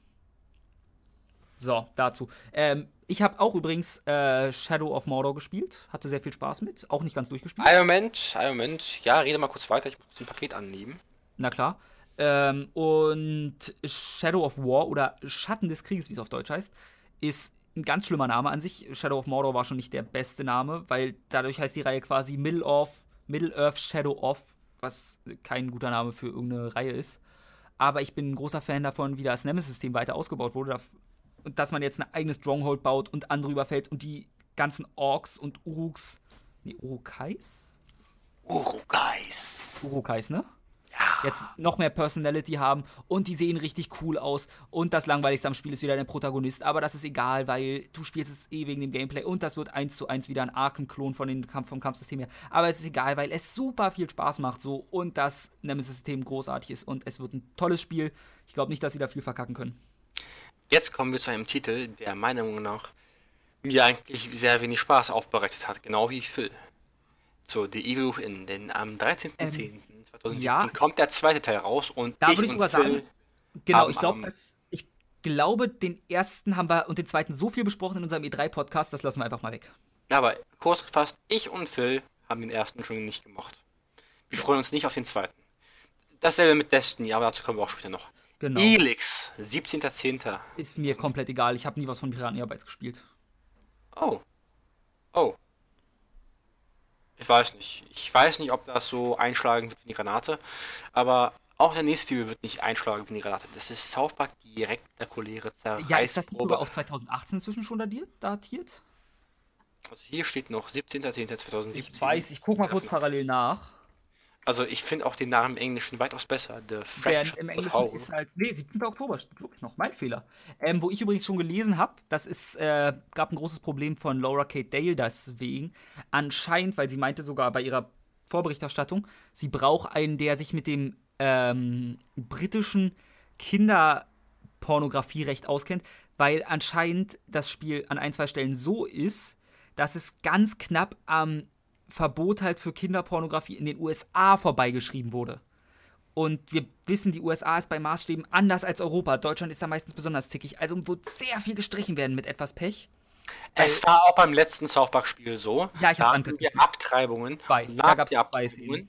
Speaker 2: So, dazu. Ähm, ich habe auch übrigens äh, Shadow of Mordor gespielt, hatte sehr viel Spaß mit, auch nicht ganz durchgespielt.
Speaker 1: Ein Moment, ein Moment. Ja, rede mal kurz weiter, ich muss ein Paket annehmen.
Speaker 2: Na klar. Ähm, und Shadow of War oder Schatten des Krieges, wie es auf Deutsch heißt, ist ein ganz schlimmer Name an sich. Shadow of Mordor war schon nicht der beste Name, weil dadurch heißt die Reihe quasi Middle of, Middle Earth Shadow of, was kein guter Name für irgendeine Reihe ist. Aber ich bin ein großer Fan davon, wie das Nemesis-System weiter ausgebaut wurde. Und dass man jetzt ein eigenes Stronghold baut und andere überfällt und die ganzen Orks und Uruks. Nee, Urukais?
Speaker 1: Urukais.
Speaker 2: Urukais, ne?
Speaker 1: Ja.
Speaker 2: jetzt noch mehr Personality haben und die sehen richtig cool aus. Und das Langweiligste am Spiel ist wieder der Protagonist. Aber das ist egal, weil du spielst es eh wegen dem Gameplay und das wird eins zu eins wieder ein Arkham-Klon von den Kampf vom Kampfsystem her. Aber es ist egal, weil es super viel Spaß macht so und das Nemesis-System großartig ist und es wird ein tolles Spiel. Ich glaube nicht, dass sie da viel verkacken können.
Speaker 1: Jetzt kommen wir zu einem Titel, der meiner Meinung nach mir eigentlich sehr wenig Spaß aufbereitet hat, genau wie Phil. Zu The Evil Within, denn am 13.10.2017
Speaker 2: ja.
Speaker 1: kommt der zweite Teil raus und
Speaker 2: Da
Speaker 1: ich
Speaker 2: würde ich
Speaker 1: und
Speaker 2: sogar
Speaker 1: Phil,
Speaker 2: sagen, Genau, ich glaube, ich glaube, den ersten haben wir und den zweiten so viel besprochen in unserem E3-Podcast, das lassen wir einfach mal weg.
Speaker 1: aber kurz gefasst, ich und Phil haben den ersten schon nicht gemocht. Wir freuen uns nicht auf den zweiten. Dasselbe mit Destiny, aber dazu kommen wir auch später noch.
Speaker 2: Genau.
Speaker 1: Elix, 17.10.
Speaker 2: Ist mir komplett egal. Ich habe nie was von Piranha Bytes gespielt.
Speaker 1: Oh. Oh. Ich weiß nicht. Ich weiß nicht, ob das so einschlagen wird wie die Granate. Aber auch der nächste Titel wird nicht einschlagen wie die Granate. Das ist South Park die rektakuläre Zerreißprobe.
Speaker 2: Ja, ist das nicht sogar auf 2018 inzwischen schon datiert? datiert?
Speaker 1: Also hier steht noch 17.10.2017.
Speaker 2: Ich weiß, ich guck mal kurz parallel nach.
Speaker 1: Also ich finde auch den Namen im Englischen weitaus besser. The
Speaker 2: Während
Speaker 1: Fractured
Speaker 2: im Englischen
Speaker 1: Whole.
Speaker 2: ist halt. Nee, 17. Oktober steht wirklich noch. Mein Fehler. Ähm, wo ich übrigens schon gelesen habe, das ist, äh, gab ein großes Problem von Laura Kate Dale deswegen. Anscheinend, weil sie meinte sogar bei ihrer Vorberichterstattung, sie braucht einen, der sich mit dem ähm, britischen Kinderpornografierecht auskennt, weil anscheinend das Spiel an ein, zwei Stellen so ist, dass es ganz knapp am Verbot halt für Kinderpornografie in den USA vorbeigeschrieben wurde. Und wir wissen, die USA ist bei Maßstäben anders als Europa. Deutschland ist da meistens besonders zickig. Also wird sehr viel gestrichen werden mit etwas Pech.
Speaker 1: Es war auch beim letzten South Spiel so.
Speaker 2: Ja, ich angeguckt.
Speaker 1: wir Abtreibungen. Und
Speaker 2: Da
Speaker 1: den
Speaker 2: zwei
Speaker 1: Abtreibungen-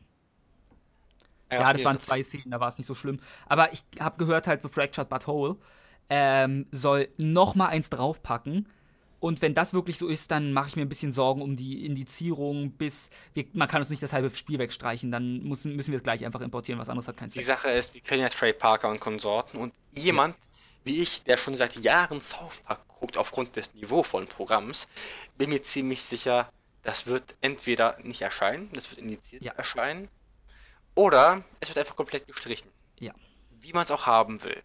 Speaker 2: Ja, das waren zwei Szenen, da war es nicht so schlimm. Aber ich habe gehört, halt, The Fractured But Whole ähm, soll noch mal eins draufpacken. Und wenn das wirklich so ist, dann mache ich mir ein bisschen Sorgen um die Indizierung, bis wir, man kann uns nicht das halbe Spiel wegstreichen. Dann müssen, müssen wir es gleich einfach importieren, was anderes hat keinen
Speaker 1: Die
Speaker 2: Zweck.
Speaker 1: Sache ist, wir kennen ja Trey Parker und Konsorten und jemand wie ich, der schon seit Jahren South Park guckt aufgrund des niveauvollen Programms, bin mir ziemlich sicher, das wird entweder nicht erscheinen, das wird indiziert
Speaker 2: Ja.
Speaker 1: erscheinen, oder es wird einfach komplett gestrichen.
Speaker 2: Ja.
Speaker 1: Wie man es auch haben will.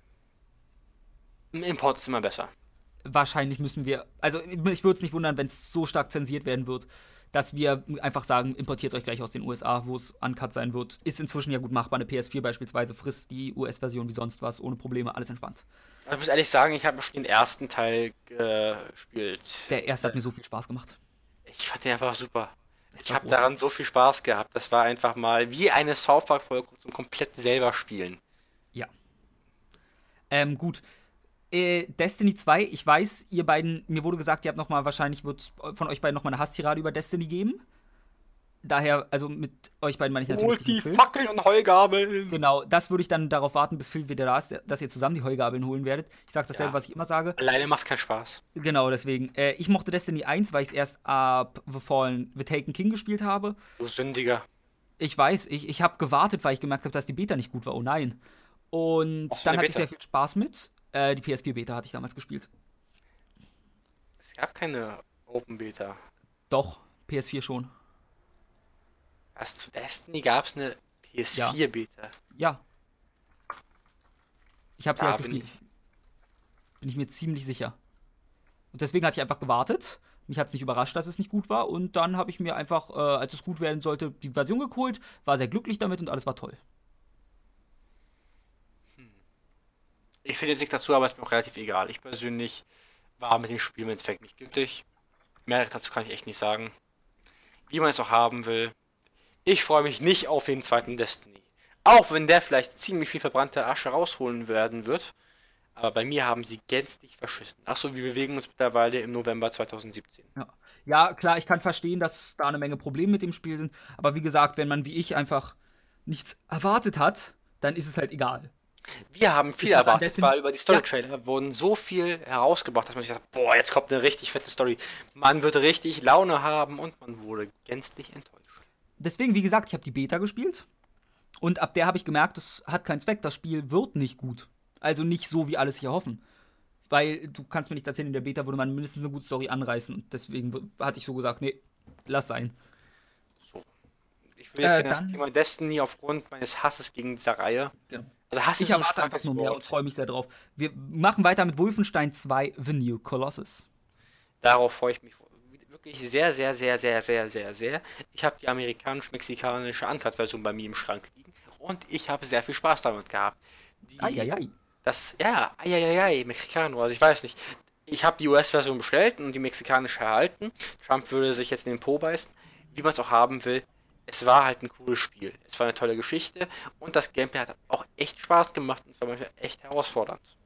Speaker 1: Im Import ist immer besser.
Speaker 2: Wahrscheinlich müssen wir, also ich würde es nicht wundern, wenn es so stark zensiert werden wird, dass wir einfach sagen, importiert euch gleich aus den USA, wo es uncut sein wird. Ist inzwischen ja gut machbar. Eine PS4 beispielsweise frisst die US-Version wie sonst was, ohne Probleme, alles entspannt.
Speaker 1: Ich muss ehrlich sagen, ich habe schon den ersten Teil gespielt.
Speaker 2: Der erste hat mir so viel Spaß gemacht.
Speaker 1: Ich fand den einfach super. Ich habe daran so viel Spaß gehabt. Das war einfach mal wie eine South Park-Folge zum komplett selber spielen.
Speaker 2: Ja. Ähm, gut. Äh, Destiny 2, ich weiß, ihr beiden, mir wurde gesagt, ihr habt nochmal, wahrscheinlich wird von euch beiden nochmal eine Hasstirade über Destiny geben. Daher, also mit euch beiden meine ich natürlich.
Speaker 1: Holt die Fackeln und Heugabeln!
Speaker 2: Genau, das würde ich dann darauf warten, bis Phil wieder da ist, dass ihr zusammen die Heugabeln holen werdet. Ich sage dasselbe, ja. was ich immer sage.
Speaker 1: Alleine macht keinen Spaß.
Speaker 2: Genau, deswegen. Äh, ich mochte Destiny 1, weil ich es erst ab The Fallen, The Taken King gespielt habe.
Speaker 1: Du Sündiger.
Speaker 2: Ich weiß, ich, ich habe gewartet, weil ich gemerkt habe, dass die Beta nicht gut war. Oh nein. Und dann hatte ich sehr viel Spaß mit. Äh, die PS4 Beta hatte ich damals gespielt.
Speaker 1: Es gab keine Open Beta.
Speaker 2: Doch, PS4 schon.
Speaker 1: Was zu Destiny gab es eine PS4 ja. Beta?
Speaker 2: Ja. Ich habe sie halt gespielt. Bin ich, bin ich mir ziemlich sicher. Und deswegen hatte ich einfach gewartet. Mich hat es nicht überrascht, dass es nicht gut war. Und dann habe ich mir einfach, äh, als es gut werden sollte, die Version geholt, war sehr glücklich damit und alles war toll.
Speaker 1: Ich finde jetzt nichts dazu, aber es ist mir auch relativ egal. Ich persönlich war mit dem Spiel im Endeffekt nicht glücklich. Mehr dazu kann ich echt nicht sagen. Wie man es auch haben will. Ich freue mich nicht auf den zweiten Destiny. Auch wenn der vielleicht ziemlich viel verbrannte Asche rausholen werden wird. Aber bei mir haben sie gänzlich verschissen. Achso, wir bewegen uns mittlerweile im November 2017.
Speaker 2: Ja. ja, klar, ich kann verstehen, dass da eine Menge Probleme mit dem Spiel sind. Aber wie gesagt, wenn man wie ich einfach nichts erwartet hat, dann ist es halt egal.
Speaker 1: Wir haben viel erwartet, weil über die Story-Trailer ja. wurden so viel herausgebracht, dass man sich sagt, boah, jetzt kommt eine richtig fette Story. Man wird richtig Laune haben und man wurde gänzlich enttäuscht.
Speaker 2: Deswegen, wie gesagt, ich habe die Beta gespielt und ab der habe ich gemerkt, das hat keinen Zweck, das Spiel wird nicht gut. Also nicht so, wie alles hier hoffen. Weil du kannst mir nicht erzählen, in der Beta würde man mindestens eine gute Story anreißen. Und deswegen hatte ich so gesagt, nee, lass sein.
Speaker 1: So. Ich will jetzt äh, das Thema Destiny aufgrund meines Hasses gegen diese Reihe.
Speaker 2: Genau also hast ich erwarte einfach nur mehr und freue mich sehr drauf. Wir machen weiter mit Wolfenstein 2 The New Colossus.
Speaker 1: Darauf freue ich mich wirklich sehr, sehr, sehr, sehr, sehr, sehr, sehr. Ich habe die amerikanisch-mexikanische Uncut-Version bei mir im Schrank liegen und ich habe sehr viel Spaß damit gehabt.
Speaker 2: Die, Eieiei.
Speaker 1: Das, ja, eieiei, Mexicano, also ich weiß nicht. Ich habe die US-Version bestellt und die mexikanische erhalten. Trump würde sich jetzt in den Po beißen, wie man es auch haben will es war halt ein cooles Spiel. Es war eine tolle Geschichte und das Gameplay hat auch echt Spaß gemacht und es war manchmal echt herausfordernd.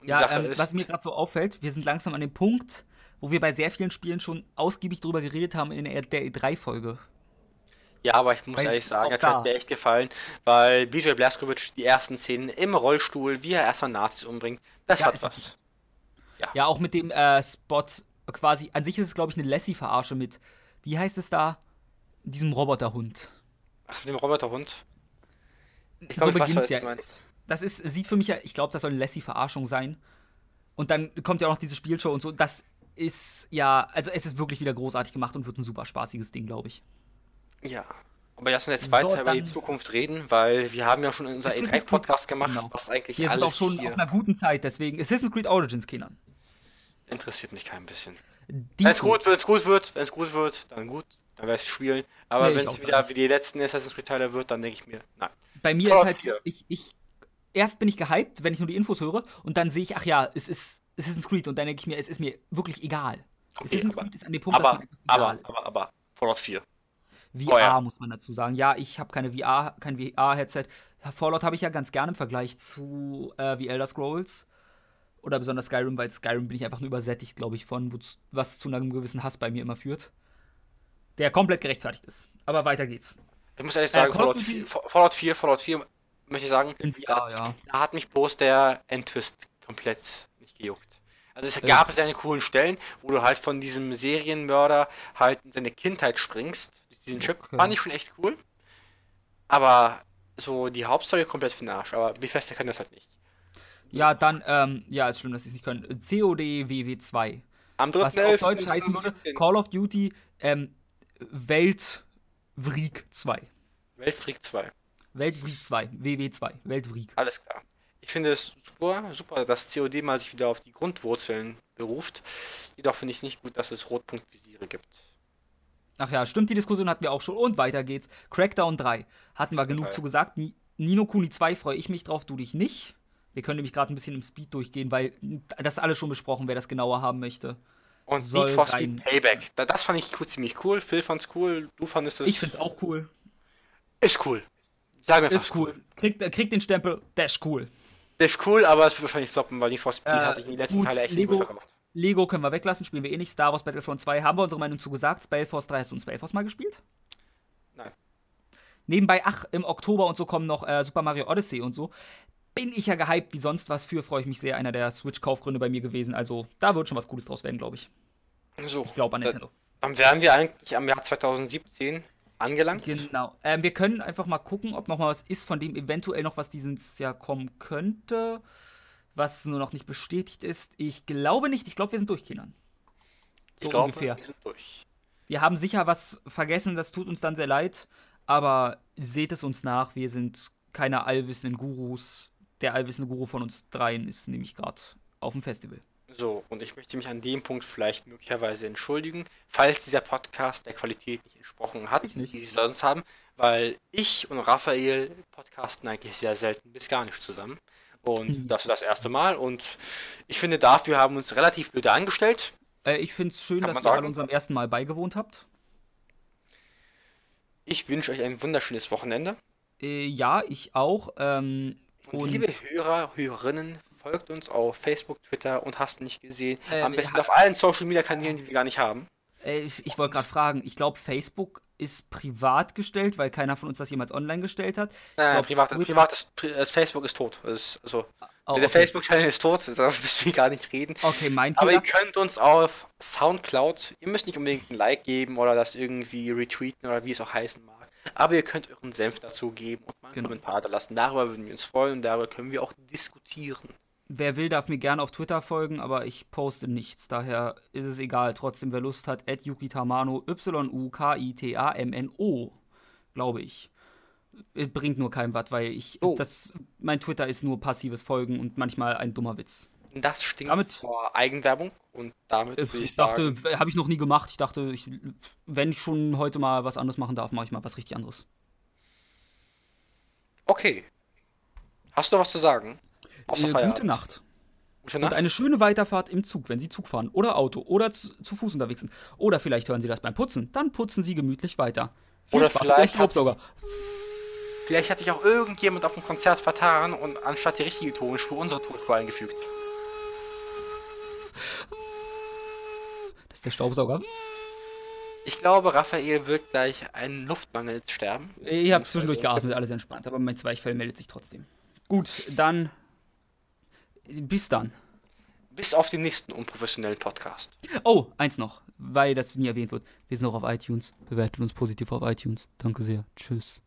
Speaker 2: Und ja, ähm, ist, was mir gerade so auffällt, wir sind langsam an dem Punkt, wo wir bei sehr vielen Spielen schon ausgiebig drüber geredet haben in der, der E3-Folge.
Speaker 1: Ja, aber ich muss weil ehrlich sagen, hat mir echt gefallen, weil BJ Blazkowicz die ersten Szenen im Rollstuhl, wie er erstmal Nazis umbringt, das ja, hat was.
Speaker 2: Ja. ja. auch mit dem äh, Spot quasi, an sich ist es glaube ich eine Lassie-Verarsche mit, wie heißt es da? Diesem Roboterhund.
Speaker 1: Was mit dem Roboterhund?
Speaker 2: Ich glaube, so ich weiß, ja. du meinst. Das ist, sieht für mich ja, ich glaube, das soll eine Lassie-Verarschung sein. Und dann kommt ja auch noch diese Spielshow und so. Das ist ja, also es ist wirklich wieder großartig gemacht und wird ein super spaßiges Ding, glaube ich.
Speaker 1: Ja. Aber lass uns jetzt weiter so, über die Zukunft reden, weil wir haben ja schon in unser E3-Podcast gemacht, genau. was eigentlich
Speaker 2: wir alles Wir sind auch schon hier... auf einer guten Zeit, deswegen Assassin's Creed Origins, Kindern.
Speaker 1: Interessiert mich kein bisschen. Wenn es gut, wenn es gut wird, wenn es gut wird, dann gut dann werde ich spielen. Aber nee, wenn es wieder wie die letzten Assassin's Creed Teile wird, dann denke ich mir, nein.
Speaker 2: Bei mir Fallout ist halt, 4. ich, ich, erst bin ich gehypt, wenn ich nur die Infos höre, und dann sehe ich, ach ja, es ist Assassin's Creed, und dann denke ich mir, es ist mir wirklich egal.
Speaker 1: Okay, Assassin's aber, Creed ist an dem Punkt, aber, aber, aber, aber, aber, Fallout 4.
Speaker 2: VR oh, ja. muss man dazu sagen. Ja, ich habe keine VR, kein VR-Headset. Fallout habe ich ja ganz gerne im Vergleich zu äh, wie Elder Scrolls oder besonders Skyrim, weil Skyrim bin ich einfach nur übersättigt, glaube ich, von, was zu einem gewissen Hass bei mir immer führt der komplett gerechtfertigt ist. Aber weiter geht's.
Speaker 1: Ich muss ehrlich sagen, äh, Fallout, 4, Fallout 4, Fallout 4, möchte ich sagen,
Speaker 2: VR, ja.
Speaker 1: da hat mich bloß der Endtwist komplett nicht gejuckt. Also es gab es ja coolen Stellen, wo du halt von diesem Serienmörder halt in seine Kindheit springst, diesen Chip, okay. fand ich schon echt cool. Aber so die Hauptstory komplett für den Arsch, aber Bethesda kann das halt nicht.
Speaker 2: Ja, dann, ähm, ja, ist schlimm, dass sie es nicht können. COD WW2.
Speaker 1: Am 3.
Speaker 2: Was auf Deutsch heißen würde, Call of Duty, ähm, Weltvrieg 2.
Speaker 1: Weltvrieg 2.
Speaker 2: Weltvrieg 2, WW2, Weltvrieg.
Speaker 1: Alles klar. Ich finde es super, super, dass COD mal sich wieder auf die Grundwurzeln beruft. Jedoch finde ich es nicht gut, dass es Rotpunktvisiere gibt.
Speaker 2: Ach ja, stimmt, die Diskussion hatten wir auch schon. Und weiter geht's. Crackdown 3. Hatten wir genug zu gesagt. Nino Kuni 2 freue ich mich drauf, du dich nicht. Wir können nämlich gerade ein bisschen im Speed durchgehen, weil das alles schon besprochen, wer das genauer haben möchte.
Speaker 1: Und Need for Speed Payback. Das fand ich ziemlich cool. Phil fand's cool. Du fandest es.
Speaker 2: Ich find's auch cool.
Speaker 1: Ist cool. Sag mir
Speaker 2: Ist cool. cool. Kriegt, äh, kriegt den Stempel, Dash cool.
Speaker 1: Dash cool, aber es wird wahrscheinlich floppen, weil Need for Speed äh, hat sich in den letzten Teilen echt Lego,
Speaker 2: nicht gut verkauft. Lego können wir weglassen, spielen wir eh nicht. Star Wars Battlefront 2 haben wir unsere Meinung zu gesagt. Spellforce 3 hast du ein Spellforce mal gespielt?
Speaker 1: Nein.
Speaker 2: Nebenbei, ach, im Oktober und so kommen noch äh, Super Mario Odyssey und so. Bin ich ja gehypt wie sonst was für, freue ich mich sehr. Einer der Switch-Kaufgründe bei mir gewesen. Also, da wird schon was Cooles draus werden, glaube ich.
Speaker 1: So.
Speaker 2: Ich glaube an Nintendo.
Speaker 1: Dann wären wir eigentlich am Jahr 2017 angelangt.
Speaker 2: Genau. Ähm, wir können einfach mal gucken, ob noch mal was ist, von dem eventuell noch was dieses Jahr kommen könnte, was nur noch nicht bestätigt ist. Ich glaube nicht. Ich glaube, wir sind durch, Kindern.
Speaker 1: So ich glaube, ungefähr. Wir sind durch.
Speaker 2: Wir haben sicher was vergessen, das tut uns dann sehr leid. Aber seht es uns nach, wir sind keine allwissenden Gurus. Der allwissende Guru von uns dreien ist nämlich gerade auf dem Festival.
Speaker 1: So, und ich möchte mich an dem Punkt vielleicht möglicherweise entschuldigen, falls dieser Podcast der Qualität nicht entsprochen hat, nicht. die sie sonst haben, weil ich und Raphael podcasten eigentlich sehr selten bis gar nicht zusammen. Und mhm. das ist das erste Mal. Und ich finde, dafür haben wir uns relativ blöde angestellt.
Speaker 2: Äh, ich finde es schön, dass ihr an unserem ersten Mal beigewohnt habt.
Speaker 1: Ich wünsche euch ein wunderschönes Wochenende.
Speaker 2: Äh, ja, ich auch. Ähm,
Speaker 1: und, und, liebe Hörer, Hörerinnen, folgt uns auf Facebook, Twitter und hast nicht gesehen. Äh, Am besten auf allen Social Media Kanälen, die wir gar nicht haben.
Speaker 2: Äh, ich, ich wollte gerade fragen, ich glaube, Facebook ist privat gestellt, weil keiner von uns das jemals online gestellt hat.
Speaker 1: Nein, glaub, privat, privat ist, das Facebook ist tot. ist, also, oh, okay. Der Facebook-Channel ist tot, da müssen wir gar nicht reden.
Speaker 2: Okay, mein
Speaker 1: Aber ihr könnt uns auf Soundcloud, ihr müsst nicht unbedingt ein Like geben oder das irgendwie retweeten oder wie es auch heißen mag. Aber ihr könnt euren Senf dazu geben und mal einen genau. Kommentar da lassen. Darüber würden wir uns freuen und darüber können wir auch diskutieren.
Speaker 2: Wer will, darf mir gerne auf Twitter folgen, aber ich poste nichts. Daher ist es egal. Trotzdem, wer Lust hat, at Yukitamano, Y-U-K-I-T-A-M-N-O, glaube ich. Bringt nur kein was, weil ich. Oh. Das, mein Twitter ist nur passives Folgen und manchmal ein dummer Witz.
Speaker 1: Das stinkt damit, vor Eigenwerbung und damit
Speaker 2: äh, ich, ich dachte, habe ich noch nie gemacht. Ich dachte, ich, wenn ich schon heute mal was anderes machen darf, mache ich mal was richtig anderes.
Speaker 1: Okay. Hast du was zu sagen?
Speaker 2: Außer äh, gute Nacht. Gute Nacht. Und eine schöne Weiterfahrt im Zug, wenn Sie Zug fahren oder Auto oder zu, zu, Fuß unterwegs sind. Oder vielleicht hören Sie das beim Putzen. Dann putzen Sie gemütlich weiter.
Speaker 1: Viel oder Spaß vielleicht hat, vielleicht hat sich auch irgendjemand auf dem Konzert vertan und anstatt die richtige Tonspur unsere Tonspur eingefügt.
Speaker 2: Das ist der Staubsauger.
Speaker 1: Ich glaube, Raphael wird gleich einen Luftmangel sterben.
Speaker 2: Ich habe zwischendurch geatmet, alles entspannt, aber mein Zweichfell meldet sich trotzdem. Gut, dann bis dann.
Speaker 1: Bis auf den nächsten unprofessionellen Podcast.
Speaker 2: Oh, eins noch, weil das nie erwähnt wird. Wir sind auch auf iTunes. Bewertet uns positiv auf iTunes. Danke sehr. Tschüss.